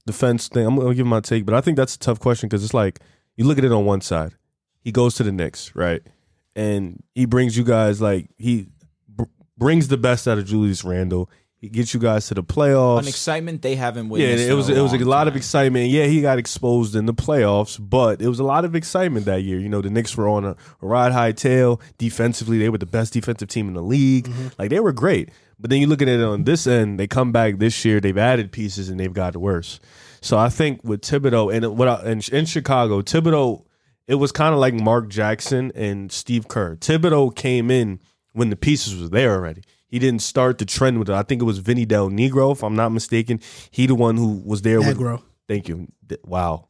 defense thing. I'm gonna give my take, but I think that's a tough question because it's like you look at it on one side. He goes to the Knicks, right, and he brings you guys like he br- brings the best out of Julius Randle. He gets you guys to the playoffs. An excitement they haven't Yeah, it was it was a lot of excitement. Yeah, he got exposed in the playoffs, but it was a lot of excitement that year. You know, the Knicks were on a, a ride high tail defensively. They were the best defensive team in the league. Mm-hmm. Like they were great. But then you look at it on this end, they come back this year. They've added pieces and they've got worse. So I think with Thibodeau and what I, in, in Chicago, Thibodeau, it was kind of like Mark Jackson and Steve Kerr. Thibodeau came in when the pieces was there already. He didn't start the trend with it. I think it was Vinny Del Negro, if I'm not mistaken. He the one who was there with. Negro. Thank you. Wow.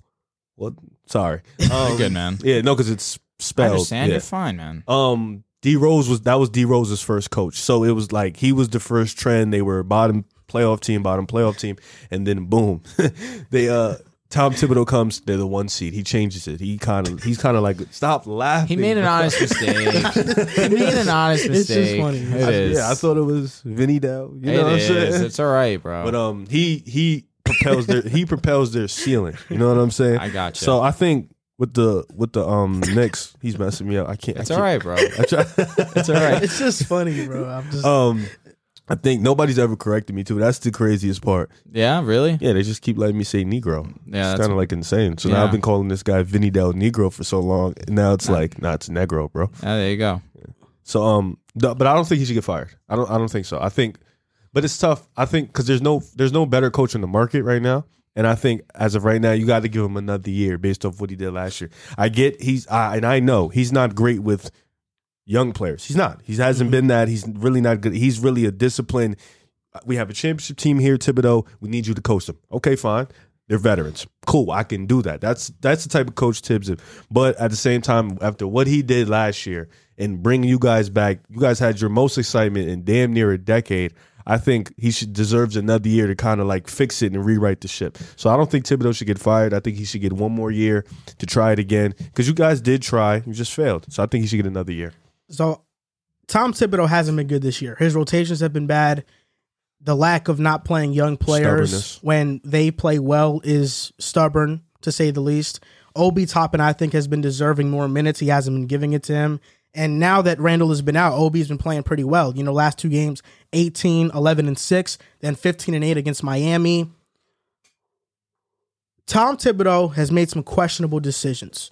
What? Sorry. <laughs> You're Um, good, man. Yeah, no, because it's spelled. I spelled. understand. yeah. You're fine, man. Um, D Rose was that was D Rose's first coach, so it was like he was the first trend. They were bottom playoff team, bottom playoff team, and then boom, <laughs> they uh. Tom Thibodeau comes, they're the one seed. He changes it. He kind of, he's kind of like, stop laughing. He made an honest <laughs> mistake. he made an honest mistake. It's just funny. It I- is. Yeah, I thought it was Vinny Dow. You It know what I'm is. saying? It's all right, bro. But um, he he propels their he propels their ceiling. You know what I'm saying? I gotcha. So I think with the with the um Knicks, he's messing me up. I can't. it's I all can't- right, bro. I try. <laughs> It's all right. It's just funny, bro. I'm just um, I think nobody's ever corrected me too. That's the craziest part. Yeah, really? Yeah, they just keep letting me say Negro. Yeah, it's kind of like insane. So now I've been calling this guy Vinny Del Negro for so long, and now it's like, nah, it's Negro, bro. Yeah, there you go. So um, th- but I don't think he should get fired. I don't. I don't think so. I think, but it's tough. I think because there's no there's no better coach in the market right now, and I think as of right now, you got to give him another year based off what he did last year. I get he's I, and I know he's not great with young players. He's not. He hasn't mm-hmm. been that. He's really not good. He's really a disciplined. Uh, we have a championship team here, Thibodeau. We need you to coach them. Okay, fine. They're veterans. Cool, I can do that. That's that's the type of coach Tibbs is. But at the same time, after what he did last year and bringing you guys back, you guys had your most excitement in damn near a decade. I think he should deserves another year to kind of like fix it and rewrite the ship. So I don't think Thibodeau should get fired. I think he should get one more year to try it again because you guys did try, you just failed. So I think he should get another year. So Tom Thibodeau hasn't been good this year. His rotations have been bad. The lack of not playing young players when they play well is stubborn, to say the least. Obi Toppin, I think, has been deserving more minutes. He hasn't been giving it to him. And now that Randle has been out, Obi's been playing pretty well. You know, last two games, 18, 11, and 6, then 15 and 8 against Miami. Tom Thibodeau has made some questionable decisions.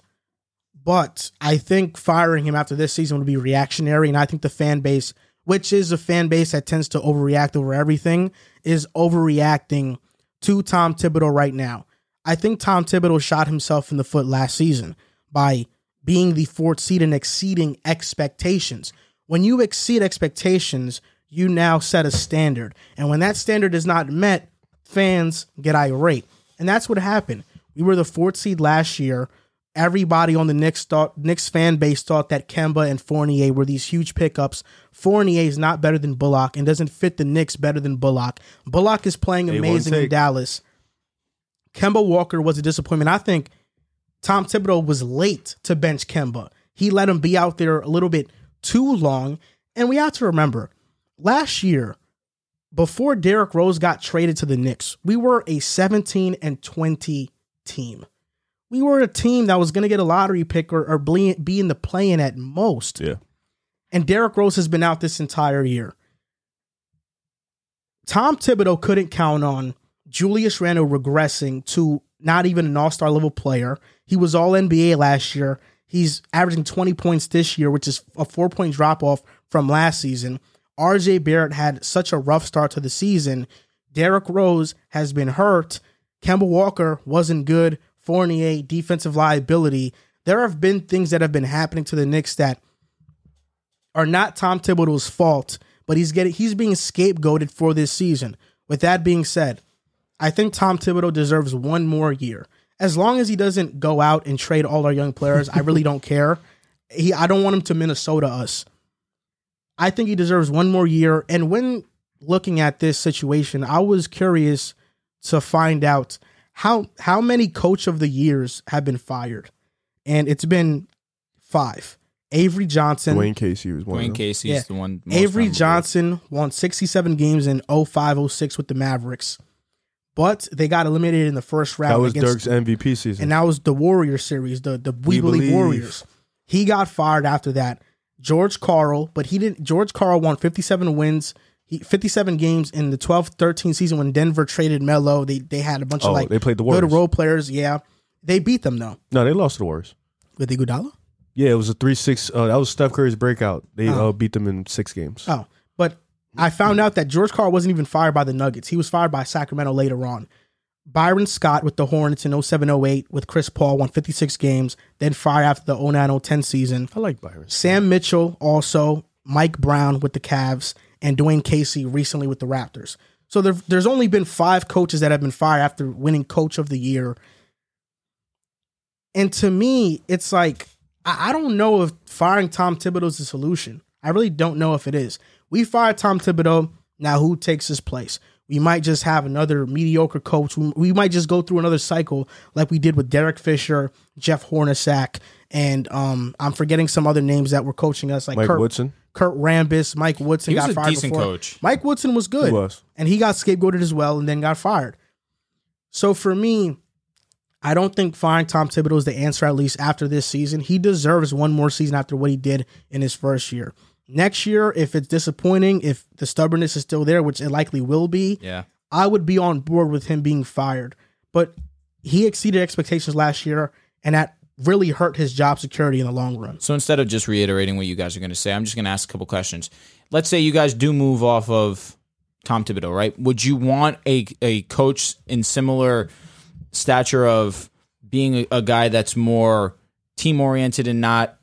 But I think firing him after this season would be reactionary. And I think the fan base, which is a fan base that tends to overreact over everything, is overreacting to Tom Thibodeau right now. I think Tom Thibodeau shot himself in the foot last season by being the fourth seed and exceeding expectations. When you exceed expectations, you now set a standard. And when that standard is not met, fans get irate. And that's what happened. We were the fourth seed last year. Everybody on the Knicks thought Knicks fan base thought that Kemba and Fournier were these huge pickups. Fournier is not better than Bullock and doesn't fit the Knicks better than Bullock. Bullock is playing amazing in. Dallas. Kemba Walker was a disappointment. I think Tom Thibodeau was late to bench Kemba. He let him be out there a little bit too long. And we have to remember, last year, before Derrick Rose got traded to the Knicks, we were a 17 and 20 team. We were a team that was going to get a lottery pick or, or be in the play-in at most. Yeah. And Derrick Rose has been out this entire year. Tom Thibodeau couldn't count on Julius Randle regressing to not even an all star level player. He was all NBA last year. He's averaging 20 points this year, which is a four point drop off from last season. RJ Barrett had such a rough start to the season. Derrick Rose has been hurt. Kemba Walker wasn't good. Fournier, defensive liability. There have been things that have been happening to the Knicks that are not Tom Thibodeau's fault, but he's getting he's being scapegoated for this season. With that being said, I think Tom Thibodeau deserves one more year. As long as he doesn't go out and trade all our young players, I really don't care. He I don't want him to Minnesota us. I think he deserves one more year. And when looking at this situation, I was curious to find out how how many coach of the years have been fired. And it's been five. Avery Johnson, Dwane Casey was one. Dwane of them. Casey's Yeah. the one. most Avery memorable. Johnson won 67 games in 05 06 with the Mavericks. But they got eliminated in the first round That was against Dirk's MVP season. and that was the Warrior series, the the We, We Believe, Believe. Warriors. He got fired after that. George Karl, but he didn't George Karl won 57 wins. He 57 games in the 12-13 season when Denver traded Melo. They they had a bunch oh, of like they played the good Warriors. role players. Yeah. They beat them though. no, they lost to the Warriors. With Iguodala? Yeah, it was a three six. Uh, that was Steph Curry's breakout. They Oh. uh, beat them in six games. Oh, but I mm-hmm. found out that George Karl wasn't even fired by the Nuggets. He was fired by Sacramento later on. Byron Scott with the Hornets in 0708 with Chris Paul won 56 games, then fired after the 09-010 season. I like Byron. Sam Mitchell also, Mike Brown with the Cavs, and Dwane Casey recently with the Raptors. So there, there's only been five coaches that have been fired after winning Coach of the Year. And to me, it's like I, I don't know if firing Tom Thibodeau is the solution. I really don't know if it is. We fired Tom Thibodeau. Now who takes his place? We might just have another mediocre coach. We, we might just go through another cycle like we did with Derek Fisher, Jeff Hornacek, and um, I'm forgetting some other names that were coaching us, like Mike Kurt, Woodson. Kurt Rambis, Mike Woodson He was got a fired decent before. coach. Mike Woodson was good, He was. and he got scapegoated as well, and then got fired. So for me, I don't think firing Tom Thibodeau is the answer. At least after this season, he deserves one more season after what he did in his first year. Next year, if it's disappointing, if the stubbornness is still there, which it likely will be, Yeah. I would be on board with him being fired. But he exceeded expectations last year, and that really hurt his job security in the long run. So instead of just reiterating what you guys are going to say, I'm just going to ask a couple questions. Let's say you guys do move off of Tom Thibodeau, right? Would you want a a coach in similar stature of being a, a guy that's more team oriented and not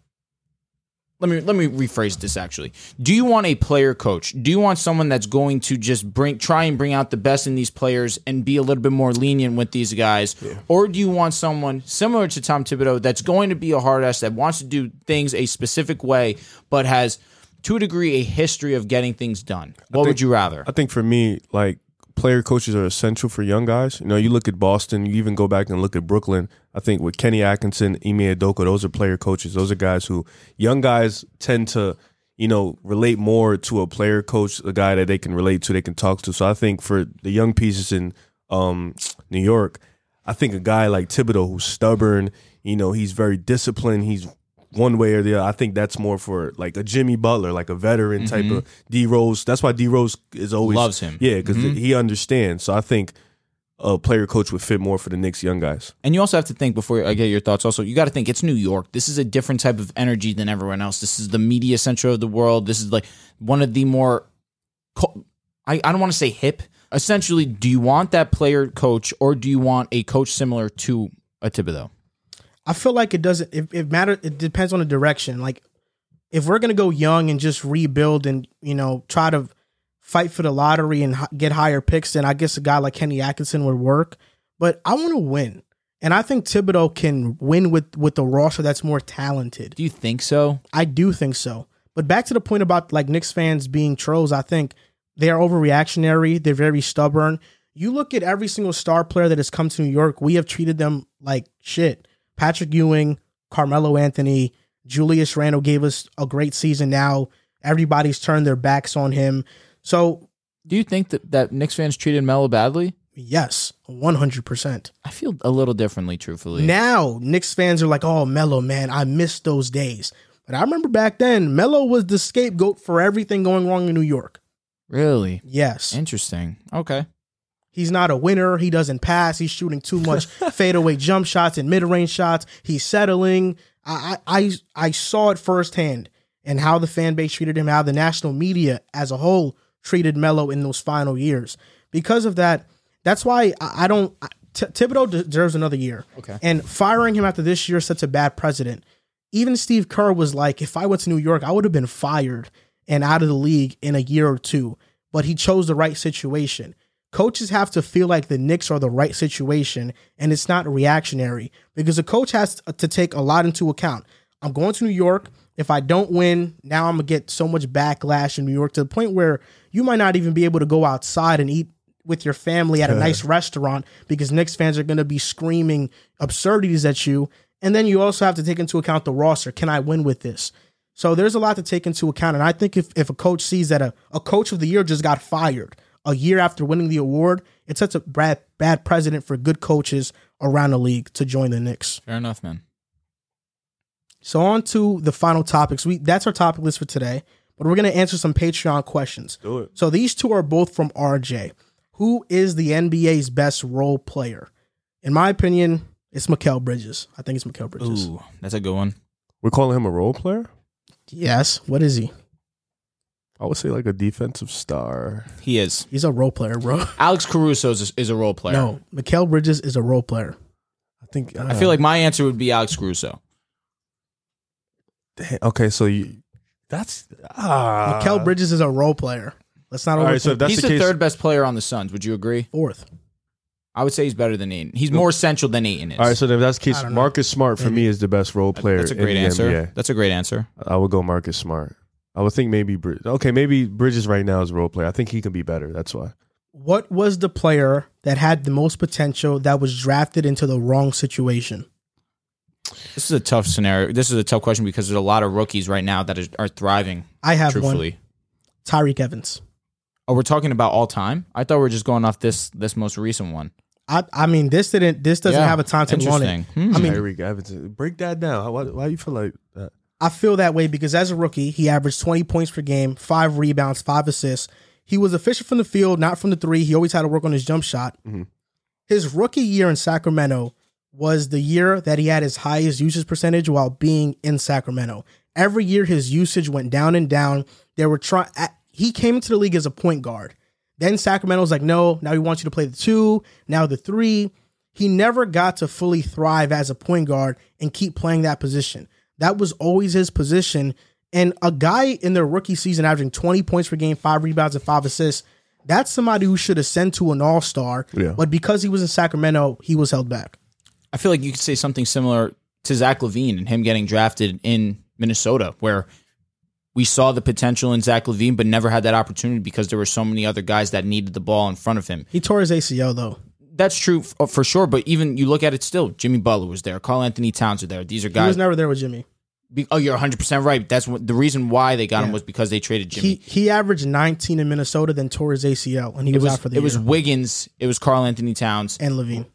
let me let me rephrase this actually. Do you want a player coach? Do you want someone that's going to just bring try and bring out the best in these players and be a little bit more lenient with these guys? Or do you want someone similar to Tom Thibodeau that's going to be a hard ass that wants to do things a specific way but has to a degree a history of getting things done? What would you rather? I think for me, like player coaches are essential for young guys. You know, you look at Boston, you even go back and look at Brooklyn. I think with Kenny Atkinson, Ime Udoka, those are player coaches. Those are guys who young guys tend to, you know, relate more to a player coach, a guy that they can relate to, they can talk to. So I think for the young pieces in um, New York, I think a guy like Thibodeau who's stubborn, you know, he's very disciplined, he's one way or the other. I think that's more for like a Jimmy Butler, like a veteran type mm-hmm. of D Rose. That's why D Rose is always Loves him. Yeah, because mm-hmm. he understands. So I think a player coach would fit more for the Knicks young guys. And you also have to think before I get your thoughts. Also, you got to think it's New York. This is a different type of energy than everyone else. This is the media center of the world. This is like one of the more, co- I, I don't want to say hip. Essentially, do you want that player coach or do you want a coach similar to a Thibodeau? I feel like it doesn't. It, it matter. It depends on the direction. Like if we're gonna go young and just rebuild and you know try to fight for the lottery and h- get higher picks, then I guess a guy like Kenny Atkinson would work. But I want to win, and I think Thibodeau can win with with the roster that's more talented. Do you think so? I do think so. But back to the point about like Knicks fans being trolls, I think they are overreactionary. They're very stubborn. You look at every single star player that has come to New York, we have treated them like shit. Patrick Ewing, Carmelo Anthony, Julius Randle gave us a great season. Now everybody's turned their backs on him. So Do you think that, that Knicks fans treated Melo badly? yes, one hundred percent. I feel a little differently, truthfully. Now Knicks fans are like, "Oh, Melo, man, I miss those days." But I remember back then, Melo was the scapegoat for everything going wrong in New York. really? Yes. Interesting. Okay. He's not a winner. He doesn't pass. He's shooting too much <laughs> fadeaway jump shots and mid range shots. He's settling. I, I I saw it firsthand and how the fan base treated him, how the national media as a whole treated Melo in those final years. Because of that, that's why I, I don't. T- Thibodeau deserves another year. Okay. And firing him after this year sets a bad precedent. Even Steve Kerr was like, if I went to New York, I would have been fired and out of the league in a year or two. But he chose the right situation. Coaches have to feel like the Knicks are the right situation and it's not reactionary because a coach has to take a lot into account. I'm going to New York. If I don't win, now I'm going to get so much backlash in New York to the point where you might not even be able to go outside and eat with your family at a nice restaurant because Knicks fans are going to be screaming absurdities at you. And then you also have to take into account the roster. Can I win with this? So there's a lot to take into account. And I think if, if a coach sees that a, a coach of the year just got fired a year after winning the award, it sets a bad, bad precedent for good coaches around the league to join the Knicks. Fair enough, man. So on to the final topics. We that's our topic list for today. But we're gonna answer some Patreon questions. Do it. So these two are both from RJ. Who is the NBA's best role player? In my opinion, it's Mikal Bridges. I think it's Mikal Bridges. Ooh, that's a good one. We're calling him a role player. Yes. What is he? I would say like a defensive star. He is. He's a role player, bro. <laughs> Alex Caruso is a, is a role player. No, Mikal Bridges is a role player. I think. I feel like my answer would be Alex Caruso. Damn, okay, so you that's ah. Mikal Bridges is a role player. Let's not All overthink. so that's He's the the, case. third best player on the Suns. Would you agree? fourth. I would say he's better than Ayton. He's more essential than Ayton is. all right, so if that's the I case. Marcus Smart for me is the best role player. That's a in great the answer. NBA. That's a great answer. I would go Marcus Smart. I would think maybe Brid- okay, maybe Bridges right now is a role player. I think he can be better. That's why. What was the player that had the most potential that was drafted into the wrong situation? This is a tough scenario. This is a tough question because there's a lot of rookies right now that is, are thriving. I have truthfully. one. Tyreke Evans. Oh, we're talking about all time. I thought we were just going off this this most recent one. I I mean this didn't this doesn't Yeah, have a timetable on it. Hmm. I mean- Tyreke Evans. Break that down. How- Why, why you feel like that? I feel that way because as a rookie, he averaged 20 points per game, five rebounds, five assists. He was efficient from the field, not from the three. He always had to work on his jump shot. Mm-hmm. His rookie year in Sacramento was the year that he had his highest usage percentage while being in Sacramento. Every year, his usage went down and down. They were trying. He came into the league as a point guard. Then Sacramento's like, no, now we want you to play the two, now the three. He never got to fully thrive as a point guard and keep playing that position. That was always his position And a guy in their rookie season averaging 20 points per game, five rebounds, and five assists, that's somebody who should ascend to an all star. Yeah. But because he was in Sacramento, he was held back. I feel like you could say something similar to Zach LaVine and him getting drafted in Minnesota, where we saw the potential in Zach LaVine, but never had that opportunity because there were so many other guys that needed the ball in front of him. He tore his ACL, though. That's true f- uh, for sure, but even you look at it still, Jimmy Butler was there, Karl-Anthony Towns were there. These are guys. He was never there with Jimmy. be- oh, you're 100 percent right. That's what the reason why they got him was because they traded Jimmy. He he averaged 19 in Minnesota, then tore his ACL, and he was, was out for the it was. Wiggins, it was Karl-Anthony Towns, and LaVine.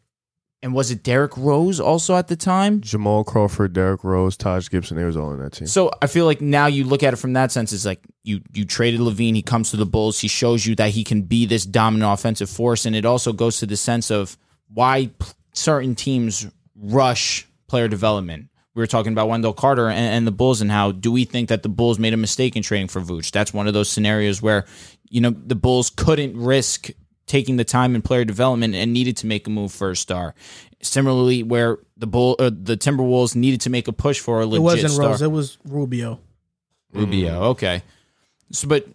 And was it Derrick Rose also at the time? Jamal Crawford, Derrick Rose, Taj Gibson, they was all in that team. So I feel like now you look at it from that sense. It's like you you traded LaVine. He comes to the Bulls. He shows you that he can be this dominant offensive force, and it also goes to the sense of why p- certain teams rush player development. We were talking about Wendell Carter and, and the Bulls, and how do we think that the Bulls made a mistake in trading for Vooch? That's one of those scenarios where you know the Bulls couldn't risk taking the time in player development and needed to make a move for a star. Similarly, where the Bull uh, the Timberwolves needed to make a push for a legit It wasn't star. Rose. It was Rubio. Rubio. Okay. So, but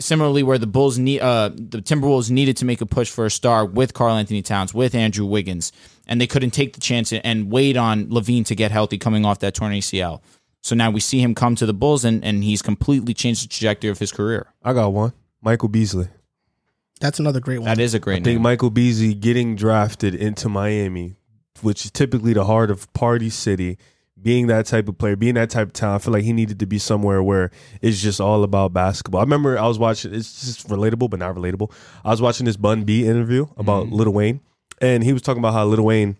similarly, where the Bulls need, uh, the Timberwolves needed to make a push for a star with Karl-Anthony Towns, with Andrew Wiggins, and they couldn't take the chance and wait on LaVine to get healthy coming off that torn ACL. So now we see him come to the Bulls, and, and he's completely changed the trajectory of his career. I got one. Michael Beasley. That's another great one. That is a great I think. Michael Beasley getting drafted into Miami, which is typically the heart of Party City, being that type of player, being that type of talent, I feel like he needed to be somewhere where it's just all about basketball. I remember I was watching, it's just relatable, but not relatable. I was watching this Bun B interview about Mm-hmm. Lil Wayne, and he was talking about how Lil Wayne,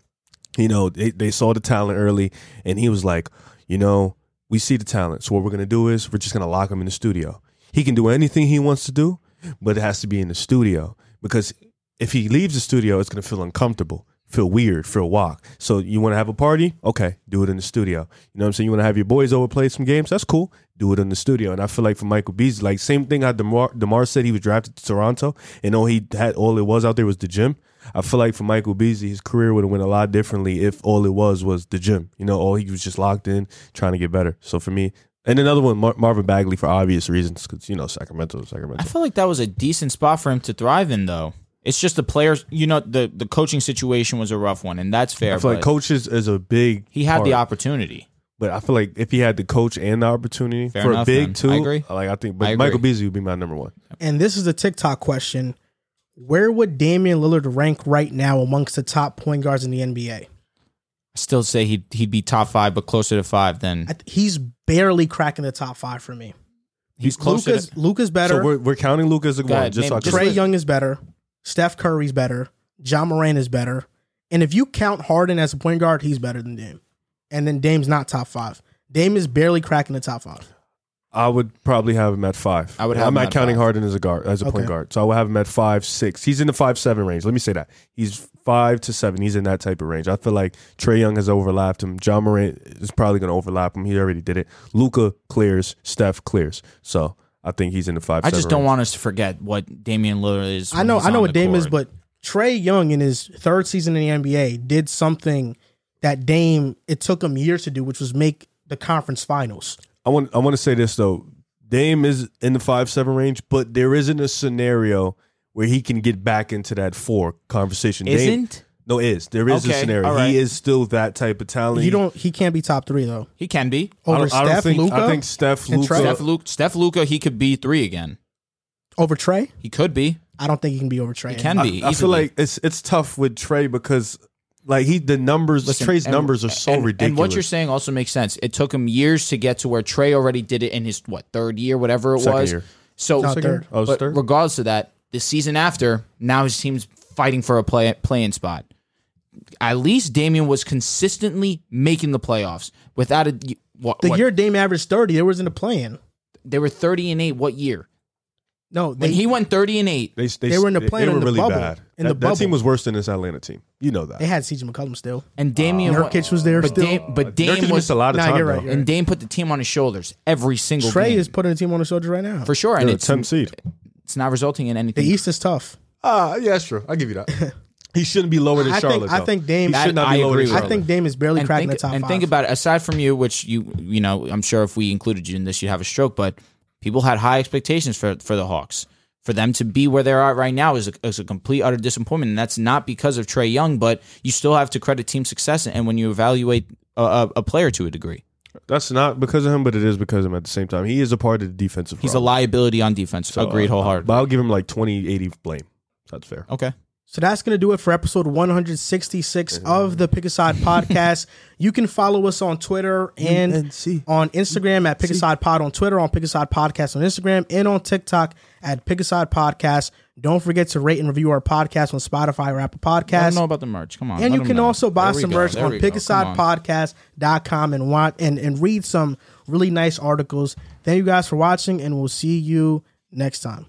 you know, they, they saw the talent early, and he was like, you know, we see the talent. So what we're going to do is we're just going to lock him in the studio. He can do anything he wants to do, but it has to be in the studio because if he leaves the studio, it's going to feel uncomfortable, feel weird, feel walk. So you want to have a party? Okay, do it in the studio. You know what I'm saying? You want to have your boys over play some games? That's cool. Do it in the studio. And I feel like for Michael Beasley, like same thing how DeMar, DeMar said he was drafted to Toronto and all he had, all it was out there was the gym. I feel like for Michael Beasley, his career would have went a lot differently if all it was was the gym. You know, all he was just locked in, trying to get better. So for me, and another one, Mar- Marvin Bagley for obvious reasons, because you know Sacramento, Sacramento. I feel like that was a decent spot for him to thrive in, though. It's just the players, you know, the, the coaching situation was a rough one, and that's fair. I feel like coaches is a big. he had the opportunity. But I feel like if he had the coach and the opportunity Fair for enough, a big man. two, I agree. Like I think, but I agree. Michael Beasley would be my number one. And this is a TikTok question. Where would Damian Lillard rank right now amongst the top point guards in the NBA? I still say he'd he'd be top five, but closer to five than I th- he's barely cracking the top five for me. he's closer. Luka's, to, Luka's better. So we're, we're counting Luka as a Go one, ahead, just so name- I can just Trae list- Young is better. Steph Curry's better. Ja Moran is better. And if you count Harden as a point guard, he's better than Dame. And then Dame's not top five. Dame is barely cracking the top five. I would probably have him at five. I would have I'm him not at counting five. Harden as a guard, as a point guard. So I would have him at five, six. He's in the five, seven range. Let me say that he's five to seven. He's in that type of range. I feel like Trae Young has overlapped him. Ja Morant is probably going to overlap him. He already did it. Luka clears. Steph clears. So I think he's in the five. I just don't range. want us to forget what Damian Lillard is. I know I know what the Dame is, but Trae Young in his third season in the NBA did something that Dame it took him years to do, which was make the conference finals. I want I want to say this though. Dame is in the five seven range, but there isn't a scenario where he can get back into that four conversation. Dame- isn't no, is there is Okay, a scenario. all right. He is still that type of talent. You don't he can't be top three though. he can be I Over don't, I don't Steph, think, Luka, I think Steph, and Luka. Trae? Steph Luke Steph Luka? He could be three again. over Trae? He could be. I don't think he can be over Trae. He can I, be. I feel easily. like it's it's tough with Trae because like he the numbers Listen, Trae's and- numbers are so and, ridiculous. And what you're saying also makes sense. It took him years to get to where Trae already did it in his what third year, whatever it Second was. year. So, No, third. Oh, it's but third? regardless of that, the season after, now his team's fighting for a play playing spot. At least Damian was consistently making the playoffs without a what, The what- year Dame averaged thirty, there wasn't a plan. they were 30 and 8 what year? No, When he went 30 and 8, they, they, they were in the they- play they in were the really bubble. bad. In the that, that team was worse than this Atlanta team. You know that. they had CJ McCollum still. and Damian Nurkic was there but still. Dame, but uh, Nurkic Dame missed was a lot of Nah, time. you're right, you're and Dame put the team on his shoulders every single Trae game is putting the team on his shoulders right now. for sure, and They're a it's 10 seed. It's not resulting in anything. the. East is tough. Ah, yeah, that's true. I'll give you that. <laughs> He shouldn't be lower than I Charlotte. think I though. think Dame. he should not I be lower agree than with I think Dame is barely and cracking think, the top and five. think about it. Aside from you, which you you know, I'm sure if we included you in this, you'd have a stroke. But people had high expectations for for the Hawks. For them to be where they're at right now is a, is a complete utter disappointment, and that's not because of Trae Young, but you still have to credit team success. And when you evaluate a, a, a player to a degree, That's not because of him, but it is because of him at the same time. He is a part of the defensive. he's a liability on defense. So, Agreed uh, wholeheartedly. But I'll give him like 20, 80 blame. That's fair. okay. So that's going to do it for episode 166 of the Pick Aside <laughs> podcast. You can follow us on Twitter and UNC. on Instagram at Pick Aside Pod on Twitter, on Pick Aside Podcast on Instagram, and on TikTok at Pick Aside Podcast. Don't forget to rate and review our podcast on Spotify or Apple I don't Podcasts. know about the merch. Come on. And you can know. also buy some go. merch There on we go. Come on. pickasidepodcast.com and watch and, and read some really nice articles. Thank you guys for watching, and we'll see you next time.